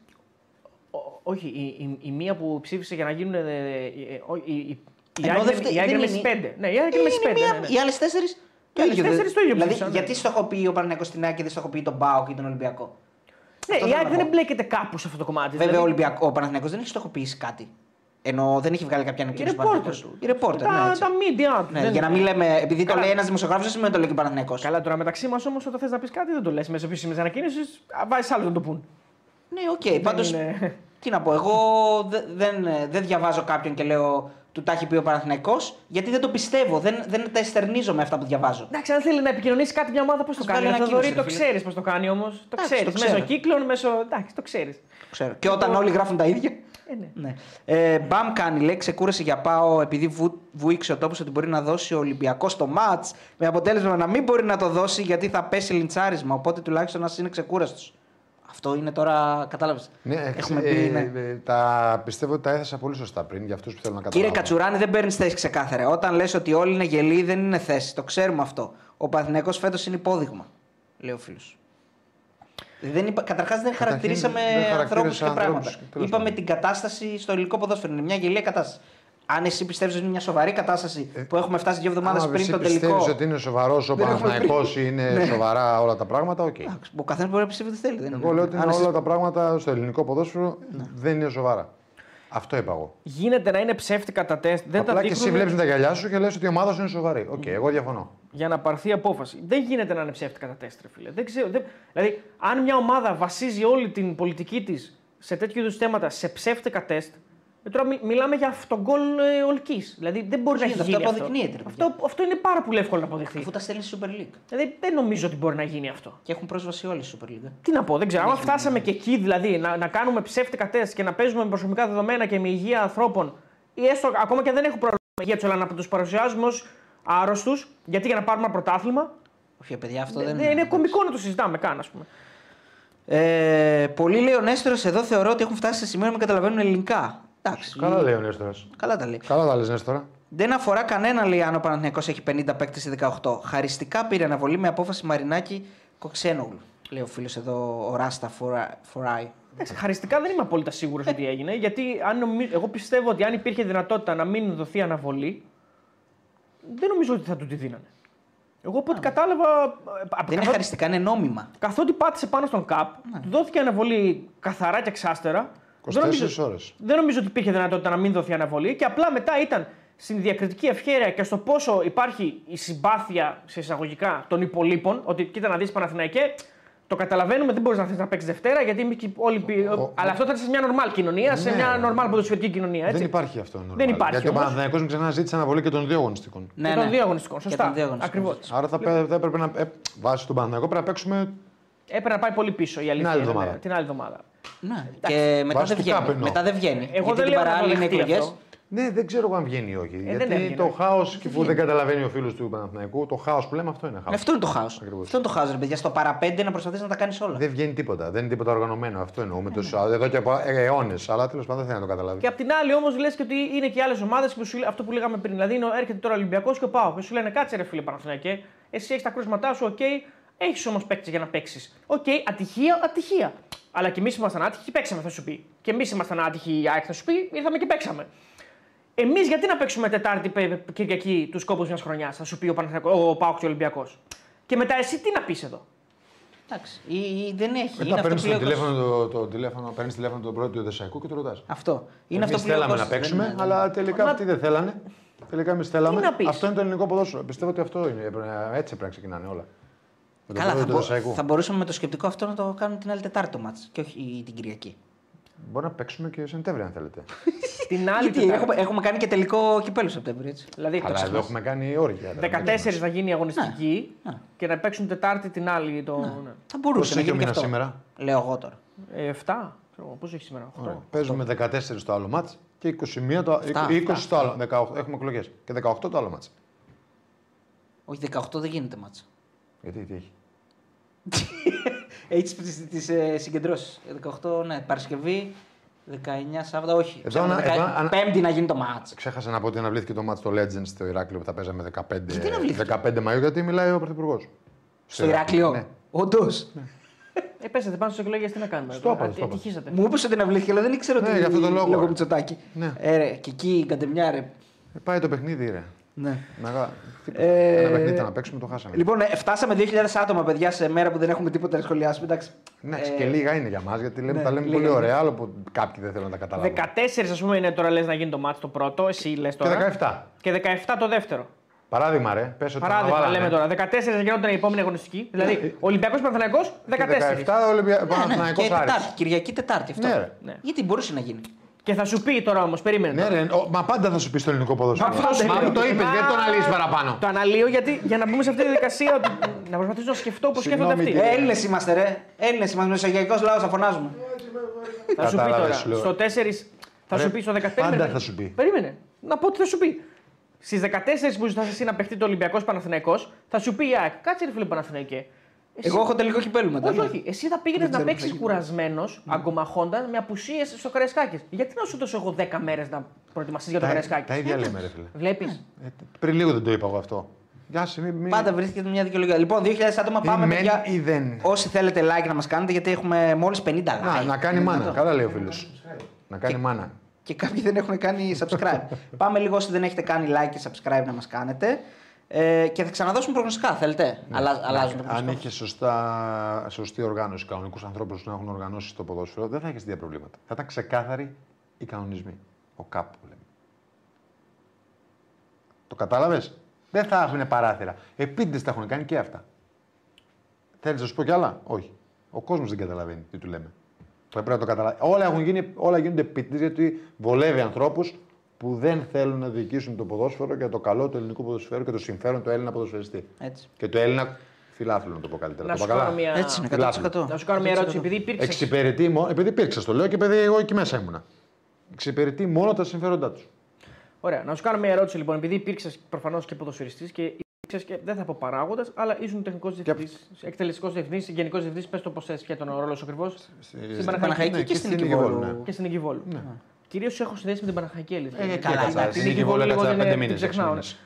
Ο- όχι, η, η, η μία που ψήφισε για να γίνουν. Ε, ε, ε, ο- η, η, η Ενώ ΑΕΚ δεν είναι- φταίει- η ΑΕΚ δεν είναι με είναι- στι πέντε. Ναι, η ΑΕΚ είναι με στι πέντε. ναι, ναι. Οι άλλες τέσσερι. Οι άλλες τέσσερις το ίδιο Δηλαδή, ψήφισαν, ναι. γιατί στοχοποιεί ο Παναγιακό στην ΑΕΚ και δεν στοχοποιεί τον Μπάουκ ή τον Ολυμπιακό; Ναι, Αυτό η θέλω ΑΕΚ να δεν πω. εμπλέκεται κάπου σε αυτό το κομμάτι. Βέβαια, ο, δηλαδή, Ολυμπιακό, ο Παναθηναϊκός δεν έχει στοχοποιήσει κάτι. Ενώ δεν έχει βγάλει κάποια οι ανακοίνωση. ο ρεπόρτερ Παναθηναϊκός. του. Οι ρεπόρτερ, τα, ναι, έτσι. τα media του. Ναι, δεν για να είναι. μην λέμε, επειδή το Καλά. λέει ένας δημοσιογράφος, δεν σημαίνει ότι το λέει και ο Παναθηναϊκός. Καλά, τώρα μεταξύ μας όμως, όταν θες να πεις κάτι, δεν το λες. Μέσα επίσημης ανακοίνωσης, βάζεις άλλο να το πούν. Ναι, οκ. Πάντω. είναι- Τι να πω, εγώ δε- δεν, δεν διαβάζω κάποιον και λέω του τα έχει πει ο Παναθηναϊκός γιατί δεν το πιστεύω. Δεν, δεν τα ενστερνίζομαι με αυτά που διαβάζω. Εντάξει, αν θέλει να επικοινωνήσει κάτι μια ομάδα, πώς το Ας κάνει. βγάλει Ο Θοδωρής ανακοίνωση, το ρε φίλε. ξέρεις πώς το κάνει όμως. Το Εντάξει, ξέρεις. το Μέσω ξέρω. κύκλων, μέσω. Εντάξει, το ξέρεις. Ξέρω. Και όταν όλοι γράφουν τα ίδια. Ε, ναι. Ναι. Ε, μπαμ κάνει, λέει, ξεκούρασε για πάω επειδή βου, βούιξε ο τόπος ότι μπορεί να δώσει ο Ολυμπιακός το ματ. Με αποτέλεσμα να μην μπορεί να το δώσει γιατί θα πέσει λιντσάρισμα. Οπότε τουλάχιστον να είναι ξεκούραστος. Αυτό είναι τώρα. Κατάλαβες. Ναι, Έχουμε ε, πει. ναι. ε, τα πιστεύω ότι τα έθεσα πολύ σωστά πριν για αυτούς που θέλουν να Κύριε καταλάβουν. Κατσουράνη, δεν παίρνεις θέση ξεκάθαρα. Όταν λες ότι όλοι είναι γελοί, δεν είναι θέση. Το ξέρουμε αυτό. Ο Παθηναϊκός φέτος είναι υπόδειγμα. Λέει ο φίλος. Δεν είπα, καταρχάς δεν Καταρχήν, χαρακτηρίσαμε δεν ανθρώπους χαρακτήρισα και πράγματα. ανθρώπους, τέλος Είπαμε πάντων. την κατάσταση στο ελληνικό ποδόσφαιρο. Είναι μια γελία κατάσταση. Αν εσύ πιστεύεις ότι είναι μια σοβαρή κατάσταση που έχουμε φτάσει δύο εβδομάδες Ε, Άμα πριν εσύ το τελικό. πιστεύεις ότι είναι σοβαρός ο Δεν έχουμε Παναθηναϊκός ή είναι Ναι. σοβαρά όλα τα πράγματα, οκ. Εντάξει, Ο καθένας μπορεί να πιστεύει ό,τι θέλει. Δεν Εγώ είναι. λέω ότι είναι Αν εσύ- όλα τα πράγματα στο ελληνικό ποδόσφαιρο δεν είναι σοβαρά. Αυτό είπα εγώ. Γίνεται να είναι ψεύτικα τα τεστ. Δεν Απλά τα και εσύ δείχνουν βλέπεις τα γυαλιά σου και λες ότι η ομάδα σου είναι σοβαρή. Οκ, εγώ διαφωνώ. για να παρθεί απόφαση. Δεν γίνεται να είναι ψεύτικα τα τεστ, ρε φίλε. Δεν ξέρω, δεν... Δηλαδή, αν μια ομάδα βασίζει όλη την πολιτική της σε τέτοιου είδους θέματα σε ψεύτικα τεστ, ε, τώρα μι- μιλάμε για αυτογκολ ε, ολική. Δηλαδή δεν μπορεί να έχει γίνεται, αυτό γίνει αυτό. αποδεικνύεται, ρε παιδιά. Αυτό, αυτό είναι πάρα πολύ εύκολο να αποδειχθεί. Αφού τα στέλνει στη Super League. Δηλαδή δεν νομίζω ότι μπορεί να γίνει αυτό. Και έχουν πρόσβαση όλοι στη Super League. ε. Τι να πω, δεν ξέρω. Αν φτάσαμε και εκεί δηλαδή να, να κάνουμε ψεύτικα τεστ και να παίζουμε με προσωπικά δεδομένα και με υγεία ανθρώπων, ή έστω ακόμα και αν δεν έχουν πρόβλημα με υγεία τους, αλλά να τους παρουσιάζουμε ως άρρωστους, γιατί για να πάρουμε ένα πρωτάθλημα; Όχι, παιδιά, αυτό Δεν, δεν είναι κωμικό να το συζητάμε καν, ας πούμε. Ε, πολλοί λέει ο Νέστορος εδώ θεωρώ ότι έχουν φτάσει σε σημείο να μην καταλαβαίνουν ελληνικά. Εντάξει. Καλά λέει ο Νέστορας. Καλά τα λέει. Καλά τα λες, Νέστορα. Δεν αφορά κανένα λέει αν ο Παναθηναϊκός έχει 50 παίκτες ή 18. Χαριστικά πήρε αναβολή με απόφαση Μαρινάκη Κοξένογλου. Λέει ο φίλος εδώ, ο Ράστα Φοράι. Εντάξει, χαριστικά δεν είμαι απόλυτα σίγουρος ότι έγινε, γιατί αν νομι... εγώ πιστεύω ότι αν υπήρχε δυνατότητα να μην δοθεί αναβολή, δεν νομίζω ότι θα του τη δίνανε. Εγώ από ό,τι κατάλαβα. ε, από- Δεν είναι καθότι- χαριστικά, είναι νόμιμα. Καθότι πάτησε πάνω στον ΚΑΠ, του δόθηκε αναβολή καθαρά και εξάστερα. 24 Δεν νομίζω, ώρες. δεν νομίζω ότι υπήρχε δυνατότητα να μην δοθεί αναβολή και απλά μετά ήταν στην διακριτική ευχαίρεια και στο πόσο υπάρχει η συμπάθεια σε εισαγωγικά των υπολείπων. Ότι κοίτα να δεις Παναθηναϊκέ, το καταλαβαίνουμε, δεν μπορείς να θες να παίξεις Δευτέρα γιατί είμαι και όλοι. πι- Ο- Αλλά αυτό ήταν σε μια νορμάλ κοινωνία, σε Ναι. μια νορμάλ ποδοσφαιρική κοινωνία. Έτσι. Δεν υπάρχει αυτό. normal. Δεν υπάρχει Γιατί ο όμως. Παναθηναϊκός μην ξεχνά ζήτησε αναβολή και των δύο αγωνιστικών. Ναι, και των δύο αγωνιστικών. Και Σωστά. των δύο αγωνιστικών. Ακριβώς. Άρα θα, πέ- θα έπρεπε να. Ε, βάσει τον Παναθηναϊκό πρέπει να παίξουμε. Έπρεπε να πάει πολύ πίσω η αλήθεια. άλλη είναι, εβδομάδα. ναι, Την άλλη εβδομάδα. Ναι. Και μετά Βάσει δεν, του ΚΑΠ βγαίνει. εννοώ. μετά δεν βγαίνει. Εγώ Γιατί δεν την λέω να το παράλληλη είναι δεχτεί εκλογές. αυτό. Ναι, δεν ξέρω αν βγαίνει ή όχι. δεν γιατί έβγαινε, το ρε. χάο και που δεν καταλαβαίνει ο φίλος του Παναθηναϊκού, το χάος που λέμε αυτό είναι χάος. Αυτό είναι το χάος. Ακριβώς. Αυτό είναι το χάος, ρε παιδιά. Στο παραπέντε να προσπαθείς να τα κάνεις όλα. Δεν βγαίνει τίποτα. Δεν είναι τίποτα οργανωμένο. Αυτό εννοούμε. Ναι, Το, εδώ και αιώνες. Αλλά τέλος πάντων δεν θέλει να το καταλάβει. Και απ' την άλλη όμως λες και ότι είναι και άλλες ομάδες που σου λέ- αυτό που λέγαμε πριν. Δηλαδή είναι, έρχεται τώρα ο Ολυμπιακός και ο Πάο και σου λένε κάτσε ρε φίλε Παναθηναϊκέ, εσύ έχεις τα κρούσματά σου, οκ, έχεις όμως παίκτη για να παίξεις. Οκ, ατυχία, ατυχία. Αλλά και εμείς ήμασταν άτυχοι και παίξαμε, θα σου πει. Και εμείς ήμασταν άτυχοι η ΑΕΚ, θα σου πει, ήρθαμε και παίξαμε. Εμείς γιατί να παίξουμε Τετάρτη πε- πε- Κυριακή τους σκόπου μιας χρονιάς, θα σου πει ο, Παναθηναϊκός- ο Πάοκ και ο Ολυμπιακός. Και μετά εσύ τι να πεις εδώ; Εντάξει. Ή, ή δεν έχει. Μετά είναι αυτό παίρνεις που το λέει ο Κώστας. τηλέφωνο, το, το τηλέφωνο, παίρνεις τηλέφωνο τον πρώτο του Δεσσαϊκού και το ρωτάς. Αυτό. Είναι Εμείς αυτό που λέει ο θέλαμε να Κώστας. παίξουμε, Δεν- αλλά τελικά Μα- αυτοί δεν θέλανε. Τελικά εμείς θέλαμε. να πεις; Αυτό είναι το ελληνικό ποδόσφαιρο. Πιστεύω ότι αυτό είναι. Έπρεπε να- Έτσι πρέπει να ξεκινάνε όλα. Με τον Καλά, θα, πρώτο του μπο- Δεσσαϊκού. θα μπορούσαμε με το σκεπτικό αυτό να το κάνουμε την άλλη Τετάρτη το μάτς και όχι την Κυριακή. Μπορεί να παίξουμε και Σεπτέμβρη αν θέλετε. Την άλλη Γιατί Τετάρτη. έχουμε, έχουμε κάνει και τελικό κυπέλο Σεπτέμβριο, έτσι. Δηλαδή, Αλλά εδώ έχουμε κάνει όρια. 14 θα γίνει η αγωνιστική Ναι. και να παίξουν Τετάρτη την άλλη. Το... Ναι. Θα μπορούσε Πώς να έχει ο γίνει και μήνας αυτό. σήμερα; Λέω εγώ τώρα. Ε, 7. Πώ έχει σήμερα, 8. Ωραία. Παίζουμε 14 το άλλο μάτς και 21 το, Αυτά, 20 αυτά, το άλλο. 18, έχουμε εκλογές. Και 18 το άλλο μάτς. Όχι, 18 δεν γίνεται μάτς. Γιατί τι έχει; Έχει τι ε, συγκεντρώσεις. 18, ναι, Παρασκευή, 19 Σάββατο, όχι. Εδώ να- Ψάχνω, εδώ 19 αν- Πέμπτη να γίνει το μάτς. Ξέχασα να πω ότι αναβλήθηκε το μάτς στο Legends στο Ηράκλειο που θα παίζαμε 15, Γιατί αναβλήθηκε; 15 Μαΐου γιατί μιλάει ο Πρωθυπουργός. Στο Ηράκλειο; Ναι. Όντως. Ε, πέσατε πάνω στι εκλογές, τι να κάνουμε. Στο είπα, Α, στο είπα. Ατυχήσατε. Μου είπες ότι την αυλήθηκε, αλλά δεν ήξερα Ναι, ότι. για αυτό το λόγο, Λόγω ρε. Μητσοτάκη. Ναι. Ε, ρε, και εκεί η καντεμιά, ρε. Ε, πάει το παιχνίδι, ρε. Ναι. Μεγά... Ε, Ένα παιχνίδι ήταν να παίξουμε, το χάσαμε. Λοιπόν, ε, φτάσαμε 2.000 άτομα, παιδιά, σε μέρα που δεν έχουμε τίποτα να σχολιάσουμε. Εντάξει. Ναι, Ε, και λίγα είναι για μας γιατί λέμε, ναι, τα λέμε λίγα πολύ είναι. ωραία. Άλλο που κάποιοι δεν θέλουν να τα καταλάβουν. 14 ας πούμε είναι τώρα λες να γίνει το μάτι το πρώτο, εσύ λες Και τώρα. 17. Και 17 το δεύτερο. Παράδειγμα, ρε. Πες ότι Παράδειγμα, αναβάλανε. λέμε τώρα. 14 γινόταν η επόμενη αγωνιστική. Δηλαδή, Ολυμπιακός Παναθανιακό 14. Και 17 Ολυμπια... ναι, ναι, Παναθηναϊκός και Άρης. Τετάρτη, Κυριακή Τετάρτη. Αυτό. Ναι, ρε. Ναι. Γιατί μπορούσε να γίνει. Και θα σου πει τώρα όμως, περίμενε. Ναι, τώρα. ρε. Ο- Μα πάντα θα σου πει στο ελληνικό ποδόσφαιρο. Μα αυτό σου Μα λέω. μου το είπε, Μα- γιατί τον αλύει παραπάνω. Το αναλύω γιατί για να μπούμε σε αυτή τη διαδικασία ότι να προσπαθήσω να σκεφτώ πώς σκέφτονται Συγγνώμη, αυτοί. κύριε. Έλληνες είμαστε, ρε. Έλληνες είμαστε. Μεσογειακό λαός, θα φωνάζουμε. Θα σου πει τώρα. Κατάλαβες, λέω. Στο 4 θα Ρε, σου πει στο 15. πάντα περίμενε. θα σου πει. Περίμενε. Να πω τι θα σου πει. Στις 14 που ζητά εσύ να παιχτεί το Ολυμπιακός Παναθηναϊκός, θα σου πει η ΑΕΚ, κάτσε ρε φίλε Παναθηναϊκέ. Εσύ- Εγώ έχω τελικό κυπέλου μετά. Όχι, ναι. όχι. Εσύ θα πήγαινες Δεν να ξέρω τι παίξεις θα γίνει. κουρασμένος, αγκομαχώντας με απουσίες στο Καραϊσκάκη. Γιατί να σου δώσω εγώ 10 μέρες να προετοιμαστείς για το Τα, Καραϊσκάκη. τα ίδια λέμε, ρε φίλε. Βλέπεις; Ε, πριν λίγο δεν το είπα εγώ αυτό. Γεια σου, μη, μη... Πάντα βρίσκεται μια δικαιολογία. Λοιπόν, 2.000 άτομα πάμε, μεν παιδιά. ή δεν. Όσοι θέλετε like να μας κάνετε, γιατί έχουμε μόλις 50 like. Να, να κάνει Είναι μάνα. δυνατό. Καλά λέει ο φίλος. Να κάνει μάνα. Και κάποιοι δεν έχουν κάνει subscribe. πάμε λίγο όσοι δεν έχετε κάνει like και subscribe να μας κάνετε. Ε, και θα ξαναδώσουμε προγνωστικά, θέλετε; Αλλα, αλλάζουν τα Ναι. Αν προγνωστικά. είχες σωστά, σωστή οργάνωση, κανονικούς ανθρώπους να έχουν οργανώσει το ποδόσφαιρο, δεν θα έχει τέτοια προβλήματα. Θα ήταν ξεκάθαροι οι κανονισμοί. Ο ΚΑΠ που λέμε. Το κατάλαβες; Δεν θα άφηνε παράθυρα. Επίτηδες τα έχουν κάνει και αυτά. Θέλεις να σου πω κι άλλα; Όχι. Ο κόσμος δεν καταλαβαίνει τι του λέμε. Θα πρέπει να το καταλάβει. Όλα, έχουν γίνει, όλα γίνονται επίτηδες γιατί βολεύει ανθρώπους που δεν θέλουν να διοικήσουν το ποδόσφαιρο για το καλό του ελληνικού ποδοσφαίρου και το συμφέρον του Έλληνα ποδοσφαιριστή. Έτσι. Και το Έλληνα φιλάθλο να το πω καλύτερα. Να το σου πω καλά; κάνω μια, Έτσι είναι, Φιλάθλο. 100%. να σου κάνω μια ερώτηση. Επειδή υπήρξε. Εξυπηρετεί μόνο, επειδή υπήρξε, το λέω και επειδή εγώ εκεί μέσα ήμουνα. Εξυπηρετεί μόνο τα συμφέροντά τους. Ωραία, να σου κάνω μια ερώτηση λοιπόν. Επειδή υπήρξες προφανώς και ποδοσφαιριστής και υπήρξες και δεν θα πω παράγοντας, αλλά ήσουν τεχνικός διευθυντής, εκτελεστικός διευθυντής, γενικό διευθυντής. Πες το πώς θες ποια ήταν ο ρόλος ακριβώς. Στην Παναχαϊκή ναι, και στην Νικηβόλου, Νικηβόλου. ναι. Και στην Νικηβόλου. Ναι. Κυρίως έχω συνδέσει με την Παναχαϊκή Ελίδα. Ε, Γιατί καλά, την- εντάξει, την στην Νικηβόλου Νικηβόλου λίγο έκατσα την, πέντε την μήνες, έξι ξεχνάω. μήνες.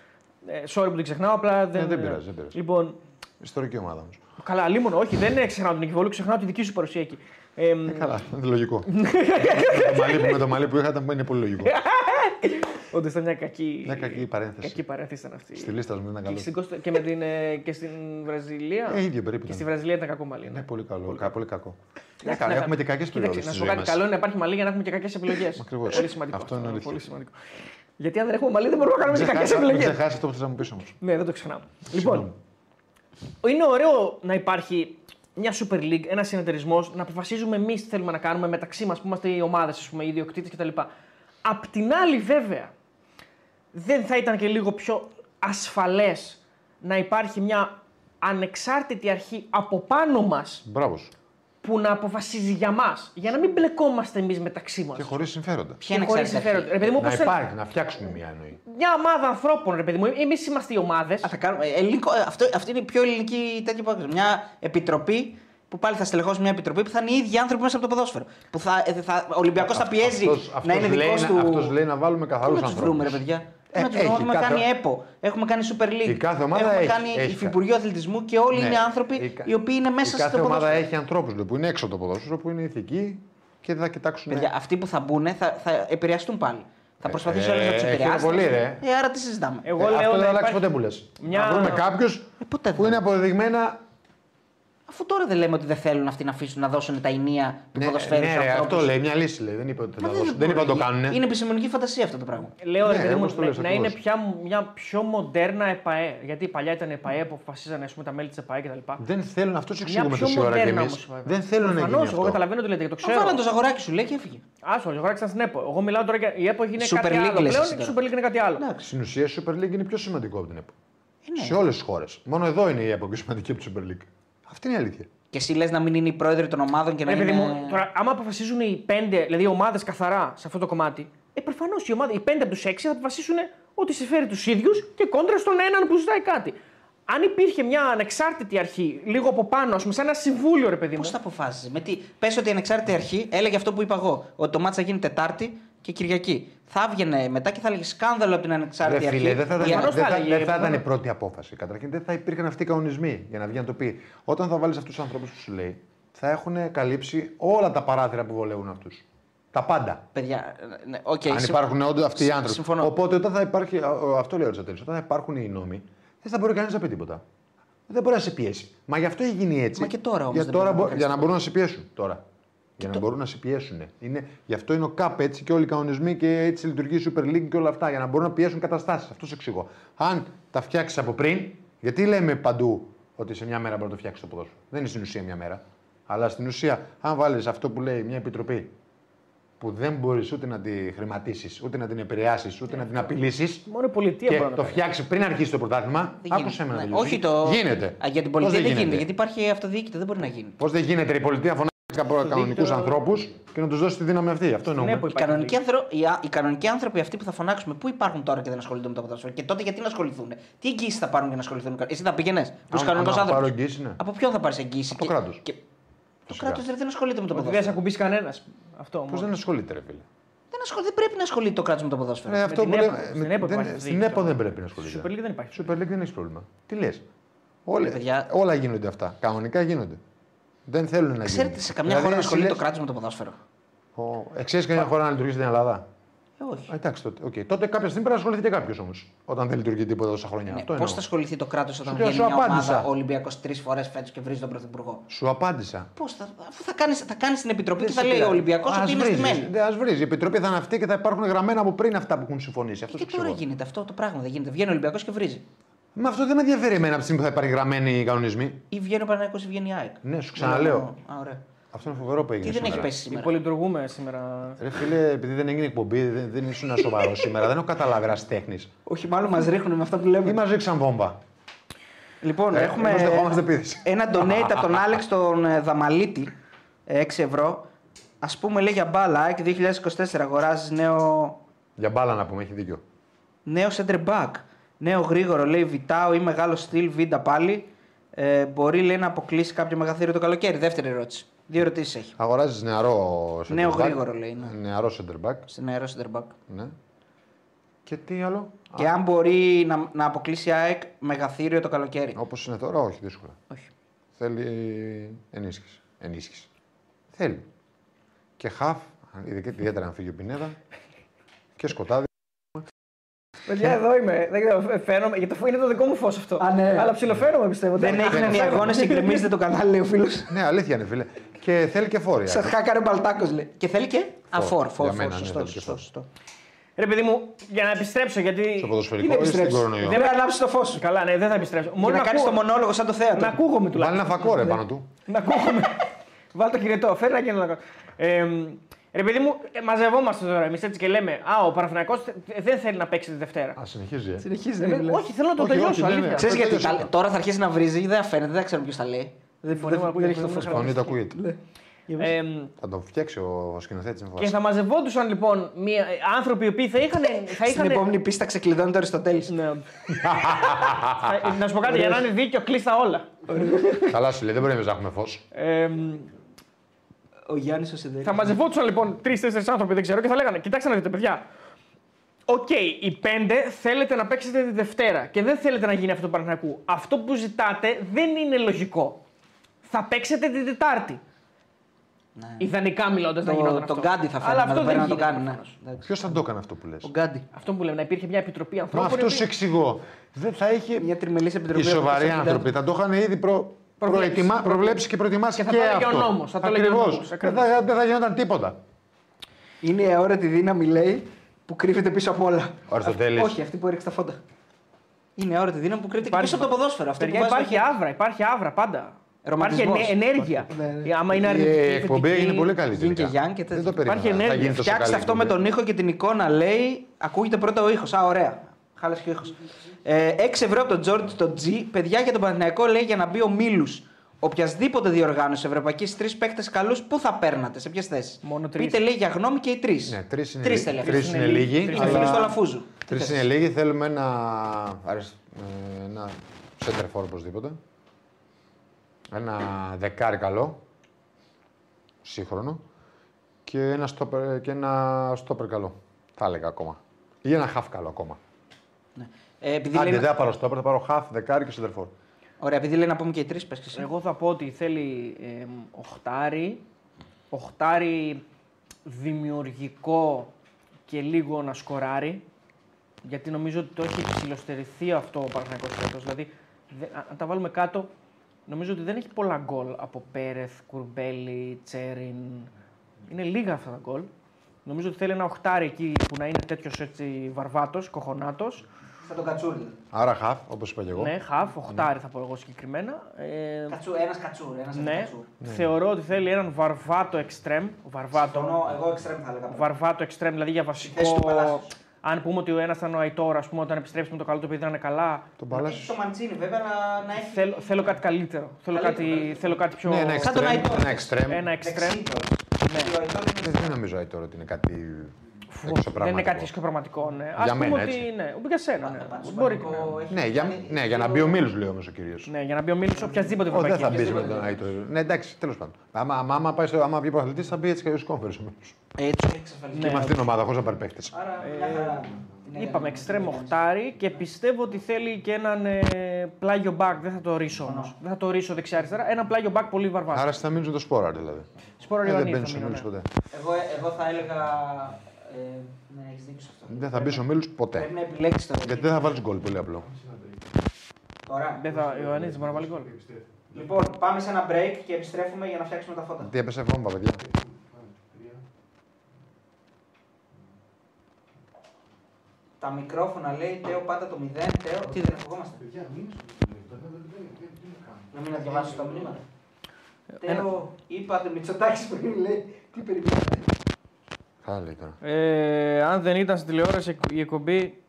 Ε, sorry που την ξεχνάω, απλά δεν. δεν πειράζει, δεν πειράζει. Λοιπόν, Ιστορική ομάδα όμως. καλά, λίμωνο, όχι, δεν ξεχνάω την Νικηβόλου, ξεχνάω τη δική σου παρουσία εκεί. Ε, Καλά, είναι λογικό. με, το μαλλί, που- με το μαλλί που είχατε είναι πολύ λογικό. Όντω ήταν μια κακή, Μια κακή παρένθεση. κακή παρένθεση ήταν αυτή. Στη λίστα μου ήταν Και καλός. στην, Κώστα- και, με την, ε, και στην Βραζιλία; Ε, ίδιο περίπου. και στη ήταν. Βραζιλία ήταν κακό μαλλί. Είναι Ναι. πολύ καλό. κα- Πολύ κακό. Εντάξει, Καλά, ναι, Έχουμε θα- και κακές Κοίταξε, περιόδου να στη σου ζωής κάνει μας. καλό είναι να υπάρχει μαλλί για να έχουμε και κακές επιλογές. Ακριβώς. Πολύ σημαντικό. Αυτό είναι αλήθεια. Πολύ σημαντικό. Γιατί αν δεν έχουμε μαλλί δεν μπορούμε να κάνουμε και κακές Ξεχάσα- Μην επιλογέ. ξεχάσεις αυτό που θες να μου πεις όμως. Ναι, δεν το ξεχνάω. Λοιπόν, είναι ωραίο να υπάρχει μια Super League, ένας συνεταιρισμός, να αποφασίζουμε εμείς τι θέλουμε να κάνουμε μεταξύ μας που είμαστε οι ομάδες, οι ιδιοκτήτες κτλ. Απ' την άλλη, βέβαια, δεν θα ήταν και λίγο πιο ασφαλές να υπάρχει μια ανεξάρτητη αρχή από πάνω μας Μπράβος σου. που να αποφασίζει για μας, για να μην μπλεκόμαστε εμείς μεταξύ μας. Και χωρίς συμφέροντα. Ποια είναι χωρίς εξάρτητη συμφέρον. αρχή; Ρε παιδί μου, Να όπως θέλει- υπάρχει, να φτιάξουμε μια εννοεί. Μια ομάδα ανθρώπων, ρε παιδί μου. Εμείς είμαστε οι ομάδες. Α, θα κάνουμε, ε, ελληνικό, ε, αυτό, αυτή είναι η πιο ελληνική τέτοια που Μια επιτροπή που πάλι θα στελεχώσει μια επιτροπή που θα είναι οι ίδιοι άνθρωποι μέσα από το ποδόσφαιρο. Που θα, ε, θα, ο Ολυμπιακός θα πιέζει Αυτός- να είναι αυτός δικός λέει του. αυτός λέει να βάλουμε καθαρούς Πού να τους βρούμε, ρε ανθρώπου. παιδιά; Ε, να τους έχει, έχουμε κάθε- κάνει ΕΠΟ, έχουμε κάνει Super League. Η κάθε ομάδα έχουμε έχει- κάνει έχει Υφυπουργείο Αθλητισμού και όλοι Ναι. είναι άνθρωποι Η κα- οι οποίοι είναι μέσα Η κάθε στο ομάδα ποδόσφαιρο. έχει ανθρώπους που είναι έξω από το ποδόσφαιρο, που είναι ηθικοί και δεν θα κοιτάξουν. Παιδιά, αυτοί που θα μπουν θα, θα επηρεαστούν πάλι. Θα προσπαθήσει ε, όλε να τους ε, επηρεάσει. πολύ, ρε. Ε, άρα τι συζητάμε. Εγώ Ε, λέω αυτό δεν να θα αλλάξει υπάρχει- ποτέ που λες. μια- Να βρούμε κάποιους Ε, ποτέ δεν που θα. είναι αποδεδειγμένα. Αφού τώρα δεν λέμε ότι δεν θέλουν αυτοί να αφήσουν να δώσουν τα ενία του Ναι, ποδοσφαίρου ναι, στους ρε, ανθρώπους. αυτό λέει, μια λύση λέει. Δεν είπε ότι Μα θα δώσουν. Δεν είπα να το κάνουν. Είναι επιστημονική φαντασία αυτό το πράγμα. Λέω Ναι, ρε παιδί μου, όπως το να, λες να ακριβώς. είναι πια μια πιο μοντέρνα ΕΠΑΕ. Γιατί παλιά ήταν ΕΠΑΕ που αποφασίζανε ας πούμε, τα μέλη της ΕΠΑΕ κτλ. Δεν θέλουν, αυτός σου Μια εξηγούμε πιο τόση ώρα κι μοντέρνα εμείς. όμως, βέβαια. Δεν θέλουν να γίνει Προφανώς, εγώ αυτό. καταλαβαίνω τι λέτε και το Το ξέρω. βάλαν το ζαγοράκι σου λέει και έφυγε. Άσο, ο Ζογράκη ήταν στην ΕΠΟ. Εγώ μιλάω τώρα για η ΕΠΟ έγινε Super κάτι League άλλο. λες Πλέον εσύ η τώρα. Super League είναι κάτι άλλο. Εντάξει. Στην ουσία η Super League είναι πιο σημαντικό από την ΕΠΟ. ναι. Σε όλες τις χώρες. Μόνο εδώ είναι η ΕΠΟ πιο σημαντική από τη Super League. Αυτή είναι η αλήθεια. Και εσύ λες να μην είναι οι πρόεδροι των ομάδων και να Ναι, παιδί είναι. μου, τώρα, άμα αποφασίζουν οι πέντε, δηλαδή οι ομάδες καθαρά σε αυτό το κομμάτι, ε, προφανώς οι, ομάδες- οι πέντε από τους έξι θα αποφασίσουν ότι συμφέρει τους ίδιους και κόντρα στον έναν που ζητάει κάτι. Αν υπήρχε μια ανεξάρτητη αρχή, λίγο από πάνω, ας πούμε, σαν ένα συμβούλιο, ρε παιδί μου. Πώς θα αποφάσιζε. Με τι. Πες ότι η ανεξάρτητη αρχή έλεγε αυτό που είπα εγώ. Ότι το μάτσα θα γίνει Τετάρτη και Κυριακή. Θα έβγαινε μετά και θα έλεγε σκάνδαλο από την Ρε ανεξάρτητη αρχή. φίλε, δεν θα, Για- ήταν, Προφανώς δεν θα θα, έλεγε, δεν θα ήταν προφανώς. η πρώτη απόφαση. Καταρχήν δεν θα υπήρχαν αυτοί οι κανονισμοί για να βγει να το πει. Όταν θα βάλεις αυτούς τους ανθρώπους που σου λέει, θα έχουν καλύψει όλα τα παράθυρα που βολεύουν αυτούς. Τα πάντα. Παιδιά, ναι, οκ, Αν συμ- υπάρχουν όντως αυτοί οι συμ- άνθρωποι. συμφωνώ. Οπότε όταν θα υπάρχει. α, α, Αυτό λέει ο Αριστοτέλης. Όταν θα υπάρχουν οι νόμοι, δεν θα μπορεί κανείς να πει τίποτα. Δεν μπορεί να σε πιέσει. Μα γι' αυτό έχει γίνει έτσι. Μα και τώρα όμως Για, δεν τώρα μπορεί να μπο- κάνεις για να μπορούν να σε πιέσουν τώρα. Για να το- μπορούν να σε πιέσουν. Είναι, γι' αυτό είναι ο ΚΑΠ έτσι και όλοι οι κανονισμοί και έτσι λειτουργεί η Super League και όλα αυτά. Για να μπορούν να πιέσουν καταστάσεις. Αυτό σου εξηγώ. Αν τα φτιάξεις από πριν, γιατί λέμε παντού ότι σε μια μέρα μπορεί να το φτιάξεις το ποδόσφαιρο. Δεν είναι στην ουσία μια μέρα. Αλλά στην ουσία, αν βάλεις αυτό που λέει μια επιτροπή που δεν μπορείς ούτε να τη χρηματίσεις, ούτε να την επηρεάσεις, ούτε να την απειλήσεις. Μόνο η πολιτεία Και μπορεί να το το κάνει. φτιάξεις πριν αρχίσει το πρωτάθλημα. δεν Άκουσε με γίνεται. να Ναι, τελειώσει. Όχι το. Γίνεται. Α, για την Πώς πολιτεία δεν γίνεται. Γιατί υπάρχει αυτοδιοίκητη, δεν μπορεί να γίνει. Πώς δεν γίνεται η πολιτεία φωνάζει από κανονικούς δίκτυο- ανθρώπους και να τους δώσει τη δύναμη αυτή. Αυτό εννοούμε. Ναι, που Οι υπάρχει κανονικοί, δίκιο. άνθρω... οι, α- οι κανονικοί άνθρωποι αυτοί που θα φωνάξουμε, πού υπάρχουν τώρα και δεν ασχολούνται με το ποδόσφαιρο. Και τότε γιατί να ασχοληθούν; Τι εγγύηση θα πάρουν για να ασχοληθούν; Εσύ θα πήγαινες προ Αν- κανονικός αν πάρω άνθρωπος. εγγύηση, ναι. Από ποιον θα πάρεις εγγύηση; Από το και- κράτος. Και... Το Φυσικά. κράτος δεν ασχολείται με το Ότι δεν θα ποδόσφαιρο. ακουμπήσει κανένας. Αυτό Πώς μόνο. δεν ασχολείται, ρε φίλε; Δεν, ασχολ... δεν πρέπει να ασχολείται το κράτος με το ποδόσφαιρο. Ε, αυτό την που ΕΠΟ, λέμε- στην με- ΕΠΟ δεν- υπάρχει αυτή η Στην ΕΠΟ τώρα. δεν πρέπει να ασχολείται. Super League δεν υπάρχει. Super League δεν έχεις πρόβλημα. Τι λες; Όλα, παιδιά. όλα γίνονται αυτά. Κανονικά γίνονται. Δεν θέλουν να γίνουν. Ξέρετε σε καμιά Δηλαδή, χώρα να εσύ ασχολείται το λες- κράτος με το ποδόσφαιρο. Ο- ε, Ξέρεις καμιά χώρα να λειτουργήσει στην Ελλάδα; Ε, όχι. Α, εντάξει, τότε, okay. τότε κάποια στιγμή πρέπει να ασχοληθεί και κάποιος όμως. Όταν δεν λειτουργεί τίποτα τόσα χρόνια. Ναι, Αυτό Πώς εννοώ. θα ασχοληθεί το κράτος όταν Σου λέω, βγαίνει σου μια απάντησα. ομάδα Ολυμπιακός τρεις φορές φέτος και βρίζει τον Πρωθυπουργό; Σου απάντησα. Πώς θα, αφού θα κάνεις θα κάνεις την επιτροπή και Δεν θα σε λέει ο πειράζει. Ολυμπιακός Ας ότι είναι βρίζεις. στημένη. Δεν ας βρίζεις. Η επιτροπή θα είναι αυτή και θα υπάρχουν γραμμένα από πριν αυτά που έχουν συμφωνήσει. Αυτό Και σου τώρα εξηγώ. γίνεται αυτό το πράγμα. Δεν γίνεται. Βγαίνει ο Ολυμπιακός και βρίζει. Μα αυτό δεν με ενδιαφέρει εμένα από τη στιγμή που θα υπάρχει γραμμένοι οι κανονισμοί. Ή βγαίνει ο Παναγιώ ή βγαίνει η ΑΕΚ. Ναι, σου ξαναλέω. Α, ωραία. Αυτό είναι φοβερό που έγινε. Τι δεν έχει σήμερα. πέσει σήμερα; Υπολειτουργούμε σήμερα. Ρε φίλε, επειδή δεν έγινε εκπομπή, δεν, δεν ήσουν σοβαρός σήμερα, δεν έχω καταλάβει τέχνη. Όχι, μάλλον μας ρίχνουν με αυτά που λέμε. Ή μας ρίξαν βόμβα. Λοιπόν, Ε, έχουμε εμείς δεχόμαστε επίθεση. ένα donate από τον Άλεξ τον ε, Δαμαλίτη. ε, 6 ευρώ. Α πούμε, λέει για μπάλα, ΑΕΚ 2024 αγοράζεις νέο, Για μπάλα να πούμε, έχει δίκιο. νέο center back. Νέο γρήγορο, λέει Βιτάο ή μεγάλο στυλ, Βίντα πάλι. Ε, μπορεί λέει να αποκλείσει κάποιο μεγαθύριο το καλοκαίρι. Δεύτερη ερώτηση. Δύο ερωτήσεις έχει. Αγοράζεις νεαρό center Νέο back; γρήγορο, λέει, ναι. Νεαρό center back. Στην αερό center back. Ναι. Και τι άλλο; Και αν μπορεί να, να αποκλείσει η ΑΕΚ μεγαθύριο το καλοκαίρι. Όπως είναι τώρα, όχι, δύσκολα. Όχι. Θέλει ενίσχυση. ενίσχυση. Θέλει. Και χαφ, ειδικά- ιδιαίτερα αν φύγει ο Πινέδα. και σκοτάδι. Παιδιά, εδώ είμαι. Δεν ξέρω, φ- φαίνομαι. Γιατί το- είναι το δικό μου φως αυτό. Α, ναι. Αλλά ψιλοφαίνομαι πιστεύω. Δεν έγιναν οι αγώνε και γκρεμίζεται το κανάλι, λέει ο φίλος. ναι, αλήθεια είναι, φίλε. Και θέλει και φόρια. Σα χάκαρε μπαλτάκος, λέει. Και θέλει και αφόρ. Φόρ, Για φόρ, μένα, ναι, σωστό, θέλει και σωστό, φόρ. σωστό. Ρε παιδί μου, για να επιστρέψω γιατί. Στο Τι ποδοσφαιρικό να ή στην επιστρέψεις. κορονοϊό. Δεν πρέπει να ανάψεις το φως σου. Καλά, ναι, δεν θα επιστρέψω. Και Μόνο να κάνεις το ακούω- μονόλογο σαν το θέατρο. Να ακούγομαι Βάλει τουλάχιστον. ένα φακό ρε πάνω του. Να ακούγομαι. Βάλ το κινητό, φέρει ένα κινητό. Ε, ρε παιδί μου, ε, μαζευόμαστε τώρα εμείς έτσι και λέμε Α, ο Παναθηναϊκός θε- δεν θέλει να παίξει τη Δευτέρα. Α, συνεχίζει. Ε. Συνεχίζει. Ε, όχι, θέλω να το Όχι, τελειώσω. όχι, δεν αλήθεια. είναι. Ξέρεις γιατί τελείωσε τα- αυτό. τώρα θα αρχίσει να βρίζει, δεν θα φαίνεται, δεν θα ξέρουμε ποιος τα λέει. Δεν, φωνή μου δεν, ακούγεται, δεν έχει το φωνή μου φω. Φωνή το ακούγεται. Ε, Θα το φτιάξει ο σκηνοθέτης. και θα μαζευόντουσαν λοιπόν μία, ε, άνθρωποι οι οποίοι θα είχαν. Θα Στην είχαν επόμενη πίστα ξεκλειδώνει το Αριστοτέλης. Ναι. Θα- να σου πω κάτι, για να είναι δίκαιο, κλείσ' τα όλα. Καλά σου λέει, δεν πρέπει να έχουμε φως. Ε, Ο Γιάννης ο Σιδέρη. θα μαζευόντουσαν λοιπόν τρει-τέσσερι άνθρωποι, δεν ξέρω, και θα λέγανε: Κοιτάξτε να δείτε, παιδιά. Οκ, οι πέντε θέλετε να παίξετε τη Δευτέρα και δεν θέλετε να γίνει αυτό του Παναθηναϊκού. Αυτό που ζητάτε δεν είναι λογικό. Θα παίξετε την Τετάρτη. Ναι. Ιδανικά μιλώντας να γινόταν Το, αυτό. τον Γκάντι θα φέρει Αλλά να αυτό το δεν φέρει να το γίνεται. κάνει. Ναι. προφανώς. Εντάξει. Ποιος θα το έκανε αυτό που λες; Ο Γκάντι. Αυτό που λέμε, να υπήρχε μια επιτροπή Μα ανθρώπων. αυτός οι σου οποίοι- εξηγώ. Δεν θα είχε. Μια τριμελής επιτροπή. Οι σοβαροί όπως άνθρωποι θα το είχαν ήδη προ... Προβλέψει. προετοιμα... προβλέψει και προετοιμάσει Και θα και, το έλεγε αυτό. ο νόμος, θα το έλεγε ο Ακριβώς. νόμος, Δεν ακριβώς. θα, δεν θα γινόταν τίποτα. Είναι η αόρατη δύναμη, λέει, που κρύβεται πίσω από όλα. Ο Αριστοτέλης. Αυτή- Όχι, αυτή που έριξε τα φόντα. Είναι η αόρατη δύναμη που κρύβεται και Υπάρχει- πίσω από το ποδόσφαιρο. Αυτό Παιδιά, που βάζει υπάρχει το χέρι. άβρα, υπάρχει άβρα πάντα. Υπάρχει Ρομαντισμός. ενέ- ενέργεια. Ναι, ναι. Άμα είναι Η αρνητική. εκπομπή θετική, έγινε πολύ καλή. Yin και τελικά. yang και Δεν τέτοια. το περίμενα. Υπάρχει Θα ενέργεια. γίνει τόσο Φτιάξτε καλή αυτό με εκπομπή. τον ήχο και την εικόνα, λέει. Ακούγεται πρώτα ο ήχος. Α, ωραία. Χάλασε και ο ήχος. Ε, 6 ευρώ από τον Τζόρτζ το G. Παιδιά για τον Παναθηναϊκό λέει για να μπει ο Μίλους. Οποιασδήποτε διοργάνωση Ευρωπαϊκής τρεις παίκτες καλούς, πού θα παίρνατε, σε ποιες θέσεις; Μόνο τρεις. Πείτε λέει για γνώμη και οι τρεις. Ναι, τρεις είναι, Τρεις λί- θέλει αυτός. τρεις είναι είναι λίγοι. λίγοι. Τρεις Είναι αλλά- φίλο του Αλαφούζου. Τρεις είναι λίγοι. Θέλουμε ένα, αρισ- ε, ένα center for οπωσδήποτε. Ένα δεκάρι καλό. Σύγχρονο. Και ένα stopper, και ένα stopper καλό. Θα έλεγα ακόμα. Ή ένα half καλό ακόμα. Ναι. Ε, επειδή Άντε, λέει, δεν θα πάρω stopper, θα πάρω half, δεκάρι και center for. Ωραία, επειδή λέει να πούμε και οι τρεις, πες και εσύ. Εγώ θα πω ότι θέλει ε, οχτάρι, οχτάρι δημιουργικό και λίγο να σκοράρει. Γιατί νομίζω ότι το έχει ψηλοστερηθεί αυτό ο Παναθηναϊκός φέτος. Δηλαδή, δε- αν αν τα βάλουμε κάτω, νομίζω ότι δεν έχει πολλά γκολ από Πέρεθ, Κουρμπέλη, Τσέριν. Είναι λίγα αυτά τα γκολ. Νομίζω ότι θέλει ένα οχτάρι εκεί που να είναι τέτοιος έτσι βαρβάτος, κοχονάτος. Θα τον κατσούρι. Άρα half, όπως είπα και εγώ. Ναι, χαφ, οχτάρι θα πω εγώ συγκεκριμένα. Ε, Κατσού, ένας κατσούρ. Ένας ναι, κατσούρ. θεωρώ ότι θέλει έναν βαρβάτο εξτρέμ. Βαρβάτο, Συμφωνώ, εγώ εξτρέμ θα έλεγα. βαρβάτο εξτρέμ, δηλαδή για θέση του βασικό. Παλάσιος. Αν πούμε ότι ο ένας ήταν ο Αϊτόρα, ας πούμε, όταν επιστρέψει με το καλό το παιδί να είναι καλά. Τον Έχει Παλάσιο. το Μαντσίνη βέβαια να, να έχει. Θέλω, θέλω κάτι καλύτερο. Θέλω, Καλύτερο, κάτι, καλύτερο. θέλω κάτι πιο. Ναι, ένα Σαν τον extreme. Αϊτόρ. Ένα extreme. ένα εξτρέμ. Δεξί τώρα. Ναι. Γιατί ο Αϊτόρ είναι Δεν, δεν νομίζω Αϊτόρ ότι είναι κάτι Φου, εξωπραγματικό. Δεν είναι κάτι σκοπραματικό. Ναι. Ας Για πούμε μένα, ότι έτσι. ναι, για σένα. Ναι. Πάντως, Μπορεί, Παναθηναϊκό ναι. έχει Ναι, για, κάνει ναι, για να δύο- μπει ο Μίλους, λέει όμως ο κύριος. ναι, για να μπει ο Μίλης οποιασδήποτε Όχι, δεν θα ευρωπαϊκή. μπεις με τον Αϊτόρ. Ναι, εντάξει, τέλος πάντων. Άμα, άμα, άμα, πάει στο, άμα βγει προαθλητή, θα μπει έτσι και ο Κόμφερ. Ε, τους έχει εξασφαλίσει. Και με αυτήν την ομάδα, χωρίς να πάρει παίχτες. Άρα, μια χαρά. Είναι Είπαμε για- εξτρέμ οχτάρι και πιστεύω ότι θέλει και έναν ε, πλάγιο back. Δεν θα το ρίσω όμως. Δεν θα το ρίσω δεξιά-αριστερά. Ένα πλάγιο back πολύ βαρβάτο. Άρα θα μείνει το σπόρα δηλαδή. Σπόρα Ε, δεν Ιωαννίδη μπαίνει θα ο μείνω, Μίλου ναι. ποτέ. Εγώ, εγώ θα έλεγα. Ε, ναι, έχεις δίκιο σε αυτό. Δεν θα μπεις ο Μίλους ποτέ. Πρέπει να επιλέξεις το. Γιατί δεν θα βάλεις γκολ, πολύ απλό. Ωραία. Δεν θα, ο Ιωαννίδης μπορεί να βάλει γκολ. Λοιπόν, πάμε σε ένα break και επιστρέφουμε για να φτιάξουμε τα φώτα. Τι έπεσε βόμβα, παιδιά. Τα μικρόφωνα λέει Τέο πάτα το 0. Τέο, τι δεν ακουγόμαστε; Να μην διαβάσω τα μηνύματα. Τέο, είπατε Μητσοτάκης πριν λέει. Τι περιμένετε. Καλά λέει τώρα. Ε, αν δεν ήταν στην τηλεόραση η εκπομπή,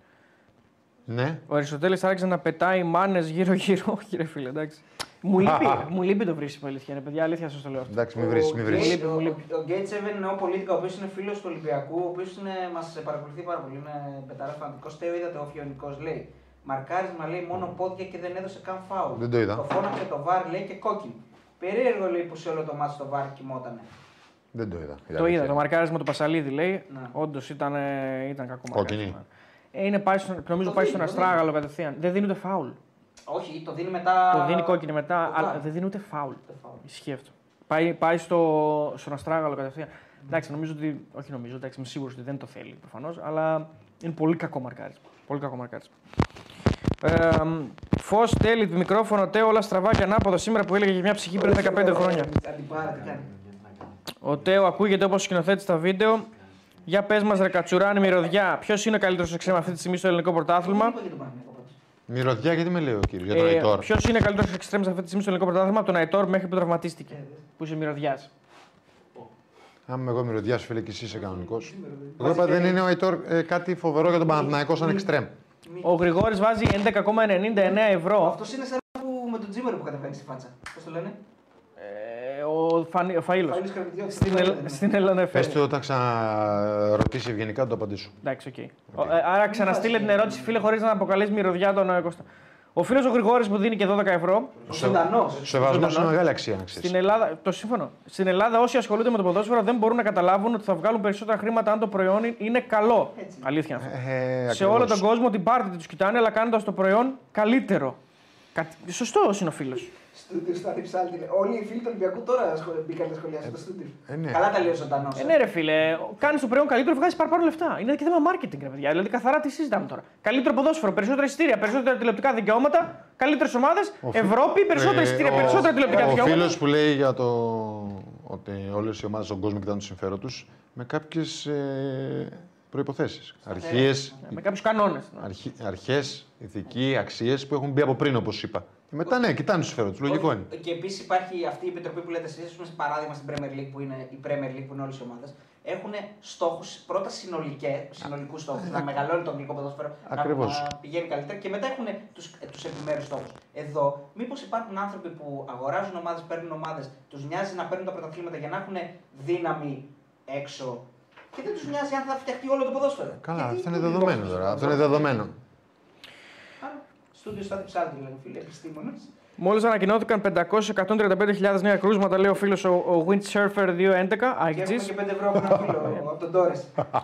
Ναι. ο Αριστοτέλης άρχισε να πετάει μάνες γύρω-γύρω. Όχι, ρε φίλε, εντάξει. Μου λείπει, μου λείπει το βρίσιμο αλήθεια. Είναι παιδιά, αλήθεια σας το λέω. αυτό. Εντάξει, μην βρεις, μην βρεις. λείπει, μου λείπει. Ο Γκέιτ Σέβεν είναι ο Πολίτικα, ο οποίος είναι φίλος του Ολυμπιακού, ο οποίος μας παρακολουθεί πάρα πολύ. Είναι πετάρα φανατικός. Τέο, είδατε ο Φιονικό λέει. Μαρκάρισμα λέει μόνο πόδια και δεν έδωσε καν φάουλ. Δεν το είδα. Το φώναξε το βαρ λέει και κόκκινη. Περίεργο λέει που σε όλο το μάτι το βαρ κοιμότανε. Δεν το είδα. Το είδα, το μαρκάρισμα του Πασαλίδη λέει. Ναι. Όντως ήταν, ε, ήταν κακό Κόκκινη. μαρκάρισμα. Ε, είναι πάει στο, νομίζω Το πάει δίνει, στον το δίνει. Αστράγαλο κατευθείαν. Δεν δίνει ούτε φάουλ. Όχι, το δίνει μετά. Το δίνει κόκκινη μετά, το αλλά βαρ. δεν δίνει ούτε φάουλ. Το φάουλ. Ισχύει αυτό. Πάει, πάει στο, στον Αστράγαλο κατευθείαν. Εντάξει, νομίζω ότι. Όχι νομίζω, εντάξει, είμαι σίγουρος ότι δεν το θέλει προφανώς, αλλά είναι πολύ κακό μαρκάρισμα. Πολύ κακό μαρκάρισμα. Ε, Φως τέλει το μικρόφωνο, τέο όλα στραβά και ανάποδα σήμερα που έλεγε για μια ψυχή πριν 15 χρόνια. Αντιπάρα, τι κάνει; Ο Τέο ακούγεται όπως σκηνοθέτης στα βίντεο. Για πες μας, ρε Κατσουράνη, μυρωδιά. Ποιος είναι ο καλύτερος εξτρέμ αυτή τη στιγμή στο ελληνικό πρωτάθλημα; Τι είπα για τον Παναγιώτο πρώτος. Μυρωδιά, γιατί με λέει ο κύριος για τον Αϊτόρ; Ποιος είναι ο καλύτερος εξτρέμ αυτή τη στιγμή στο ελληνικό πρωτάθλημα από τον Αϊτόρ μέχρι που τραυματίστηκε. Που είσαι μυρωδιάς; Αν είμαι εγώ μυρωδιάς, φίλε, και εσύ είσαι κανονικός. Εγώ είπα δεν είναι ο Αϊτόρ ε, κάτι φοβερό για τον Παναθηναϊκός σαν εξτρέμ. Ο Γρηγόρης βάζει 11,99 ευρώ. Αυτός είναι σαν που με τον Τζίμερο που κατεβαίνει στη φάτσα. Πώς το λένε; Ε, ο, Φανί, ο Φαΐλος. Φαΐλος Καραπηδιώτης. Στην, Το Ελ, λένε. στην Ελλάδα Πες του όταν ξαναρωτήσει ευγενικά, το απαντήσω. Εντάξει, οκ. Ο- ε, Άρα ξαναστείλε την ερώτηση, φίλε, χωρίς να αποκαλείς μυρωδιά τον ε, Κώστα. Ο φίλος ο Γρηγόρης που δίνει και 12 ευρώ. Ο Ζωντανός. Ο σεβασμό είναι μεγάλη αξία να ξέρεις. Στην Ελλάδα, το σύμφωνο. Στην Ελλάδα, όσοι ασχολούνται με το ποδόσφαιρο δεν μπορούν να καταλάβουν ότι θα βγάλουν περισσότερα χρήματα αν το προϊόν είναι καλό. Αλήθεια αυτό. Ε, Σε όλο τον κόσμο την πάρτι τους κοιτάνε, αλλά κάνοντας το προϊόν καλύτερο. Κα... Σωστός είναι ο φίλος. Στούντιο στα διψάλτη. Όλοι οι φίλοι του Ολυμπιακού τώρα σχολ- μπήκαν να σχολιάσουν το στούντιο. ε, ναι. Καλά τα λέει ο Ζωντανός. Ε, ναι, ρε φίλε, κάνει το προϊόν καλύτερο, βγάζει παραπάνω λεφτά. Είναι και θέμα marketing, ρε παιδιά. Δηλαδή, καθαρά τι συζητάμε τώρα. Καλύτερο ποδόσφαιρο, περισσότερα εισιτήρια, περισσότερα τηλεοπτικά δικαιώματα, καλύτερες ομάδες, Ευρώπη, περισσότερα εισιτήρια, Ε, ο- περισσότερα τηλεοπτικά Ο δικαιώματα. φίλος που λέει για το ότι όλες οι ομάδες στον κόσμο κοιτάνε το συμφέρον τους με κάποιες ε, προποθέσει. Αρχίε, Με κάποιους κανόνες. αρχές, ηθικοί, αξίες που έχουν μπει από πριν, όπως είπα. Και μετά ναι, κοιτάνε το συμφέρον του. Λογικό είναι. Και επίσης υπάρχει αυτή η επιτροπή που λέτε εσείς, ας πούμε, σε παράδειγμα στην Premier League που είναι η Premier League που είναι όλες οι ομάδες. Έχουν στόχους, πρώτα συνολικούς στόχους, να μεγαλώνει το αγγλικό ποδόσφαιρο, να, Ακριβώς. να πηγαίνει καλύτερα και μετά έχουν του τους επιμέρους στόχους. Εδώ, μήπως υπάρχουν άνθρωποι που αγοράζουν ομάδες, παίρνουν ομάδες, τους νοιάζει να παίρνουν τα πρωταθλήματα για να έχουν δύναμη έξω και δεν τους νοιάζει αν θα φτιαχτεί όλο το ποδόσφαιρο. Καλά, Γιατί αυτό είναι το δεδομένο δικό τώρα. σας Αυτό είναι δεδομένο. Άρα, Στούντιο στα διψάλτη, λένε φίλοι επιστήμονες. Μόλις ανακοινώθηκαν 500-135.000 νέα κρούσματα, λέει ο φίλος ο, ο Windsurfer 211, Και έχουμε IGGs. και 5 ευρώ από ένα φίλο από τον Τόρε.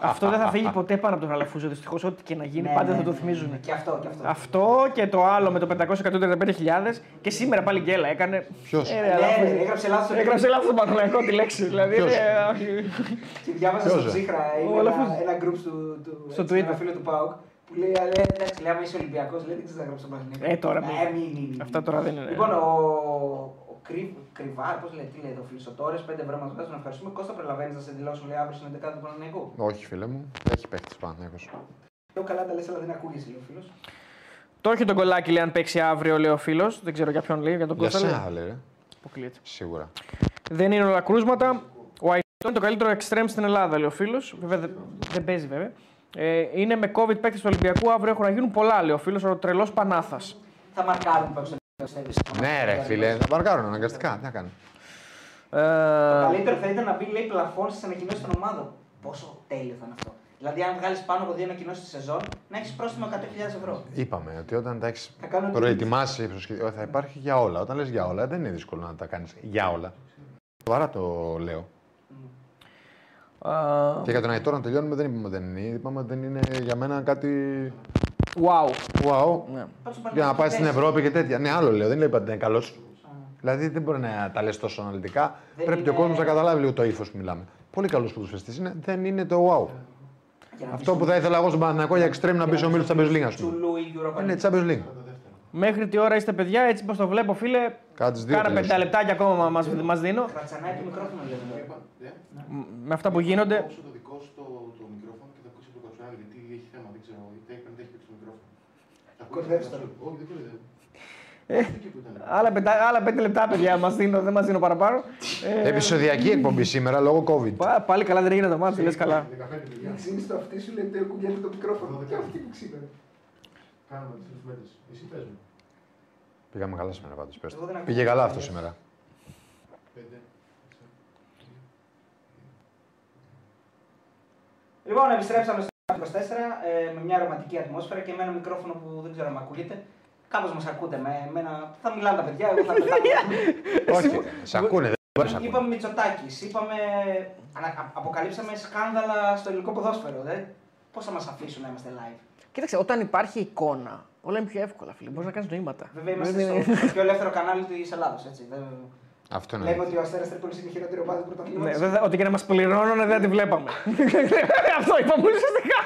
Αυτό δεν θα φύγει ποτέ πάνω από τον Αλαφούζο. Δυστυχώς, ό,τι και να γίνει, Ναι, πάντα ναι, θα το ναι, θυμίζουν. ναι. Και αυτό, και αυτό. Αυτό και το άλλο με το 500-135.000 και σήμερα πάλι γκέλα έκανε. Ποιος; Ε, ρε, Ναι, Αλαφούζο. ναι, έγραψε λάθος. Έγραψε λάθος τον Παναθηναϊκό τη λέξη. Δηλαδή, Ποιος; ε, όχι. Και διάβαζα Ποιος, στο ρε; ψύχρα Ο είναι Αλαφούζος. ένα, ένα group του, του, Στο έτσι, Twitter. ένα φίλο του Πάουκ που λέει, «Α, λέει, εντάξει, λέει, άμα είσαι Ολυμπιακός, λέει, δεν ξέρεις να γράψεις τον Παναθηναϊκό. Ε, τώρα Ναι, μην. μην, μην, μην. Αυτά τώρα δεν είναι. Λοιπόν, ο, ο Κρυ, Κρυβάρ, πώς λέει, τι λέει εδώ, φίλος, ο Τόρες, 5 ευρώ μα βγάζουν. Ευχαριστούμε. Κώστα, προλαβαίνεις να σε δηλώσουν, λέει, αύριο στην 11 του Παναθηναϊκού; Όχι, φίλε μου. Έχει παίχτη πάνω. Πιο καλά τα λες, αλλά δεν ακούγεσαι, λέει ο φίλος. Το έχει τον κολλάκι λέει αν παίξει αύριο, λέει ο φίλος. Δεν ξέρω για ποιον λέει, για τον Για Κώστα. λέει. σένα, λέει, ρε. Αποκλείεται. Σίγουρα. Δεν είναι όλα κρούσματα. Ο Αϊτό είναι το καλύτερο extreme στην Ελλάδα, λέει ο φίλος. Βέβαια δεν, δεν παίζει, βέβαια. Ε, είναι με COVID παίκτη του Ολυμπιακού. Αύριο έχουν να γίνουν πολλά, λέει ο φίλος. Ο τρελός Πανάθας. Θα μαρκάρουν παίξουν. πιστεύεις. Ναι, ρε, φίλε. Θα βαρκάρουν αναγκαστικά. Τι να κάνουν. Το Ε, καλύτερο θα ήταν να μπει λέει πλαφόν στις ανακοινώσεις των ομάδων. Πόσο τέλειο θα είναι αυτό. Δηλαδή, αν βγάλεις πάνω από δύο ανακοινώσεις τη σεζόν, να έχεις πρόστιμο 100.000 ευρώ. Είπαμε ότι όταν τα έχεις Θα κάνω προετοιμάσει, προσχε- θα υπάρχει για όλα. Όταν λες για όλα, δεν είναι δύσκολο να τα κάνεις για όλα. Σοβαρά το λέω. Α, Και για τον Αϊτόρ να τελειώνουμε δεν είπαμε ότι δεν είναι. Είπαμε ότι δεν είναι για μένα κάτι. wow. Wow. Ναι. Πάντως, Για να πάει στην παίζει. Ευρώπη και τέτοια. Ναι, άλλο λέω. Δεν λέω ότι είναι καλός. Δηλαδή δεν μπορεί να τα λες τόσο αναλυτικά. Δεν Πρέπει και ο είναι- κόσμος να καταλάβει λίγο το ύφος που μιλάμε. Πολύ καλός ποδοσφαιριστής είναι. Δεν είναι το wow. Για να Αυτό μπει που θα ήθελα εγώ στον Παναθηναϊκό για extreme να μπει στο μίλο Champions League, α στο πούμε. Τσουλού ή Europa Είναι League. Champions League. Μέχρι τι ώρα είστε παιδιά, έτσι πως το βλέπω, φίλε. Κάτσε δύο Κάνα τελείωσε. πέντε λεπτάκια ακόμα μας, μας δίνω. Κρατσανάει το μικρόφωνο, λέμε. Μ, Με αυτά που γίνονται. Κόψω το δικό σου το, το μικρόφωνο και θα ακούσει το κατσουάλι γιατί έχει θέμα, δεν ξέρω. Γιατί έχει, δεν έχει παίξει το μικρόφωνο. Θα ακούσει Κορδεύεις το τώρα. κατσουάλι. Όχι, δεν κορδεύω. Ε. Εκεί που ήταν. Άλλα, πέντε, άλλα πέντε λεπτά, παιδιά, μας δίνω, δεν μας δίνω παραπάνω. Ε, Επισοδιακή εκπομπή σήμερα λόγω COVID. πα- πάλι καλά δεν έγινε το μάτι, λες καλά. 15 παιδιά. Ξύνει το αυτί σου, λέει το κουμπιέται το μικρόφωνο. Και αυτή που ξύνει. Κάνουμε τις τρεις μέτρες. Εσύ πες μου. Πήγαμε καλά σήμερα πάντως. Εγώ δεν ακούω. Πήγε καλά αυτό σήμερα. Πέντε. Λοιπόν, επιστρέψαμε στο 24 ε, με μια ρομαντική ατμόσφαιρα και με ένα μικρόφωνο που δεν ξέρω αν με ακούγεται. Κάπως μας ακούτε. Με, με ένα... Θα μιλάνε τα παιδιά, εγώ θα πετάω. Όχι, σε ακούνε, δεν μπορείς να ακούνε. είπαμε Μητσοτάκης, είπαμε. ανα- α- αποκαλύψαμε σκάνδαλα στο ελληνικό ποδόσφαιρο. Δε. Πώς θα μας αφήσουν να είμαστε live; Κοίταξε, όταν υπάρχει εικόνα, όλα είναι πιο εύκολα, φίλε. Μπορείς να κάνεις νοήματα. Βέβαια είμαστε Δεν είναι- στο πιο ελεύθερο κανάλι της Ελλάδα. Αυτό είναι. Λέμε ότι ο Αστέρας Τρίπολης είναι η χειρότερη ομάδα του Ναι, πρωταθλήματο. βέβαια, ότι και να μας πληρώνουν δεν τη βλέπαμε. Αυτό είπαμε ουσιαστικά.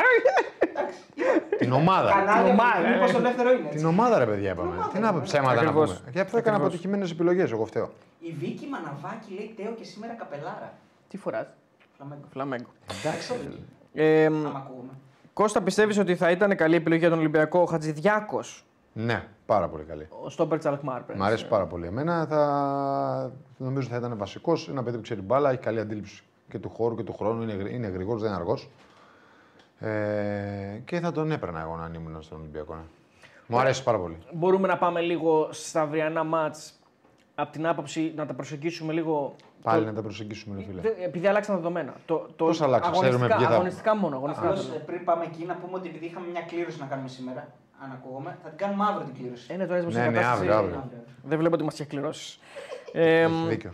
Την ομάδα. Κανάλι ομάδα, ε. πόσο ελεύθερο είναι. έτσι. Την ομάδα, ρε παιδιά, είπαμε. ομάδα Τι να είναι. πούμε, ψέματα να Ακριβώς. πούμε. Γι' αυτό έκανα Ακριβώς. αποτυχημένες επιλογές, εγώ φταίω. Η Βίκη Μαναβάκη λέει Τέο και σήμερα καπελάρα. Τι φοράς; Φλαμέγκο. Φλαμέγκο. Εντάξει. Ε, Άμα ακούμε. Κώστα, πιστεύεις ότι θα ήταν καλή επιλογή για τον Ολυμπιακό ο Χατζηδιάκος, Ναι, πάρα πολύ καλή. ο Στόπερ Τσαλκμάρ. Μ' αρέσει πάρα πολύ. Εμένα θα νομίζω θα ήταν βασικός. Ένα παιδί που ξέρει μπάλα, έχει καλή αντίληψη και του χώρου και του χρόνου. Είναι, γρη- είναι γρήγορο, δεν είναι αργός. Ε, και θα τον έπαιρνα εγώ αν ήμουν στον Ολυμπιακό. Ναι. Μου αρέσει πάρα πολύ. Μπορούμε να πάμε λίγο στα αυριανά μάτς από την άποψη να τα προσεγγίσουμε λίγο. Πάλι το- να τα προσεγγίσουμε, ρε φίλε. Δε- Επειδή αλλάξαν τα δεδομένα. Το, το Πώς αλλάξαν, ξέρουμε αγωνιστικά, ποιοι θα- αγωνιστικά μόνο. Αγωνιστικά Απλώς θέλω. πριν πάμε εκεί να πούμε ότι επειδή είχαμε μια κλήρωση να κάνουμε σήμερα, αν ακούγομαι, θα την κάνουμε αύριο την κλήρωση. Ε, ναι, τώρα έσμωσε Ναι, η ναι, κατάσταση. αύριο, αύριο. Δεν βλέπω ότι μα έχει κληρώσεις. Ε, Έχει δίκιο.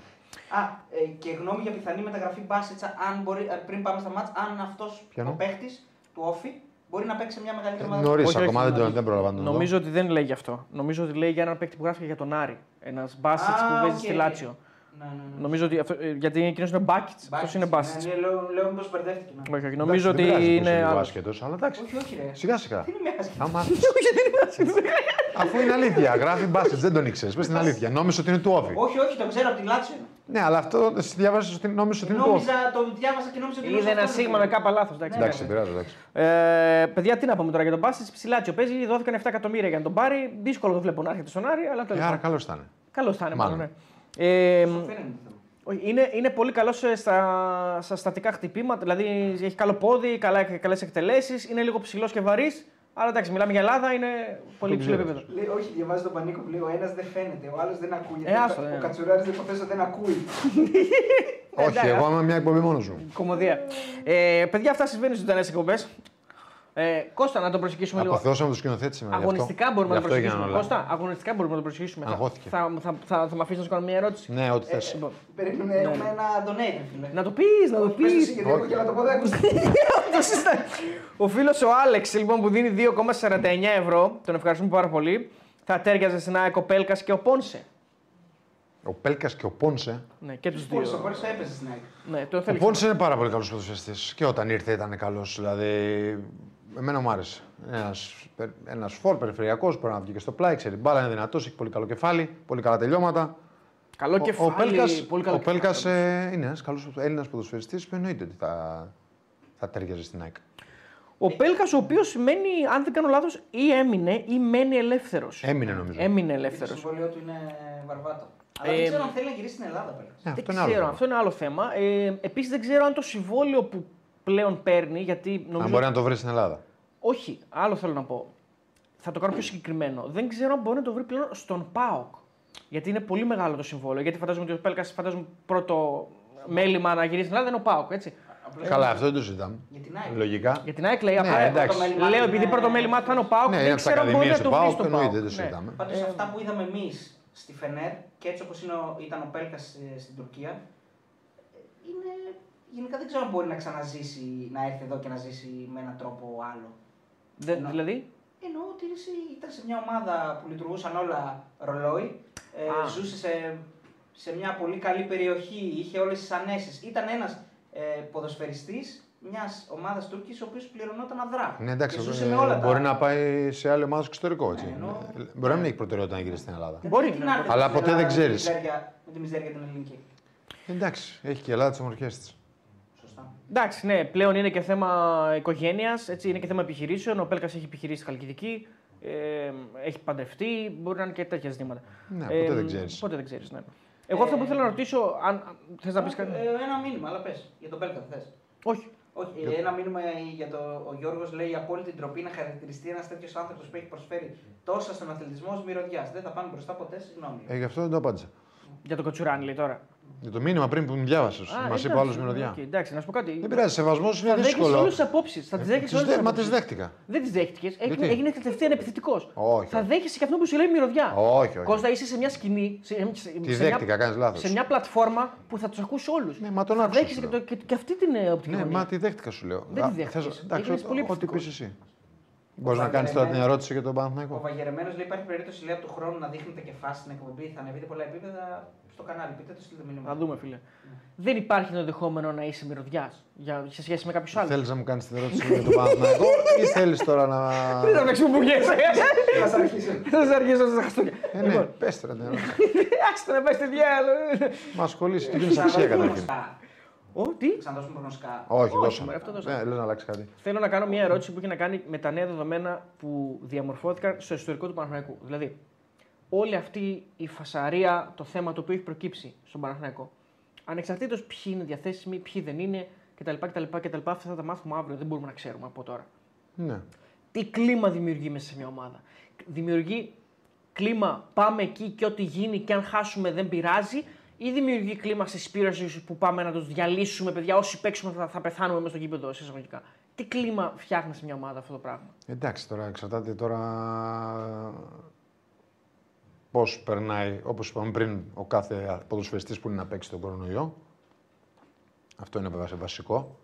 Α, ε, και γνώμη για πιθανή μεταγραφή Μπάσιτσα, αν μπορεί, ε, πριν πάμε στα μάτς, αν αυτός Ποιανού; ο παίχτης του Όφη μπορεί να παίξει σε μια μεγαλύτερη ομάδα. Νωρίς όχι, ακόμα όχι, δεν, τον- όχι. δεν προλαβαίνω να τον δω. νομίζω ότι δεν λέει γι' αυτό. Νομίζω ότι λέει για έναν παίκτη που γράφει για τον Άρη. Ένας Μπάσιτς Α, που παίζει οκ, στη οκ. Λάτσιο. Ναι, ναι, ναι. Νομίζω ότι αυτό, ε, γιατί εκείνος είναι Μπάκιτ. Αυτός Μπάσιτς, είναι Μπάσιτ. Ναι, ναι, λέω, λέω μήπως μπερδεύτηκε. Ναι. Όχι, όχι. Νομίζω ότι Εντάξει, δεν πειράζει είναι. που είσαι λίγο άλλος. άσχετος, αλλά εντάξει. Όχι, όχι, ρε. Σιγά σιγά. Τι είναι μια άσχετη. Άμα... Αφού είναι αλήθεια, γράφει μπάσκετ, δεν τον ήξερες. Πες την αλήθεια. Νόμιζες ότι είναι του Όφη. Όχι, όχι, το ξέρω από τη Λάτσιο. είναι. Ναι, αλλά αυτό εσύ διάβασες ότι νόμιζες ότι είναι του Όφη. Νόμιζα, το διάβασα και νόμιζα ότι Είδε ένα αυτό σίγμα είναι. με κάπα λάθος. Εντάξει, δεν πειράζει, εντάξει. Ε, παιδιά, τι να πούμε τώρα για τον Μπάσιτ. Ψηλάτσιο παίζει, δόθηκαν 7 εκατομμύρια για να τον πάρει. Δύσκολο το βλέπω να έρχεται στον Άρη, αλλά Ε, τέλο άρα πάντων. καλός ήταν. Καλός θα είναι, Μάλλον. μάλλον. Ναι. Ε, Αυτό φαίνεται το θέμα. όχι, είναι, είναι πολύ καλό στα, στα στατικά χτυπήματα, δηλαδή έχει καλό πόδι, καλές εκτελέσεις, είναι λίγο ψηλός και βαρύς. Αλλά εντάξει, μιλάμε για Ελλάδα, είναι πολύ Το ψηλό ξέρω. επίπεδο. Λέει, όχι, διαβάζεις τον πανίκο που λέει ο ένας δεν φαίνεται, ο άλλος δεν ακούει. Ε, άστο, ο ναι. Κατσουράρης δεν υποθέσω δεν ακούει. Όχι, εγώ είμαι μια εκπομπή μόνος σου. Κομμωδία. Ε, παιδιά, αυτά συμβαίνουν στις ζωντανές εκπομπές. Ε, Κώστα, να τον προσεγγίσουμε λίγο. Αποθεώσαμε το σκηνοθέτη σήμερα. γι' αυτό. Αγωνιστικά μπορούμε Γι' να αυτό τον έγιναν προσεγγίσουμε. όλα. Κώστα, αγωνιστικά μπορούμε να τον προσεγγίσουμε. Θα, Αγχώθηκε. θα, θα, θα, θα, με αφήσεις να σου κάνω μια ερώτηση; Ναι, ό,τι θες. Λοιπόν, Περίμενε, έχουμε ένα donate, φίλε. να το πεις, να το πει. Πες εσύ, γιατί εγώ και να το πω δεν άκουσα. Ο φίλος ο Άλεξ λοιπόν που δίνει 2,49 ευρώ, τον ευχαριστούμε πάρα πολύ. Θα τέριαζε στην ΑΕΚ ο Πέλκας και ο Πόνσε. Ο Πέλκας και ο Πόνσε. Ναι, και τους Πόρσο, δύο. πόρσο έπαιζε στην ΑΕΚ. Ναι, το Ο θέλει. Πόνσε είναι πάρα πολύ καλός ποδοσφαιριστή. Και όταν ήρθε ήταν καλός. Δηλαδή, εμένα μου άρεσε. Ένας φορ περιφερειακός μπορεί να βγει και στο πλάι, ξέρει μπάλα, είναι δυνατός, έχει πολύ καλό κεφάλι, πολύ καλά τελειώματα. Καλό Ο- κεφάλι. ο Πέλκας, πολύ καλό ο Πέλκας, κεφάλι. ε, είναι ένας καλός Έλληνας ποδοσφαιριστής που εννοείται ότι θα, θα τέριαζε στην ΑΕΚ. Ο Πέλκας, ο οποίος μένει, αν δεν κάνω λάθος, ή έμεινε ή μένει ελεύθερος. Έμεινε νομίζω. Έμεινε Το ελεύθερο. συμβόλαιο του είναι βαρβάτο. Αλλά Ε, δεν ξέρω αν θέλει να γυρίσει στην Ελλάδα πέρα. Ε, αυτό Δεν είναι άλλο. ξέρω, θέμα. αυτό είναι άλλο θέμα. Ε, Επίσης δεν ξέρω αν το συμβόλαιο που πλέον παίρνει, γιατί νομίζω. Αν μπορεί να το βρει στην Ελλάδα. Όχι, άλλο θέλω να πω. Θα το κάνω πιο συγκεκριμένο. Δεν ξέρω αν μπορεί να το βρει πλέον στον ΠΑΟΚ. Γιατί είναι πολύ μεγάλο το συμβόλαιο. Γιατί φαντάζομαι ότι ο Πέλκας, φαντάζομαι πρώτο μέλημα να γυρίσει στην Ελλάδα είναι ο ΠΑΟΚ, έτσι. Απλώς Καλά, αυτό δεν το συζητάμε. Για την ΑΕΚ. Λογικά. Για την ΑΕΚ λέει. Ναι, απλά- εντάξει. Πρώτο μέλημά Λέω είναι- επειδή πρώτο μέλημά θα είναι ο ΠΑΟΚ, Ναι, δεν είναι από τις ξέρω αν μπορεί ακαδημίες να του το βρει ΠΑΟΚ, στον εννοείται, ΠΑΟΚ. δεν το Ναι. συζητάμε. Πάντως Ε, αυτά που είδαμε εμείς στη Φενέρ και έτσι όπω ήταν ο Πέλκας στην Τουρκία, ε, είναι. Γενικά δεν ξέρω αν μπορεί να ξαναζήσει, να έρθει εδώ και να ζήσει με έναν τρόπο άλλο. Δεν- Ναι. Δηλαδή; Εννοώ ότι εσύ ήταν σε μια ομάδα που λειτουργούσαν όλα ρολόι, ε, Α. ζούσε σε, σε μια πολύ καλή περιοχή, είχε όλες τις ανέσεις. Ήταν ένας ε, ποδοσφαιριστής μιας ομάδας Τούρκης, ο οποίος πληρωνόταν αδρά. Ναι, εντάξει, και ζούσε ε, με όλα τα. μπορεί να πάει σε άλλη ομάδα στο εξωτερικό. Έτσι. Ναι, εννοώ- Ε, Μπορεί να μην έχει προτεραιότητα να γυρίσει στην Ελλάδα. Γιατί Μπορεί, τι ναι, να έρθει Αλλά στην ποτέ δεν Ελλάδα με τη ξέρεις. μιζέρια- Με τη μιζέρια την ελληνική. Εντάξει, έχει και η Ελλάδα τις ομορφιές της. Σωστά. Εντάξει, ναι, πλέον είναι και θέμα οικογένειας, είναι και θέμα επιχειρήσεων. Ο Πέλκας έχει επιχειρήσει στη Χαλκιδική, ε, έχει παντρευτεί, μπορεί να είναι και τέτοια ζητήματα. Ναι, ποτέ δεν ξέρεις. Ποτέ δεν ξέρεις, ναι. Εγώ αυτό που θέλω να ρωτήσω, αν θες να πεις κάτι; Ε, ένα μήνυμα, αλλά πες. Για τον Πέλκα, θες. Όχι. Όχι, ε, ένα μήνυμα για το. Ο Γιώργος λέει: Απόλυτη ντροπή να χαρακτηριστεί ένας τέτοιος άνθρωπος που έχει προσφέρει τόσα στον αθλητισμό ως μυρωδιάς. Δεν θα πάνε μπροστά ποτέ, συγγνώμη. Ε, γι' αυτό δεν το απάντησα. Για το Κοτσουράνι λέει τώρα. Για το μήνυμα πριν που μου διάβασες. Μας εντάξει, είπε άλλος μυρωδιά. οκ, εντάξει, να σου πω κάτι. Δεν πειράζει, σεβασμός είναι Θα δέχεσαι όλες δύσκολο. τις απόψεις. Θα τις δέχεσαι Τις όλες δε- τι Μα τις απόψεις. δέχτηκα. Δεν τις δέχτηκες. Γιατί; Έγινες κατευθείαν επιθετικός. Όχι, Θα όχι. δέχεσαι και αυτό που σου λέει μυρωδιά. Όχι, όχι. Κώστα, είσαι σε μια σκηνή. Σε, σε, Τη σε δέχτηκα, μια, κάνεις λάθος. σε μια πλατφόρμα που θα τους ακούσει όλους. Ναι, μα τον θα άκουσα, δέχεσαι σου και, το, και, και αυτή την ε, οπτική Ναι, γωνία. μα τη δέχτηκα σου λέω. Δεν τη Α, δέχτηκες. θες- Εντάξει, Έγινες πολύ ό- ό,τι πεις επιθετικός. εσύ. Μπορείς να κάνεις τώρα την ερώτηση για τον Ο Παναθηναϊκό. Βαγερεμένος λέει: Υπάρχει περίπτωση λέει, από του χρόνου να δείχνετε και φάση στην εκπομπή. Θα ανεβείτε πολλά επίπεδα στο κανάλι. Πείτε το στείλτε μήνυμα. Θα δούμε, φίλε. Δεν υπάρχει το ενδεχόμενο να είσαι μυρωδιάς σε σχέση με κάποιους άλλους. Θέλεις να μου κάνεις την ερώτηση για τον Παναθηναϊκό ή θέλεις τώρα να. Δεν θα παίξουμε που βγαίνει. Θα σα αρχίσω. Θα σα αρχίσω στα Χριστούγεννα. Ε, ναι, πες τώρα την ερώτηση. Άξτε να πάει στη διάλογο. Μα ασχολήσει, του δίνει αξία καταρχήν. Ω, τι; Ξαναδώσουμε προγνωστικά. Όχι, Όχι, δώσαμε. μωρέ, αυτό δώσαμε. Ναι, λες να αλλάξει κάτι. Θέλω να κάνω μια ερώτηση που έχει να κάνει με τα νέα δεδομένα που διαμορφώθηκαν στο ιστορικό του Παναθηναϊκού. Δηλαδή, όλη αυτή η φασαρία, το θέμα το οποίο έχει προκύψει στον Παναθηναϊκό, ανεξαρτήτως ποιοι είναι διαθέσιμοι, ποιοι δεν είναι κτλ. κτλ, κτλ αυτά θα τα μάθουμε αύριο, δεν μπορούμε να ξέρουμε από τώρα. Ναι. Τι κλίμα δημιουργεί μέσα σε μια ομάδα; Δημιουργεί κλίμα, πάμε εκεί και ό,τι γίνει και αν χάσουμε δεν πειράζει, ή δημιουργεί κλίμα συσπήρωσης που πάμε να τους διαλύσουμε, παιδιά. Όσοι παίξουμε θα, θα πεθάνουμε μέσα στο γήπεδο, σε εισαγωγικά. τι κλίμα φτιάχνεις σε μια ομάδα αυτό το πράγμα; Εντάξει, τώρα εξαρτάται τώρα πώς περνάει, όπως είπαμε πριν, ο κάθε ποδοσφαιριστής που είναι να παίξει τον κορονοϊό. Αυτό είναι βέβαια σε βασικό.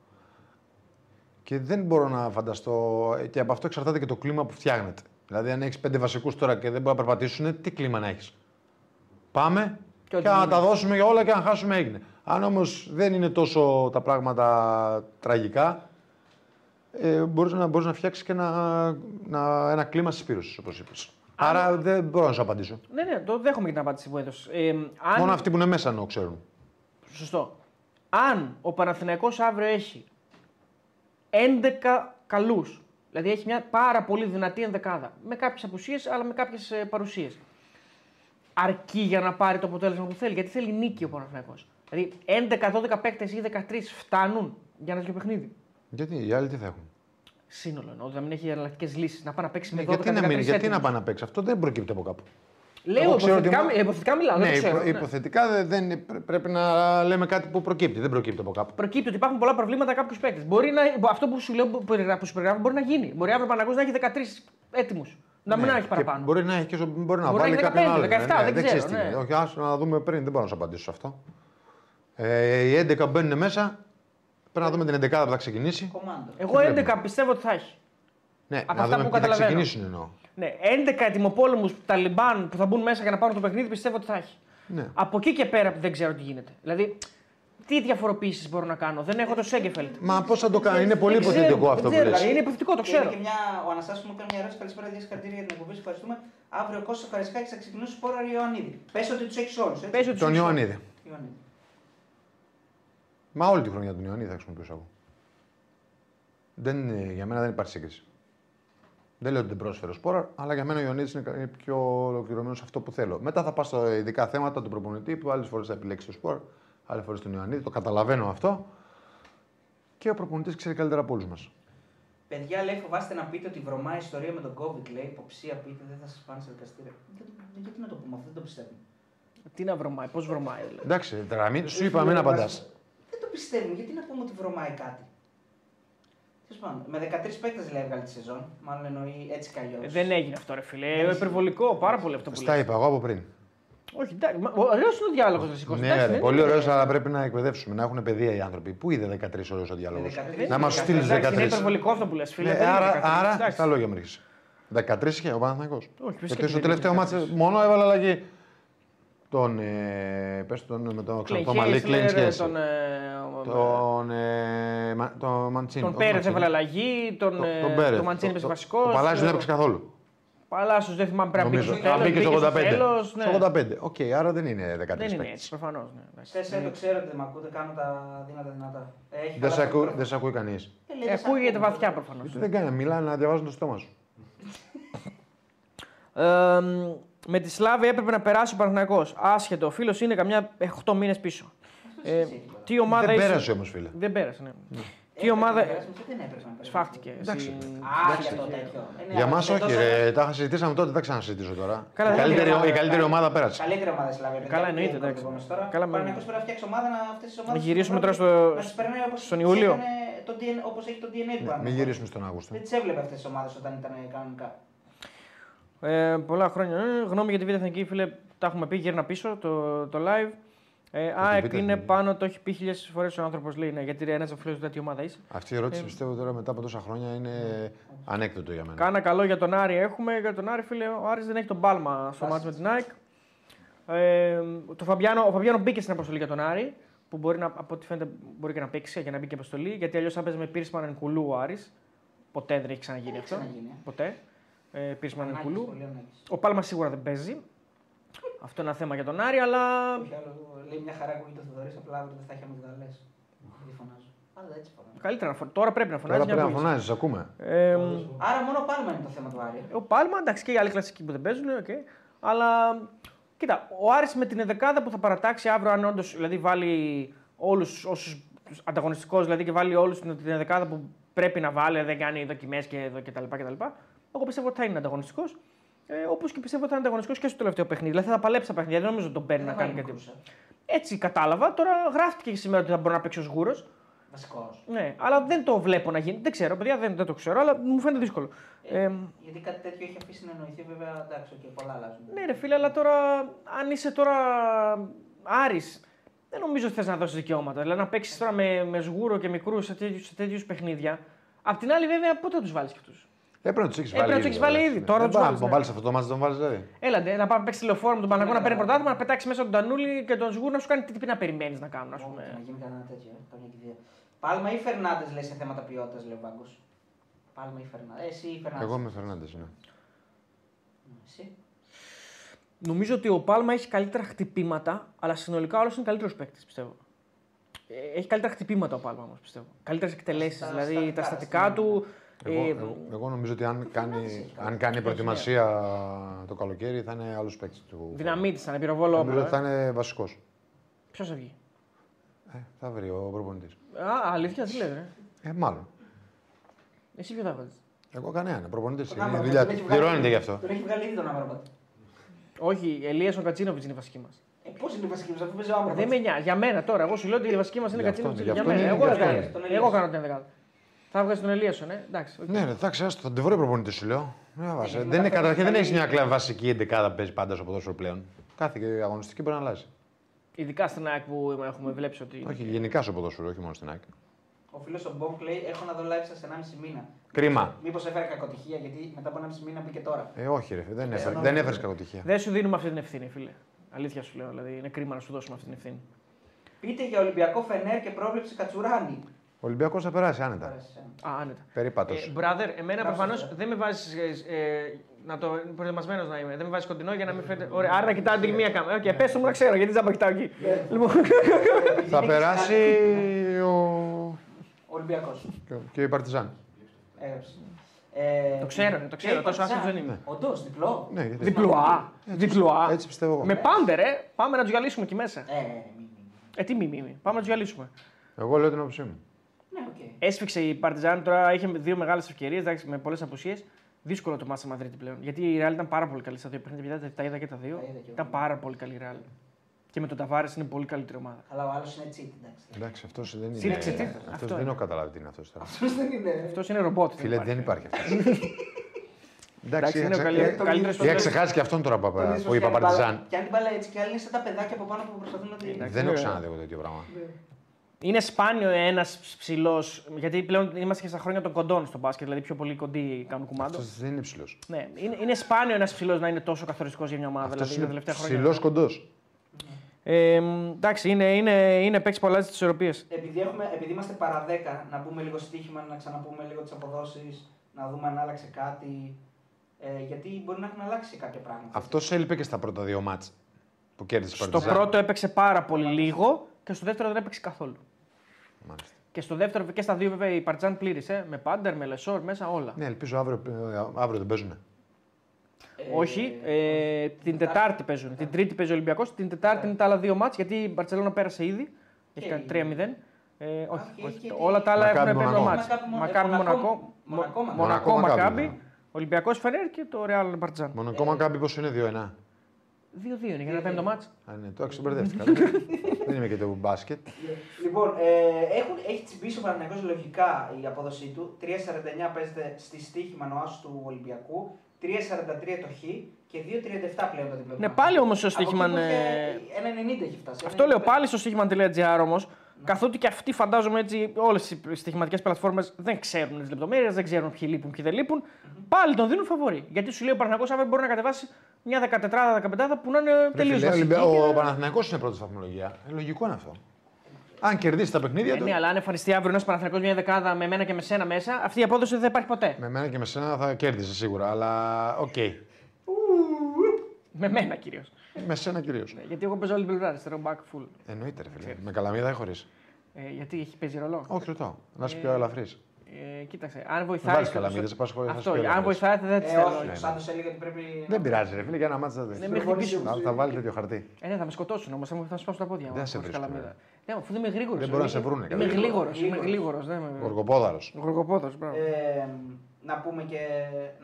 Και δεν μπορώ να φανταστώ. Και από αυτό εξαρτάται και το κλίμα που φτιάχνεται. Δηλαδή, αν έχεις πέντε βασικούς τώρα και δεν μπορεί να περπατήσουν, τι κλίμα να έχεις; Πάμε Και και, ό,τι να γίνει. τα δώσουμε για όλα και αν χάσουμε έγινε. Αν όμως δεν είναι τόσο τα πράγματα τραγικά, ε, μπορείς να, μπορείς να φτιάξεις και ένα, να, ένα κλίμα συσπήρωσης, όπως είπες. Άρα δεν μπορώ να σου απαντήσω. Ναι, ναι, το δέχομαι και την απάντηση που έδωσες. Ε, αν... Μόνο αυτοί που είναι μέσα να ξέρουν. Σωστό. Αν ο Παναθηναϊκός αύριο έχει 11 καλούς, δηλαδή έχει μια πάρα πολύ δυνατή ενδεκάδα, με κάποιες απουσίες αλλά με κάποιες παρουσίες. Αρκεί για να πάρει το αποτέλεσμα που θέλει, γιατί θέλει νίκη ο Παναθηναϊκός. Δηλαδή 11-12 παίκτες ή 13 φτάνουν για να έχει παιχνίδι. Γιατί οι άλλοι τι θα έχουν; Σύνολο εννοώ, να μην έχει εναλλακτικέ λύσεις. Να πάει να παίξει Ναι, με 12 γιατί να, μην, γιατί να έτοιμους. πάει να παίξει; Αυτό δεν προκύπτει από κάπου. Λέω Εγώ ξέρω ότι υποθετικά, μα- υποθετικά μιλάω. δεν ναι, το ξέρω, υπο- ναι. υποθετικά δεν, δεν είναι- πρέ- πρέπει να λέμε κάτι που προκύπτει. Δεν προκύπτει από κάπου. Προκύπτει ότι υπάρχουν πολλά προβλήματα κάποιους παίκτες. Μπορεί να, αυτό που σου λέω που περιγράφω, που σου περιγράφω μπορεί να γίνει. Μπορεί αύριο ο Παναγός να έχει 13 έτοιμους. Να μην Ναι, έχει και παραπάνω. Μπορεί να έχει και ζω- μπορεί να Μπορεί να βάλει έχει κάποιον 15, άλλο. 17, δεν ξέρω, ξέρεις τι ναι. είναι. Όχι, άσου να δούμε πριν. Δεν μπορώ να σου απαντήσω σε αυτό. Ε, οι 11 μπαίνουν μέσα. Πρέπει να δούμε την 11 που θα ξεκινήσει. Κομμάντο. Εγώ Τι βλέπουμε. 11 πιστεύω ότι θα έχει. Ναι, Από να αυτά δούμε που ποιοι θα καταλαβαίνω. ξεκινήσουν εννοώ. Ναι, 11 ετοιμοπόλεμους Ταλιμπάν που θα μπουν μέσα για να πάρουν το παιχνίδι πιστεύω ότι θα έχει. Ναι. Από εκεί και πέρα δεν ξέρω τι γίνεται. Δηλαδή, τι διαφοροποιήσει μπορώ να κάνω; Δεν έχω το Σέγκεφελτ. Μα πώς θα το κάνει, είναι πολύ Δεν ξέρω, υποθετικό δεν αυτό που ξέρω, λες. δηλαδή, Είναι υποθετικό, το Και ξέρω. είναι και μια, ο Αναστάσιο μου έκανε μια ερώτηση. Καλησπέρα, δύο συγχαρητήρια για την εκπομπή. Σας ευχαριστούμε. Αύριο ο Κώστας Ευχαριστάκης θα ξεκινήσει σπόρα Ιωαννίδη. Πες ότι τους έχεις όλους. Πες ότι Τον σου- Ιωαννίδη. Ιωαννίδη. Μα όλη τη χρονιά τον Ιωαννίδη θα χρησιμοποιήσω εγώ. Δεν, είναι- για μένα δεν υπάρχει σύγκριση. Δεν λέω ότι δεν πρόσφερε ο Σπόρα, αλλά για μένα ο Ιωαννίδης είναι, κα- είναι πιο ολοκληρωμένος σε αυτό που θέλω. Μετά θα πάω στα ειδικά θέματα του προπονητή που άλλες φορές θα επιλέξει το Σπόρα, άλλε φορέ τον Ιωαννίδη. Το καταλαβαίνω αυτό. Και ο προπονητής ξέρει καλύτερα από όλους μας. Παιδιά, λέει, φοβάστε να πείτε ότι βρωμάει η ιστορία με τον COVID. Λέει, υποψία πείτε, δεν θα σας πάνε σε δικαστήριο. Δεν- Γιατί να το πούμε αυτό, δεν το πιστεύουμε. Τι να βρωμάει, πώς βρωμάει. Δηλαδή. Εντάξει, τώρα μην σου είπα, μην απαντάς. Δεν το πιστεύουμε, γιατί να πούμε ότι βρωμάει κάτι; Τέλος πάντων, με 13 παίκτες λέει έβγαλε τη σεζόν. Μάλλον εννοεί έτσι κι αλλιώς. Ε, Δεν έγινε αυτό, ρε φίλε. Ε, Υπερβολικό, πάρα πολύ αυτό που Στα λέει. είπα εγώ από πριν. Όχι, εντάξει. Ωραίος είναι ο διάλογος, Ρεσικό. Ναι, ρε, πολύ ωραίος, αλλά πρέπει να εκπαιδεύσουμε, να έχουν παιδεία οι άνθρωποι. Πού είδε 13 ωραίος ο διάλογος; Ε, 13. Να μας στείλεις Είναι 13. υπερβολικό αυτό που λες, φίλε. Ναι, δεν είναι άρα, 13, άρα εντάξει. στα λόγια μου ρίχνει. 13 είχε ο Παναθηναϊκός. Όχι, φυσικά Γιατί και στο δεν τελευταίο είχε μάτς μόνο έβαλε αλλαγή. Τον, ε, πες τον με τον Κλέιν Ξανθόμαλη, Κλέιν Χέισλερ, Σχέση. Τον, ε, Τον, ε, Μα- τον Μαντσίνη. τον όχι Πέρεθ Μαντσίνη. έβαλε αλλαγή, τον, Το- ε, τον Πέρεθ. τον Μαντσίνη Το- έπαιζε το- βασικός. Ο Παλάζιος δεν έπαιξε καθόλου. Παλάσιος δεν θυμάμαι πρέπει να μπήκε Νομίζω. στο Α, τέλο. μπήκε στο 85. Τέλος, ναι. Στο 85. Οκ, άρα δεν είναι 13 Δεν είναι παίκτες. έτσι, προφανώς. Ναι. εντάξει. Χθε το ξέρω ότι δεν με ακούτε, κάνω τα δύνατα δυνατά. Ε, Έχει Δεν καλά σε το ακού- μικρόφωνο. δεν σε ακούει κανείς. Ε, λέει, Ε, δεν σ' ακούγεται ακούω. βαθιά προφανώς. Γιατί δεν κάνει, μιλάνε να διαβάζουν το στόμα σου. Ε, με τη Σλάβη έπρεπε να περάσει ο Παναθηναϊκός. Άσχετο, ο φίλος είναι καμιά 8 μήνες πίσω. Ε, εσύ είπα. τι ομάδα Δεν είσαι- πέρασε όμως, φίλε. Δεν πέρασε, ναι. Τι Έπρεπε ομάδα. να περάσουμε, Δεν έπρεπε να περάσουμε. Σφάχτηκε. Εντάξει. Συ- Α, για το τέτοιο. Ε, ναι, Για αλλά μα και όχι, τόσο- ρε. Τα είχα συζητήσαμε τότε, δεν τα ξανασυζητήσω τώρα. Καλά, η, δεν καλύτερη, είναι. η καλύτερη ομάδα πέρασε. Καλύτερη ομάδα τη Σλάβια. Καλά, εννοείται, εντάξει. Καλά, Καλά, με- Παναγιώ πρέπει να φτιάξει ομάδα να αυτές τις ομάδες. Να γυρίσουμε τώρα στο- Να τις περνάει όπως στον τις Ιούλιο. έκανε Το DNA, όπως έχει το DNA του Ναι, Μην Παναθηναϊκού. γυρίσουμε στον Αύγουστο. Δεν τις έβλεπε αυτές τις ομάδες όταν ήταν κανονικά. Ε, πολλά χρόνια. Ε, γνώμη για τη Β' Εθνική, φίλε, τα έχουμε πει, γύρνα πίσω το, το live. Ε, ΑΕΚ Β' είναι Εθνική. πάνω, το έχει πει χίλιες φορές ο άνθρωπος. Λέει ναι, γιατί ένας φίλο του τέτοια ομάδα είσαι. Αυτή η ερώτηση Ε, πιστεύω τώρα μετά από τόσα χρόνια είναι ανέκδοτο για μένα. Κάνα καλό για τον Άρη έχουμε. Για τον Άρη, φίλε, ο Άρης δεν έχει τον πάλμα στο μάτι με την ΑΕΚ. Ε, το Φαμπιάνο, ο Φαμπιάνο μπήκε στην αποστολή για τον Άρη, που μπορεί να, από ό,τι φαίνεται μπορεί και να παίξει για να μπει και αποστολή. Γιατί αλλιώς θα παίζει με Πίρσμαν Ενκουλού ο Άρης. Ποτέ δεν έχει ξαναγίνει Δεν αυτό. έχει ξαναγίνει, ε. Ποτέ. Ε, Πίρσμαν Ανάγκης, Ενκουλού. πολύ ανάγκης. Ο Πάλμα σίγουρα δεν παίζει. Αυτό είναι ένα θέμα για τον Άρη, αλλά. Όχι άλλο, Λέει μια χαρά που είναι το Θοδωρής, απλά αύριο δεν θα έχει αμυγδαλέ. Δεν φωνάζω. Αλλά έτσι φωνάζω. Καλύτερα να φω... Τώρα πρέπει να φωνάζεις. Τώρα πρέπει να για να φωνάζεις, ακούμε. Ε, Άρα μόνο ο Πάλμα είναι το θέμα του Άρη. ο Πάλμα, εντάξει και οι άλλοι κλασικοί που δεν παίζουν, okay. αλλά κοίτα, ο Άρης με την εδεκάδα που θα παρατάξει αύριο, αν όντως δηλαδή, βάλει όλους όσους ανταγωνιστικός, δηλαδή και βάλει όλους την, την εδεκάδα που πρέπει να βάλει, δεν κάνει δοκιμές και, και τα λοιπά και τα λοιπά, Εγώ πιστεύω ότι θα είναι ανταγωνιστικός. Ε, Όπως και πιστεύω ότι θα είναι ανταγωνιστικός και στο τελευταίο παιχνίδι. Δηλαδή θα τα παλέψει τα παιχνίδια. Δεν νομίζω ότι τον παίρνει να Δεν κάνει βάλει κάτι. μικρούς, ε. Έτσι κατάλαβα. Τώρα γράφτηκε και σήμερα ότι θα μπορεί να παίξει ο Γούρος. Βασικός. Ναι, αλλά δεν το βλέπω να γίνει. Δεν ξέρω, παιδιά, δεν, δεν το ξέρω, αλλά μου φαίνεται δύσκολο. Ε, Γιατί κάτι τέτοιο έχει αφήσει να εννοηθεί, βέβαια. Εντάξει, και πολλά αλλάζουν. ναι, ρε φίλε, αλλά τώρα αν είσαι τώρα Άρης, δεν νομίζω ότι θες να δώσεις δικαιώματα. Δηλαδή να παίξεις τώρα με, με σγούρο και μικρούς σε τέτοιους παιχνίδια. Απ' την άλλη, βέβαια, πότε θα τους βάλεις κι αυτούς; Έπρεπε να τους έχεις Ε, βάλει. πρέπει να τους έχεις βάλει ήδη. Τώρα δεν τους πάει βάλεις, να ναι. βάλεις αυτό το μάτι, τον βάλει δηλαδή. Έλαντε, να πάμε να παίξει τηλεφόρο με τον Παναγό Ναι, να παίρνει ναι, ναι. πρωτάθλημα, να πετάξει μέσα τον Τανούλη και τον Σγούρ να σου κάνει τι, τι να περιμένεις να κάνουν, ας Όχι, πούμε. να γίνει κανένα τέτοιο. ε, Καμιά κηδεία. Πάλμα ή Φερνάντες λέει σε θέματα ποιότητας, λέει ο Βάγκο. Πάλμα ή Φερνάντε. Εσύ ή Φερνάντες. Εγώ είμαι Φερνάντες. Ναι. Εσύ. Νομίζω ότι ο Πάλμα έχει καλύτερα χτυπήματα, αλλά συνολικά όλος είναι καλύτερος παίκτης, πιστεύω. Ε, Έχει καλύτερα χτυπήματα ο Πάλμα όμως, πιστεύω. Καλύτερες εκτελέσεις. Στα- Δηλαδή στατικά, τα στα στατικά στατικά. του. Εγώ, ε, εγώ, εγώ νομίζω ότι αν κάνει, έχει αν κάνει προετοιμασία το καλοκαίρι θα είναι άλλος παίκτης του. Δυναμίτης, σαν πυροβόλο Νομίζω ότι όπλο. θα είναι βασικός. Ποιος θα βγει; Ε, θα βρει ο προπονητής. Α, αλήθεια, τι λέτε. Ε. Ε, μάλλον. Εσύ ποιο θα βάλεις; Εγώ κανένα. Προπονητής Τον είναι η Άμραμπατ, δουλειά τον του. έχει βγάλει Πληρώνεται ήδη. γι' αυτό. Τον έχει βγάλει ήδη τον Άμραμπατ. Όχι, Ελίας ο Κατσίνοβιτς είναι η βασική μας. Ε, Πώς είναι η βασική μας, αφού παίζει ο Άμραμπατ. Δεν με νοιάζει. Για μένα τώρα, εγώ σου λέω ότι η βασική μας είναι Γι' αυτό Κατσίνοβιτ. είναι, Για γι' αυτό μένα. είναι, Εγώ, γι' αυτό έκανα- είναι. Τον εγώ Ελίασον. κάνω την ενδεκάδα. Θα βγάζει τον Ελίασον, ε. Εντάξει. οκ. Ναι, ναι, εντάξει, άστο, θα την βρει προπονητή σου λέω. Ναι, βάζε. Ε, δεν είναι μετά καταρχήν δεν θέλει- έχει μια κλα- βασική εντεκάδα που παίζει πάντα στο ποδόσφαιρο πλέον. Κάθε και αγωνιστική μπορεί να αλλάζει. Ειδικά στην ΑΕΚ που έχουμε βλέψει ότι. Όχι, γενικά στο ποδόσφαιρο, όχι μόνο στην ΑΕΚ. Ο φίλος ο Μπομ λέει: Έχω να δω live σας 1,5 μήνα. Κρίμα. Μήπως έφερε κακοτυχία, γιατί μετά από 1,5 μήνα μπήκε τώρα. Ε, όχι, ρε, φίλε, δεν έφερε, Ε, δεν έφερες κακοτυχία. Δεν σου δίνουμε αυτή την ευθύνη, φίλε. Αλήθεια σου λέω. Δηλαδή είναι κρίμα να σου δώσουμε αυτή την ευθύνη. Πείτε για Ολυμπιακό Φενέρ και πρόβλεψη Κατσουράνη. Ο Ολυμπιακός θα περάσει άνετα. Πέρασε. Α, άνετα. Περίπατος. Ε, brother, εμένα Μπράβο, προφανώς ε. δεν με βάζεις. Ε, ε, να το προετοιμασμένος να είμαι. Δεν με βάζεις κοντινό για να μην φαίνεται. Ωραία, άρα να κοιτάω την μία κάμερα. Οκ, πες το μου να ξέρω γιατί δεν θα κοιτάω εκεί. Λοιπόν, Θα περάσει ο... Ολυμπιακός. και η Παρτιζάν. Έγραψε. Ε, Το ξέρω, το ξέρω, τόσο άσχημος δεν είμαι. Όντως, διπλό. Ναι, γιατί... διπλωά. Διπλωά. Έτσι πιστεύω εγώ. Με πάντε, ρε. Πάμε να τους γυαλίσουμε εκεί μέσα. Ε, μη, μη, μη. Ε, τι μη, μη, μη. Πάμε να τους γυαλίσουμε. Εγώ λέω την άποψή μου. Ναι, οκ. Έσφιξε η Παρτιζάν τώρα, είχε δύο μεγάλες ευκαιρίες με πολλές απουσίες. Δύσκολο το ματς στη Μαδρίτη πλέον. Γιατί η Ρεάλ ήταν πάρα πολύ καλή στα δύο παιχνίδια. Τα είδα και τα δύο. Τα είδα και εγώ. Ήταν πάρα πολύ καλή η Ρεάλ. Και με τον Ταβάρε είναι πολύ καλύτερη ομάδα. Αλλά ο άλλος είναι cheat, εντάξει. Εντάξει, αυτός δεν είναι. Σύνταξε, τι. αυτός Αυτό δεν είναι. έχω καταλάβει τι είναι αυτός τώρα. Αυτός δεν είναι. Αυτός είναι ρομπότ. Φίλε, δεν υπάρχει αυτός. Εντάξει, είναι ο είχα καλύτερο ξε- καλύτερος Είχα ξεχάσει και αυτόν τώρα που Τον που ίσως είπα και αν Παρτιζάν. μπάλα- Και αν την μπάλα έτσι και άλλοι είναι σαν τα παιδάκια από πάνω που προσπαθούν να την. Εντάξει. Δεν έχω ναι. ξαναδεί εγώ τέτοιο πράγμα. Είναι σπάνιο ένας ψηλός. Γιατί πλέον είμαστε και στα χρόνια των κοντών στο μπάσκετ, δηλαδή πιο πολύ κοντοί κάνουν κουμάντο. Αυτός δεν είναι ψηλός. Ναι, είναι, είναι σπάνιο ένας ψηλός να είναι τόσο καθοριστικός για μια ομάδα. Αυτός δηλαδή, τα είναι τελευταία χρόνια. ψηλός κοντός. Ε, μ, εντάξει, είναι, είναι, είναι παίξει πολλά τις ισορροπίες. Επειδή, έχουμε, επειδή είμαστε παρά 10, να μπούμε λίγο στοίχημα, να ξαναπούμε λίγο τις αποδόσεις, να δούμε αν άλλαξε κάτι. Ε, γιατί μπορεί να έχουν αλλάξει κάποια πράγματα. Αυτός έλειπε και στα πρώτα δύο μάτς που κέρδισε η Στο Παρτιζάν. πρώτο έπαιξε πάρα πολύ λίγο και στο δεύτερο δεν έπαιξε καθόλου. Μάλιστα. Και στο δεύτερο και στα δύο βέβαια η Παρτζάν πλήρησε. Με πάντερ, με λεσόρ, μέσα όλα. Ναι, ελπίζω αύριο, ε, αύριο τον παίζουν. Ε, Όχι, ε, την Τετάρτη παίζουν. Την Τρίτη παίζει ο Ολυμπιακός, την Τετάρτη είναι τα άλλα δύο μάτς γιατί η Μπαρσελόνα πέρασε ήδη. Έχει Και κάνει η- 3-0. Ε, όχι, έχει όχι. και τη- όλα τα άλλα Μακάμπι έχουν πέντε Μονακό. μάτς. Μακάμπι Μο- Μακάμπι ε, Μονακό, Μονακό, Μονακό, Μακάμπι. Μονακό Μακάμπι, Μακάμπι, ναι. Ολυμπιακός Φενέρ και το Ρεάλ Μπαρτζάν. Μονακό Μακάμπι πόσο είναι 2-1. 2-2 είναι για ένα πέμπτο μάτς. Α, ναι, το άξιο μπερδεύτηκα. δεν είμαι και το μπάσκετ. Λοιπόν, ε, έχουν, έχει τσιμπήσει ο Παναγιώτης λογικά η απόδοσή του. 3,49 παίζεται στη στοίχημα νοάσου του Ολυμπιακού. 3,43 το χ και 2,37 πλέον το διπλό. Ναι, πάλι όμως το στοίχημα είναι. είναι- 1,90 έχει φτάσει. Αυτό λέω 1,95. πάλι στο στοίχημα.gr όμως. Καθότι και αυτοί φαντάζομαι έτσι, όλες οι στοιχηματικές πλατφόρμες δεν ξέρουν τις λεπτομέρειες, δεν ξέρουν ποιοι λείπουν, ποιοι δεν λείπουν. Πάλι τον δίνουν φαβορή. Γιατί σου λέει ο Παναγιώ αύριο μπορεί να κατεβάσει μια 14-15 που να είναι τελείως Φίλε, βασική. Ολυμπια- Ο Παναθηναϊκός είναι πρώτη βαθμολογία. Ε, λογικό είναι αυτό. Αν κερδίσει τα παιχνίδια Ε, του, ναι, αλλά αν εμφανιστεί αύριο ένας Παναθηναϊκός μια δεκάδα με μένα και με σένα μέσα, αυτή η απόδοση δεν θα υπάρχει ποτέ. με μένα και με σένα θα κέρδιζε σίγουρα. Αλλά οκ. Με μένα κυρίως. Με σένα κυρίως. Γιατί εγώ παίζω όλη την πλευρά, αριστερό back full. Εννοείται, ρε φίλε. Με καλαμίδα ή χωρίς. Ε, γιατί έχει παίζει ρόλο; Όχι, ρωτάω. Να είσαι πιο ελαφρύς. Ε, κοίταξε, αν βοηθάει. βάλεις στο- καλαμίδες, στο- πας χωρίς- θα Αυτό, σου πει αν ελαφρύς. βοηθάει δεν τη Ε, θέλω. όχι, ναι. ο Σάντο έλεγε ότι πρέπει. Δεν πειράζει, ρε φίλε, για ένα μάτσα δεν Ναι, με χτυπήσουν. θα, θα βάλει τέτοιο χαρτί. Ε, ναι, θα με σκοτώσουν όμως, θα μου θα σπάσουν τα πόδια μου. Δεν σε χωρίς βρίσκουν, καλαμίδα. Ναι, αφού δεν είμαι γρήγορος. Δεν μπορούν να σε βρούνε, Είμαι καλά. γλίγορος. Είμαι Γλίγορος. γλίγορος. Ναι, είμαι... Γοργοπόδαρος. Γοργοπόδος, μπράβο. Ε, να πούμε και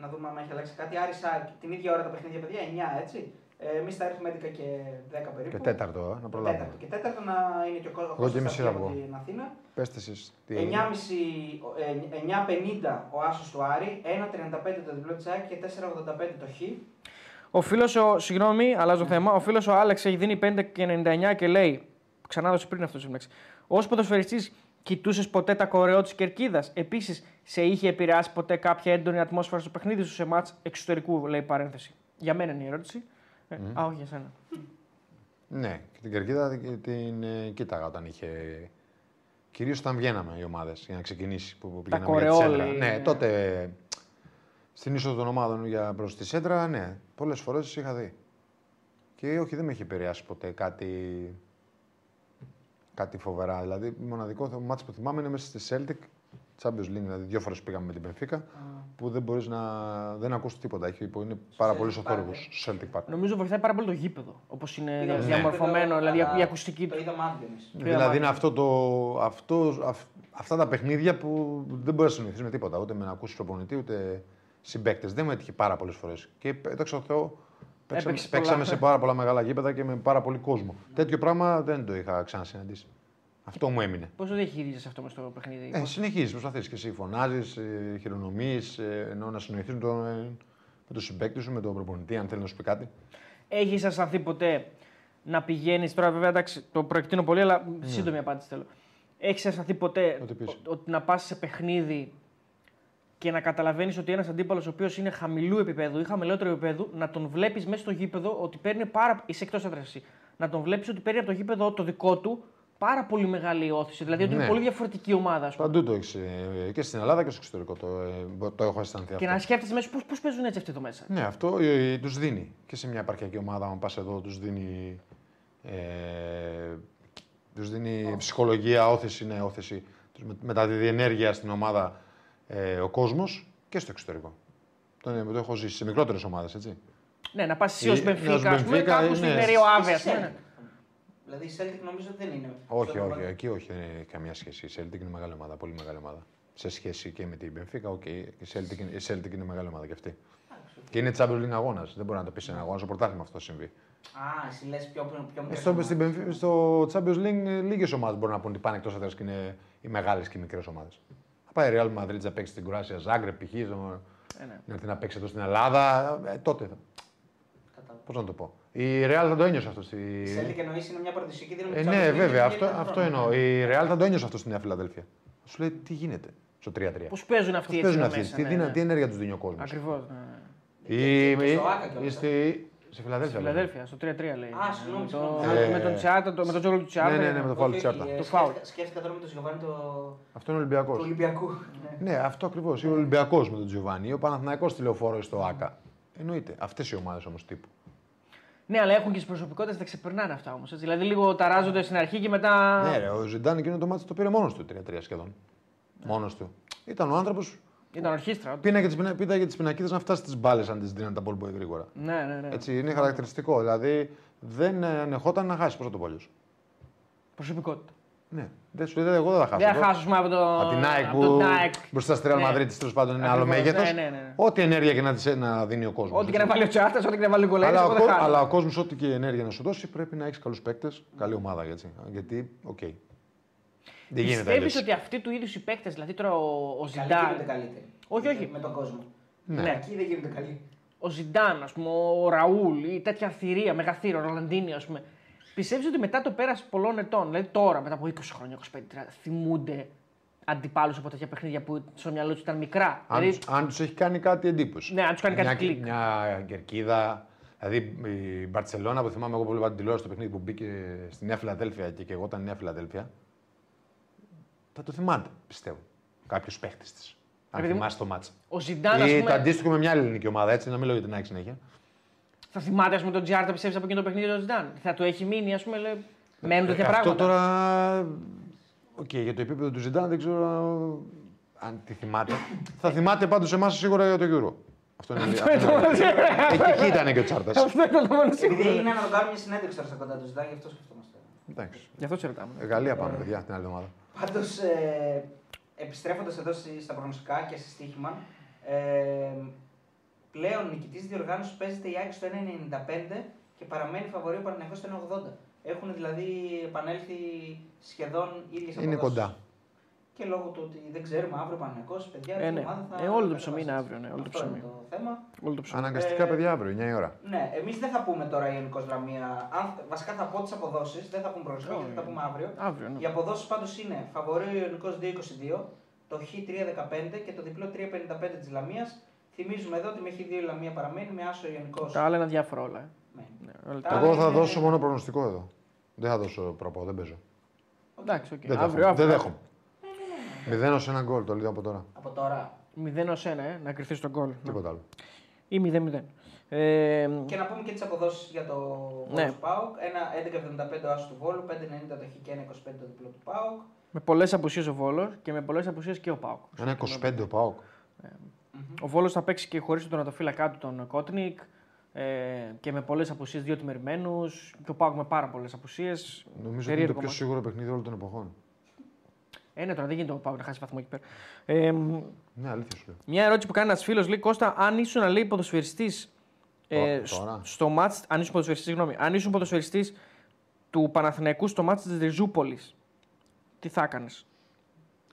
να δούμε αν έχει αλλάξει κάτι. Άρη Σάκ, την ίδια ώρα τα παιχνίδια, παιδιά, 9 έτσι. Ε, Εμείς θα έρθουμε 11 και 10 περίπου. Και τέταρτο, ε, να προλάβουμε. Τέταρτο. Και τέταρτο να είναι και ο κόσμο Εγώ και μισή θα από βγω. την Αθήνα. Πέστε εσείς τι 9.30, έγινε. ε, 9.50 ο Άσος του Άρη, 1.35 το διπλό της ΑΕΚ και 4.85 το Χ. Ο φίλος, ο, συγγνώμη, αλλάζω θέμα. Ο φίλος ο Άλεξ έχει δίνει 5 και 99 και λέει. Ξανά δώσε πριν αυτό σύμπραξη. Ω ποδοσφαιριστής, κοιτούσες ποτέ τα κορεό της κερκίδας; Επίσης, σε είχε επηρεάσει ποτέ κάποια έντονη ατμόσφαιρα στο παιχνίδι σου σε μάτς εξωτερικού, λέει παρένθεση. Για μένα είναι η ερώτηση. Ε, Α, όχι για σένα. Ναι, και την κερκίδα την, την ε, κοίταγα όταν είχε. Κυρίως όταν βγαίναμε οι ομάδες για να ξεκινήσει. Που, που Τα πηγαίναμε για τη σέντρα. κορεόλι, Ναι, ναι. τότε στην είσοδο των ομάδων για προς τη σέντρα, ναι, πολλές φορές είχα δει. Και όχι, δεν με έχει επηρεάσει ποτέ κάτι, κάτι φοβερά. Δηλαδή, μοναδικό θε- μάτς που θυμάμαι είναι μέσα στη Celtic, Champions League, δηλαδή δύο φορές πήγαμε με την Benfica, που δεν μπορείς να. δεν ακούς τίποτα. Έχει, που είναι πάρα Celtic πολύ Park, οθόρυβο. ε. Celtic Park. Νομίζω βοηθάει πάρα πολύ το γήπεδο. Όπως είναι Είδαμε στο διαμορφωμένο, γήπεδο, δηλαδή αλλά η ακουστική Το του. είδαμε άδειο εμείς. Δηλαδή είναι αυτό το, αυτό, αυ- αυτά τα παιχνίδια που δεν μπορείς να συνηθίσεις με τίποτα. Ούτε με να ακούσεις προπονητή, ούτε συμπαίκτες. Δεν μου έτυχε πάρα πολλές φορές. Και δόξα τω Θεώ, παίξαμε, Έπαιξες παίξαμε πολλά. σε πάρα πολλά μεγάλα γήπεδα και με πάρα πολύ κόσμο. Τέτοιο πράγμα δεν το είχα ξανασυναντήσει. Αυτό μου έμεινε. Πώς το διαχειρίζεσαι αυτό μες στο παιχνίδι; Ε, συνεχίζεις, προσπαθείς και εσύ. Φωνάζεις, ε, χειρονομείς, ε, ενώ να συνοηθεί με τον, ε, με τον συμπαίκτη σου, με τον προπονητή, αν θέλεις να σου πει κάτι. Έχεις αισθανθεί ποτέ να πηγαίνεις. Τώρα, βέβαια, εντάξει, το προεκτείνω πολύ, αλλά σύντομη απάντηση θέλω. Έχεις αισθανθεί ποτέ Ό,τι πεις. ο- ότι να πας σε παιχνίδι και να καταλαβαίνεις ότι ένας αντίπαλος ο οποίος είναι χαμηλού επίπεδου ή χαμηλότερο επίπεδου, να τον βλέπεις μέσα στο γήπεδο ότι παίρνει πάρα. είσαι εκτός έδραση. Να τον βλέπεις ότι παίρνει από το γήπεδο το δικό του πάρα πολύ μεγάλη όθηση. Δηλαδή ότι είναι Ναι. πολύ διαφορετική ομάδα, ας πούμε. Παντού το έχεις. Και στην Ελλάδα και στο εξωτερικό το, ε, το έχω αισθανθεί Και αυτό. να σκέφτεσαι μέσα πώς παίζουν έτσι αυτοί εδώ μέσα. Ναι, αυτό ε, τους δίνει. Και σε μια επαρχιακή ομάδα, αν πας εδώ, τους δίνει. Ε, τους δίνει ψυχολογία, όθηση, ναι, όθηση. Τους με- μεταδίδει ενέργεια στην ομάδα ε, ο κόσμος και στο εξωτερικό. Το, ναι, το έχω ζήσει σε μικρότερες ομάδες, έτσι. Ναι, να πας εσύ Ε, ω ναι, ως Μπενφίκα, ας πούμε, Benfica, κάπου στην ναι. Περίο Άβε, ας Στη πούμε. Celtic. Δηλαδή η Celtic νομίζω ότι δεν είναι. Όχι, στο όχι, επίπεδο. εκεί όχι, δεν έχει καμία σχέση. Η Celtic είναι μεγάλη ομάδα, πολύ μεγάλη ομάδα. Σε σχέση και με την Benfica, οκ, η, Celtic, είναι- η Celtic είναι μεγάλη ομάδα και αυτή. Και είναι Champions League αγώνας. Δεν μπορεί να το πεις σε ένα αγώνα. Στο πρωτάθλημα αυτό συμβεί. Α, εσύ λες πιο, πιο, πιο μικρές Στο, ομάδες. στην Benfica- στο Champions League λίγες ομάδες μπορούν να πούν ότι πάνε εκτός έδρας και είναι οι μεγάλες και οι μικρές ομάδες. Θα πάει η Real Madrid να παίξει στην Κουράσια, Ζάγκρεπ, π.χ. να- Ε, ναι. να έρθει να παίξει εδώ στην Ελλάδα. Ε, τότε. Κατάλαβα. Πώς να το πω. Η Real θα το ένιωσε αυτό. Στη... Η Celtic εννοείς είναι μια παραδοσιακή δύναμη. Ε, της ναι, Champions League βέβαια, και αυτό, είναι αυτό χρόνο. εννοώ. Η Real θα το ένιωσε αυτό στη Νέα Φιλαδέλφια. Σου λέει τι γίνεται στο 3-3. Πώς παίζουν αυτοί Πώς έτσι παίζουν εδώ αυτοί, μέσα. τι, ναι, δυνα- ναι. τι ενέργεια τους δίνει ο κόσμος; Ακριβώς. Ναι. Η, Και- και στο η- Άκα κιόλας, η- στη, στη Φιλαδέλφια. Στη λέγαμε. Φιλαδέλφια, στο 3-3 λέει. Α, συγγνώμη, με, το, συγγνώμη. με, Ε, τον Τσιάτα, το, με τον τζόγλο του Τσιάτα. ναι, ναι, με το φάουλ Όχι, του όχι, Τσιάρτα. ε, Το σκέφτηκα- φάουλ. Σκέφτηκα τώρα με τον Γιωβάνι το... Αυτό είναι Ολυμπιακός. του Ολυμπιακού. Ναι. Ναι, αυτό ακριβώς. Είναι ο Ολυμπιακός με τον Τζιοβάνι. Ο Παναθηναϊκός στη λεωφόρο στο ΑΚΑ. Εννοείται. Αυτές οι ομάδες όμως τύπου. Ναι, αλλά έχουν και τις προσωπικότητες, τα ξεπερνάνε αυτά όμως. Δηλαδή λίγο ταράζονται στην αρχή και μετά. Ναι, ρε, ο Ζιντάν εκείνο το μάτι το πήρε μόνος του 3-3 σχεδόν. Μόνος του. Ήταν ο άνθρωπος Ήταν ορχήστρα. πίναγε τις πίνα, πίναγε τις πινακίδες να φτάσει στι μπάλες αν τις δίναν τα μπολ πολύ γρήγορα. Ναι, ναι, ναι. Έτσι, είναι χαρακτηριστικό. Δηλαδή δεν ε, ανεχόταν να χάσει. Πώς θα το πω αλλιώς; Προσωπικότητα. Ναι. Δεν σου λέει, εγώ δεν θα χάσω. Δεν θα Εγώ- χάσω πούμε, από το. Από την Nike από που το Nike. μπροστά στη Real Ναι. Madrid τέλος πάντων είναι άλλο Ακριβώς, μέγεθος. ναι, ναι, ναι. Ό,τι ενέργεια και να, της- να δίνει ο κόσμος. Ό,τι και να βάλει ο Τσιάτα, ό,τι και να βάλει ο Γκολέρη. Αλλά, εγώ ο, δεν κο- χάνω. αλλά ο κόσμος, ό,τι και ενέργεια να σου δώσει, πρέπει να έχεις καλούς παίκτες, καλή ομάδα. Έτσι. Γιατί, οκ. Δεν γίνεται Πιστεύεις αλλιώς. ότι αυτοί του είδους οι παίκτες, δηλαδή τώρα ο, ο Καλοί γίνονται Ζιντάν. καλύτεροι. Όχι, όχι. Με τον κόσμο. Ναι. Ναι. Εκεί δεν γίνονται καλοί. Ο Ζιντάν, ας πούμε, ο Ραούλ ή τέτοια θηρία, μεγαθύρο, ο Ρολαντίνη, ας πούμε. Πιστεύεις ότι μετά το πέρασε πολλών ετών, δηλαδή τώρα, μετά από 20 χρόνια, 25-30, θυμούνται αντιπάλους από τέτοια παιχνίδια που στο μυαλό τους ήταν μικρά; Αν, δηλαδή, τους- αν τους έχει κάνει κάτι εντύπωση. Ναι, αν τους κάνει κάτι μια, κλικ. Μια κερκίδα. Δηλαδή η Μπαρσελόνα που θυμάμαι εγώ πολύ πάρα την τηλεόραση στο παιχνίδι που μπήκε στη Νέα Φιλαδέλφια και, και εγώ ήταν Νέα Φιλαδέλφια. Θα το θυμάται, πιστεύω. Κάποιος παίχτης της. Αν Επειδή μου- θυμάσαι το μάτσα. ο Ζιντάν, ας Ή πούμε, το αντίστοιχο με μια άλλη ελληνική ομάδα, έτσι, να μην λέω για την ΑΕΚ συνέχεια. θα θυμάται, ας πούμε, τον Τζιάρτα πιστεύεις από εκείνο το παιχνίδι του Ζιντάν. Θα του έχει μείνει, ας πούμε, λέει, μένουν τέτοια Ε, Αυτό πράγματα. τώρα. Οκ, για το επίπεδο του Ζιντάν δεν ξέρω αν τη θυμάται. θα θυμάται πάντως εμάς σίγουρα για το Euro. Αυτό είναι. αυτό είναι- Εκεί, εκεί ήταν και ο Τσιάρτα. Αυτό ήταν το μόνο σίγουρο. Επειδή είναι να τον κάνουμε μια συνέντευξη τώρα στα κοντά του Ζιντάν, γι' αυτό σκεφτόμαστε. Εντάξει. Γι' αυτό σε ρωτάμε. Ε, Γαλλία πάμε, παιδιά, την άλλη εβδομάδα. Πάντως, ε, επιστρέφοντας εδώ στη- στα προγνωστικά και σε στοίχημα, ε, πλέον νικητής διοργάνωσης παίζεται η ΑΕΚ στο 1,95 και και παραμένει φαβορή ο Παναθηναϊκός στο 1,80. Έχουν δηλαδή επανέλθει σχεδόν ίδιες Είναι αποδόσεις. κοντά. Και λόγω του ότι δεν ξέρουμε αύριο ο Παναθηναϊκός, παιδιά, Ε, αυτή η ναι. ομάδα θα Ε, όλο το θα ψωμί είναι κατεβάσει. αύριο, ναι, όλο το Αυτό ψωμί. είναι το θέμα. Όλο το ψωμί. Αναγκαστικά, Ε, παιδιά, αύριο, 9 η ώρα. Ναι, εμείς δεν θα πούμε τώρα Ιωνικό Δραμία. Αν, βασικά θα πω τις αποδόσεις, δεν θα πούμε προορισμό γιατί θα τα πούμε αύριο. Αύριο, ναι. Οι αποδόσεις πάντως είναι φαβορή ο Ιωνικό 2,22, το Χ 3,15 και το διπλό 3,55 της Λαμίας. Θυμίζουμε εδώ ότι με Χ2 η Λαμία παραμένει, με άσο ο Ιωνικός. Τα άλλα είναι αδιάφορα όλα. ε. Ναι, όλα τα- Τα- Εγώ θα είναι- δώσω μόνο προγνωστικό εδώ. Δεν θα δώσω προπό, δεν παίζω. Εντάξει, οκ. Δεν Αύριο, δέχομαι. αύριο. Δεν δέχομαι. Μηδέν ως ένα γκολ, το λέω από τώρα. Από τώρα. 0 ως 1, ε, να κρυφθεί στον γκολ. Τίποτα άλλο. Ή 0-0. Ε, Και να πούμε και τις αποδόσεις για το Ναι. Βόλος ΠΑΟΚ. Ένα 11,75 ο άσο του Βόλου, 5,90 το Χ και 1,25 το διπλό του ΠΑΟΚ. με πολλές απουσίες ο Βόλος και με πολλές απουσίες και ο Πάουκ. Ένα 25 ο Πάοκ. Ο Βόλος θα παίξει και χωρίς τον τερματοφύλακά του τον Κότνικ ε, και με πολλές απουσίες, δύο τιμερημένου. Και ο Πάουκ με πάρα πολλές απουσίες. Νομίζω ότι είναι το πιο σίγουρο παιχνίδι όλων των εποχών. Ε, ναι, τώρα δεν γίνεται ο Πάουκ να χάσει βαθμό εκεί πέρα. Ε, μ, Ναι, αλήθεια σου λέω. μια ερώτηση που κάνει ένας φίλος λέει Κώστα, αν ήσουν λέει ποδοσφαιριστής. Ε, Ω, τώρα. σ- στο μάτς, αν ήσουν ποδοσφαιριστής, συγγνώμη, αν ήσουν ποδοσφαιριστής του Παναθηναϊκού στο μάτς της Ριζούπολης, τι θα έκανες;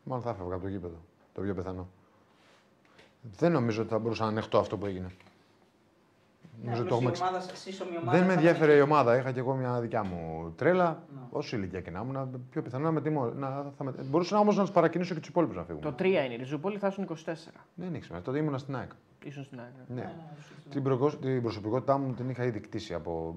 Μάλλον θα έφευγα από το γήπεδο. Το πιο πιθανό. Δεν νομίζω ότι θα μπορούσα να ανεχτώ αυτό που έγινε. Ναι, Νομίζω ότι απλώς το η έχουμε ομάδα, σύσσωμη ομάδα. Δεν με θα ενδιαφέρε η έχει- ομάδα. Είχα και εγώ μια δικιά μου τρέλα. Ναι. Όσο ηλικία και να ήμουν, πιο πιθανό να με τιμώ. Να, θα με... Μπορούσα όμως να του παρακινήσω και τους υπόλοιπους να φύγουν. Το 3 είναι η Ριζούπολη, θα ήσουν 24. Δεν έχει σημασία. Τότε ήμουν στην ΑΕΚ. Ήσουν στην ΑΕΚ. Ναι. Την, προκο- την προσωπικότητά μου την είχα ήδη κτίσει από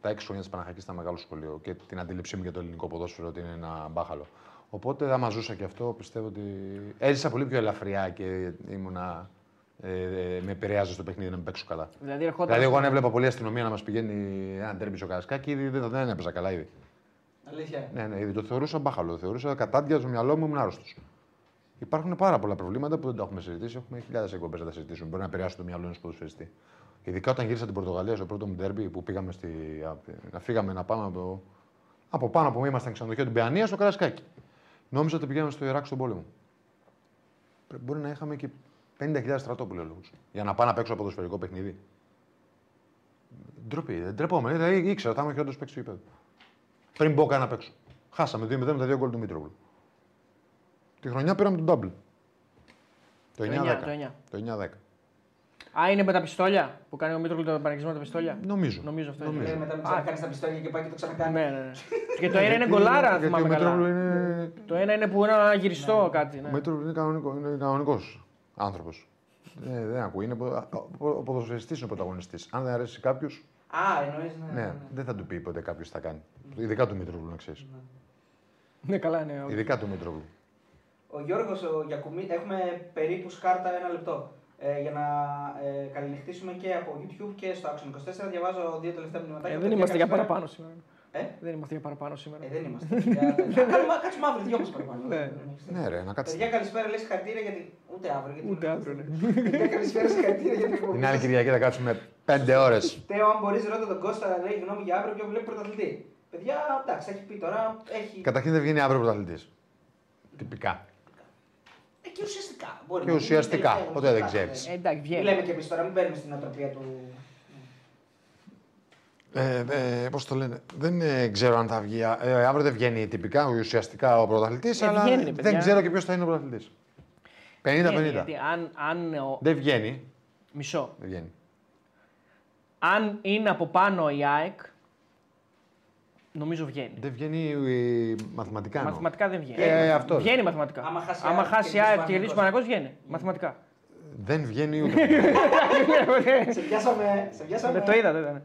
τα 6 χρόνια της Παναχακή στα μεγάλο σχολείο και την αντίληψή μου για το ελληνικό ποδόσφαιρο ότι είναι ένα μπάχαλο. Οπότε, άμα ζούσα και αυτό, πιστεύω ότι έζησα πολύ πιο ελαφριά και ήμουνα. Ε, με επηρεάζει στο παιχνίδι να μην παίξω καλά. Δηλαδή, ερχόταν. Δηλαδή, εγώ αν έβλεπα πολλή αστυνομία να μας πηγαίνει ένα τέρμπι στο Καρασκάκι, ήδη δεν, δεν έπαιζα καλά ήδη. Αλήθεια. Ναι, ναι, ήδη το θεωρούσα μπάχαλο. Το θεωρούσα κατάντια στο μυαλό μου, ήμουν άρρωστος. Υπάρχουν πάρα πολλά προβλήματα που δεν τα έχουμε συζητήσει. Έχουμε χιλιάδες εκπομπές να τα συζητήσουμε. Μπορεί να επηρεάσουν το μυαλό ενός ποδοσφαιριστή. Ειδικά όταν γύρισα την Πορτογαλία στο πρώτο μου ντέρμπι που πήγαμε στη, να φύγαμε να πάμε από, από πάνω που ήμασταν ξενοδοχείο την Παιανία στο Καρασκάκι. Νόμιζα ότι πηγαίναμε στο Ιράκ στον πόλεμο. Πρέ- Μπορεί να είχαμε και 50.000 στρατόπουλου για να πάω να παίξω ποδοσφαιρικό παιχνίδι. Ντροπή, δεν τρεπόμενο. Δηλαδή, ήξερα ότι θα είμαι χειρότερο παίξει του γήπεδου. Πριν μπω καν να παίξω. Χάσαμε 2-0 με τα δύο γκολ του Μήτρογλου. Τη χρονιά πήραμε τον double. Το 9-10. εννιά, το εννιά. Το 9-10. Α, είναι με τα πιστόλια που κάνει ο Μήτρογλου τον πανεγισμό με τα πιστόλια; Νομίζω. Νομίζω αυτό Νομίζω. είναι. Ε, μετά μην ξανακάνει τα πιστόλια και πάει και το ξανακάνει. Ναι, ναι, ναι. και το ένα είναι γκολάρα, αν Γιατί θυμάμαι ο Μήτρογλου καλά. είναι. Το ένα είναι που είναι ένα γυριστό κάτι. Ο Ναι. Μήτρογλου είναι, κανονικός, είναι κανονικός άνθρωπος. Ε, δεν ακούει. Είναι, πο- ο, ο ποδοσφαιριστής είναι ο πρωταγωνιστής. Αν δεν αρέσει κάποιο, Α, εννοείς. Ναι, ναι, δεν θα του πει ποτέ κάποιος τι θα κάνει. Ειδικά του Μήτρογλου, να ξέρεις. ναι, καλά είναι. Ειδικά του Μήτρογλου. Ο Γιώργος ο Γιακουμί, έχουμε περίπου σκάρτα ένα λεπτό. Ε, για να ε, καληνυχτήσουμε και από YouTube και στο Action 24. Διαβάζω δύο τελευταία μηνύματα. Ε, δεν είμαστε για παραπάνω σήμερα. Ε; Δεν είμαστε για παραπάνω σήμερα. Ε, δεν είμαστε. Για- Κάνουμε- Κάτσουμε αύριο, δυο μας παραπάνω. Ναι. Ναι, ρε, να κάτσεις. Παιδιά, καλησπέρα, λες συγχαρητήρια γιατί. Ούτε αύριο. Γιατί... Ούτε αύριο, ναι. Παιδιά, καλησπέρα, συγχαρητήρια για την εκπομπή. Την άλλη σας. Κυριακή θα κάτσουμε 5 ώρες. Τέο, αν μπορείς, ρώτα τον Κώστα, λέει γνώμη για αύριο και βλέπει πρωταθλητή. Παιδιά, εντάξει, έχει πει τώρα. Έχει... Καταρχήν δεν βγαίνει αύριο πρωταθλητής. Τυπικά. Ε, και ουσιαστικά. Μπορεί Και να γίνει ουσιαστικά, τελευταίο, ποτέ δεν ουσιαστικά, ξέρεις. ναι. Ε, εντάξει, Μην βγαίνει. λέμε και εμείς τώρα, μην μπαίνουμε στην οτροπία του. Ε, ε, Πώς το λένε, δεν ε, ξέρω αν θα βγει. Ε, αύριο δεν βγαίνει τυπικά ουσιαστικά ο πρωταθλητής, Ε, αλλά βγαίνει, ρε, παιδιά. δεν ξέρω και ποιος θα είναι ο πρωταθλητής. 50-50. Βγαίνει, γιατί αν, αν, ο... Δεν βγαίνει. Μισό. Δεν βγαίνει. Αν είναι από πάνω η ΑΕΚ, νομίζω βγαίνει. Δεν βγαίνει ε, μαθηματικά. εννοώ. Μαθηματικά δεν βγαίνει. Ε, αυτός. Βγαίνει μαθηματικά. Άμα χάσει η Άμα ΑΕΚ χάσει η και ΑΕΚ κερδίσει και κερδίσει ο Παναθηναϊκός. Παναγός, βγαίνει. Μαθηματικά. Δεν βγαίνει ούτε. σε πιάσαμε. Σε πιάσαμε. Δεν το είδα, δεν ήταν.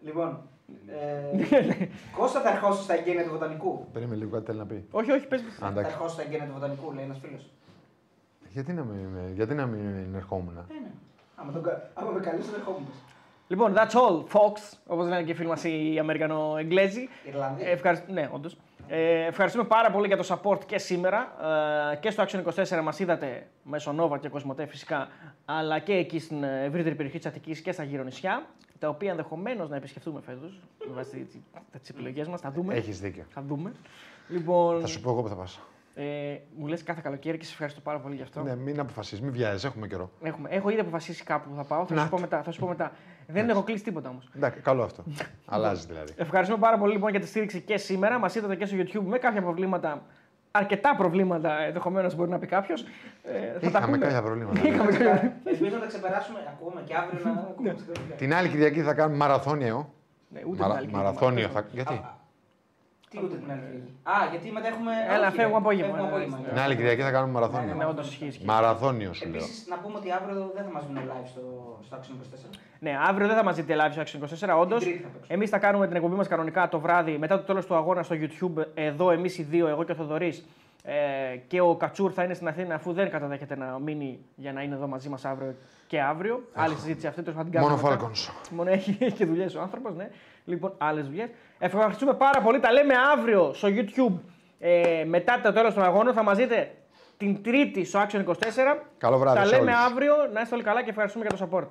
Λοιπόν. Ε, Κώστα θα ερχόσουν στα εγγένεια του βοτανικού. Περίμενε λίγο κάτι θέλει να πει. Όχι, όχι, πες. Α, Θα εντάξει. ερχόσουν στα εγγένεια του βοτανικού, λέει ένας φίλος. Γιατί να μην, γιατί να μην ερχόμουν. Ε, ναι. Άμα, τον, κα- άμα με καλέσει, δεν ερχόμουν. Λοιπόν, that's all, Fox, όπως λένε και οι φίλοι μας οι Αμερικανο-Εγγλέζοι. Ιρλανδία. Ε, ευχαρισ- Ναι, όντως. Ε, ευχαριστούμε πάρα πολύ για το support και σήμερα. Ε, και στο Action 24 μας είδατε μέσω Nova και Κοσμοτέ φυσικά, αλλά και εκεί στην ε, ευρύτερη περιοχή της Αττικής και στα γύρω νησιά, τα οποία ενδεχομένως να επισκεφτούμε φέτος με βάση τις επιλογές μας. Θα δούμε. Έχεις δίκιο. Θα δούμε. Λοιπόν, Θα σου πω εγώ που θα πας. ε, μου λες κάθε καλοκαίρι και σε ευχαριστώ πάρα πολύ γι' αυτό. Ναι, μην αποφασίσεις, μην βιάζει, έχουμε καιρό. Έχουμε, έχω ήδη αποφασίσει κάπου που θα πάω. Θα Να σου, πω το. μετά, θα σου πω μετά. Δεν έχω κλείσει τίποτα όμως. Εντάξει, καλό αυτό. Αλλάζει δηλαδή. Ευχαριστούμε πάρα πολύ λοιπόν για τη στήριξη και σήμερα. Μας είδατε και στο YouTube με κάποια προβλήματα. Αρκετά προβλήματα ενδεχομένως μπορεί να πει κάποιος. Ε, θα τα Είχαμε πούμε. κάποια προβλήματα. Είχαμε κάποια- Ελπίζω να τα ξεπεράσουμε ακόμα και αύριο να ακούμε. Την άλλη Κυριακή θα κάνουμε μαραθώνιο. Ναι, ούτε Μαρα- την άλλη Μαραθώνιο. Κυριακή. Θα... Γιατί; Τι ούτε την άλλη Κυριακή. Α, γιατί μετά έχουμε. Έλα, όχι, φεύγουμε ρε, απόγευμα, φεύγουμε ναι, απόγευμα. ναι. Την άλλη Κυριακή θα κάνουμε Ναι, μαραθώνιο. όντως ισχύει. ισχύει. Μαραθώνιο σου λέω. Επίσης, να πούμε ότι αύριο δεν θα μας βγουν live στο, στο Action 24. Ναι, αύριο δεν θα μας δείτε live στο Action 24, όντως. Την Τρίτη θα παίξουμε. Εμείς θα κάνουμε την εκπομπή μας κανονικά το βράδυ μετά το τέλος του αγώνα στο YouTube. Εδώ εμείς οι δύο, εγώ και ο Θοδωρής. Ε, και ο Κατσούρ θα είναι στην Αθήνα αφού δεν καταδέχεται να μείνει για να είναι εδώ μαζί μας αύριο και αύριο. Άλλη συζήτηση αυτή, τέλο πάντων την Μόνο κάνουμε μετά. Falcons. Μόνο έχει, έχει και δουλειές ο άνθρωπος, ναι. Λοιπόν, άλλες δουλειές. Ευχαριστούμε πάρα πολύ. Τα λέμε αύριο στο YouTube. Ε, μετά το τέλος των αγώνων θα μας δείτε την Τρίτη στο Action 24. Καλό βράδυ Τα σε λέμε όλους. αύριο. Να είστε όλοι καλά και ευχαριστούμε για το support.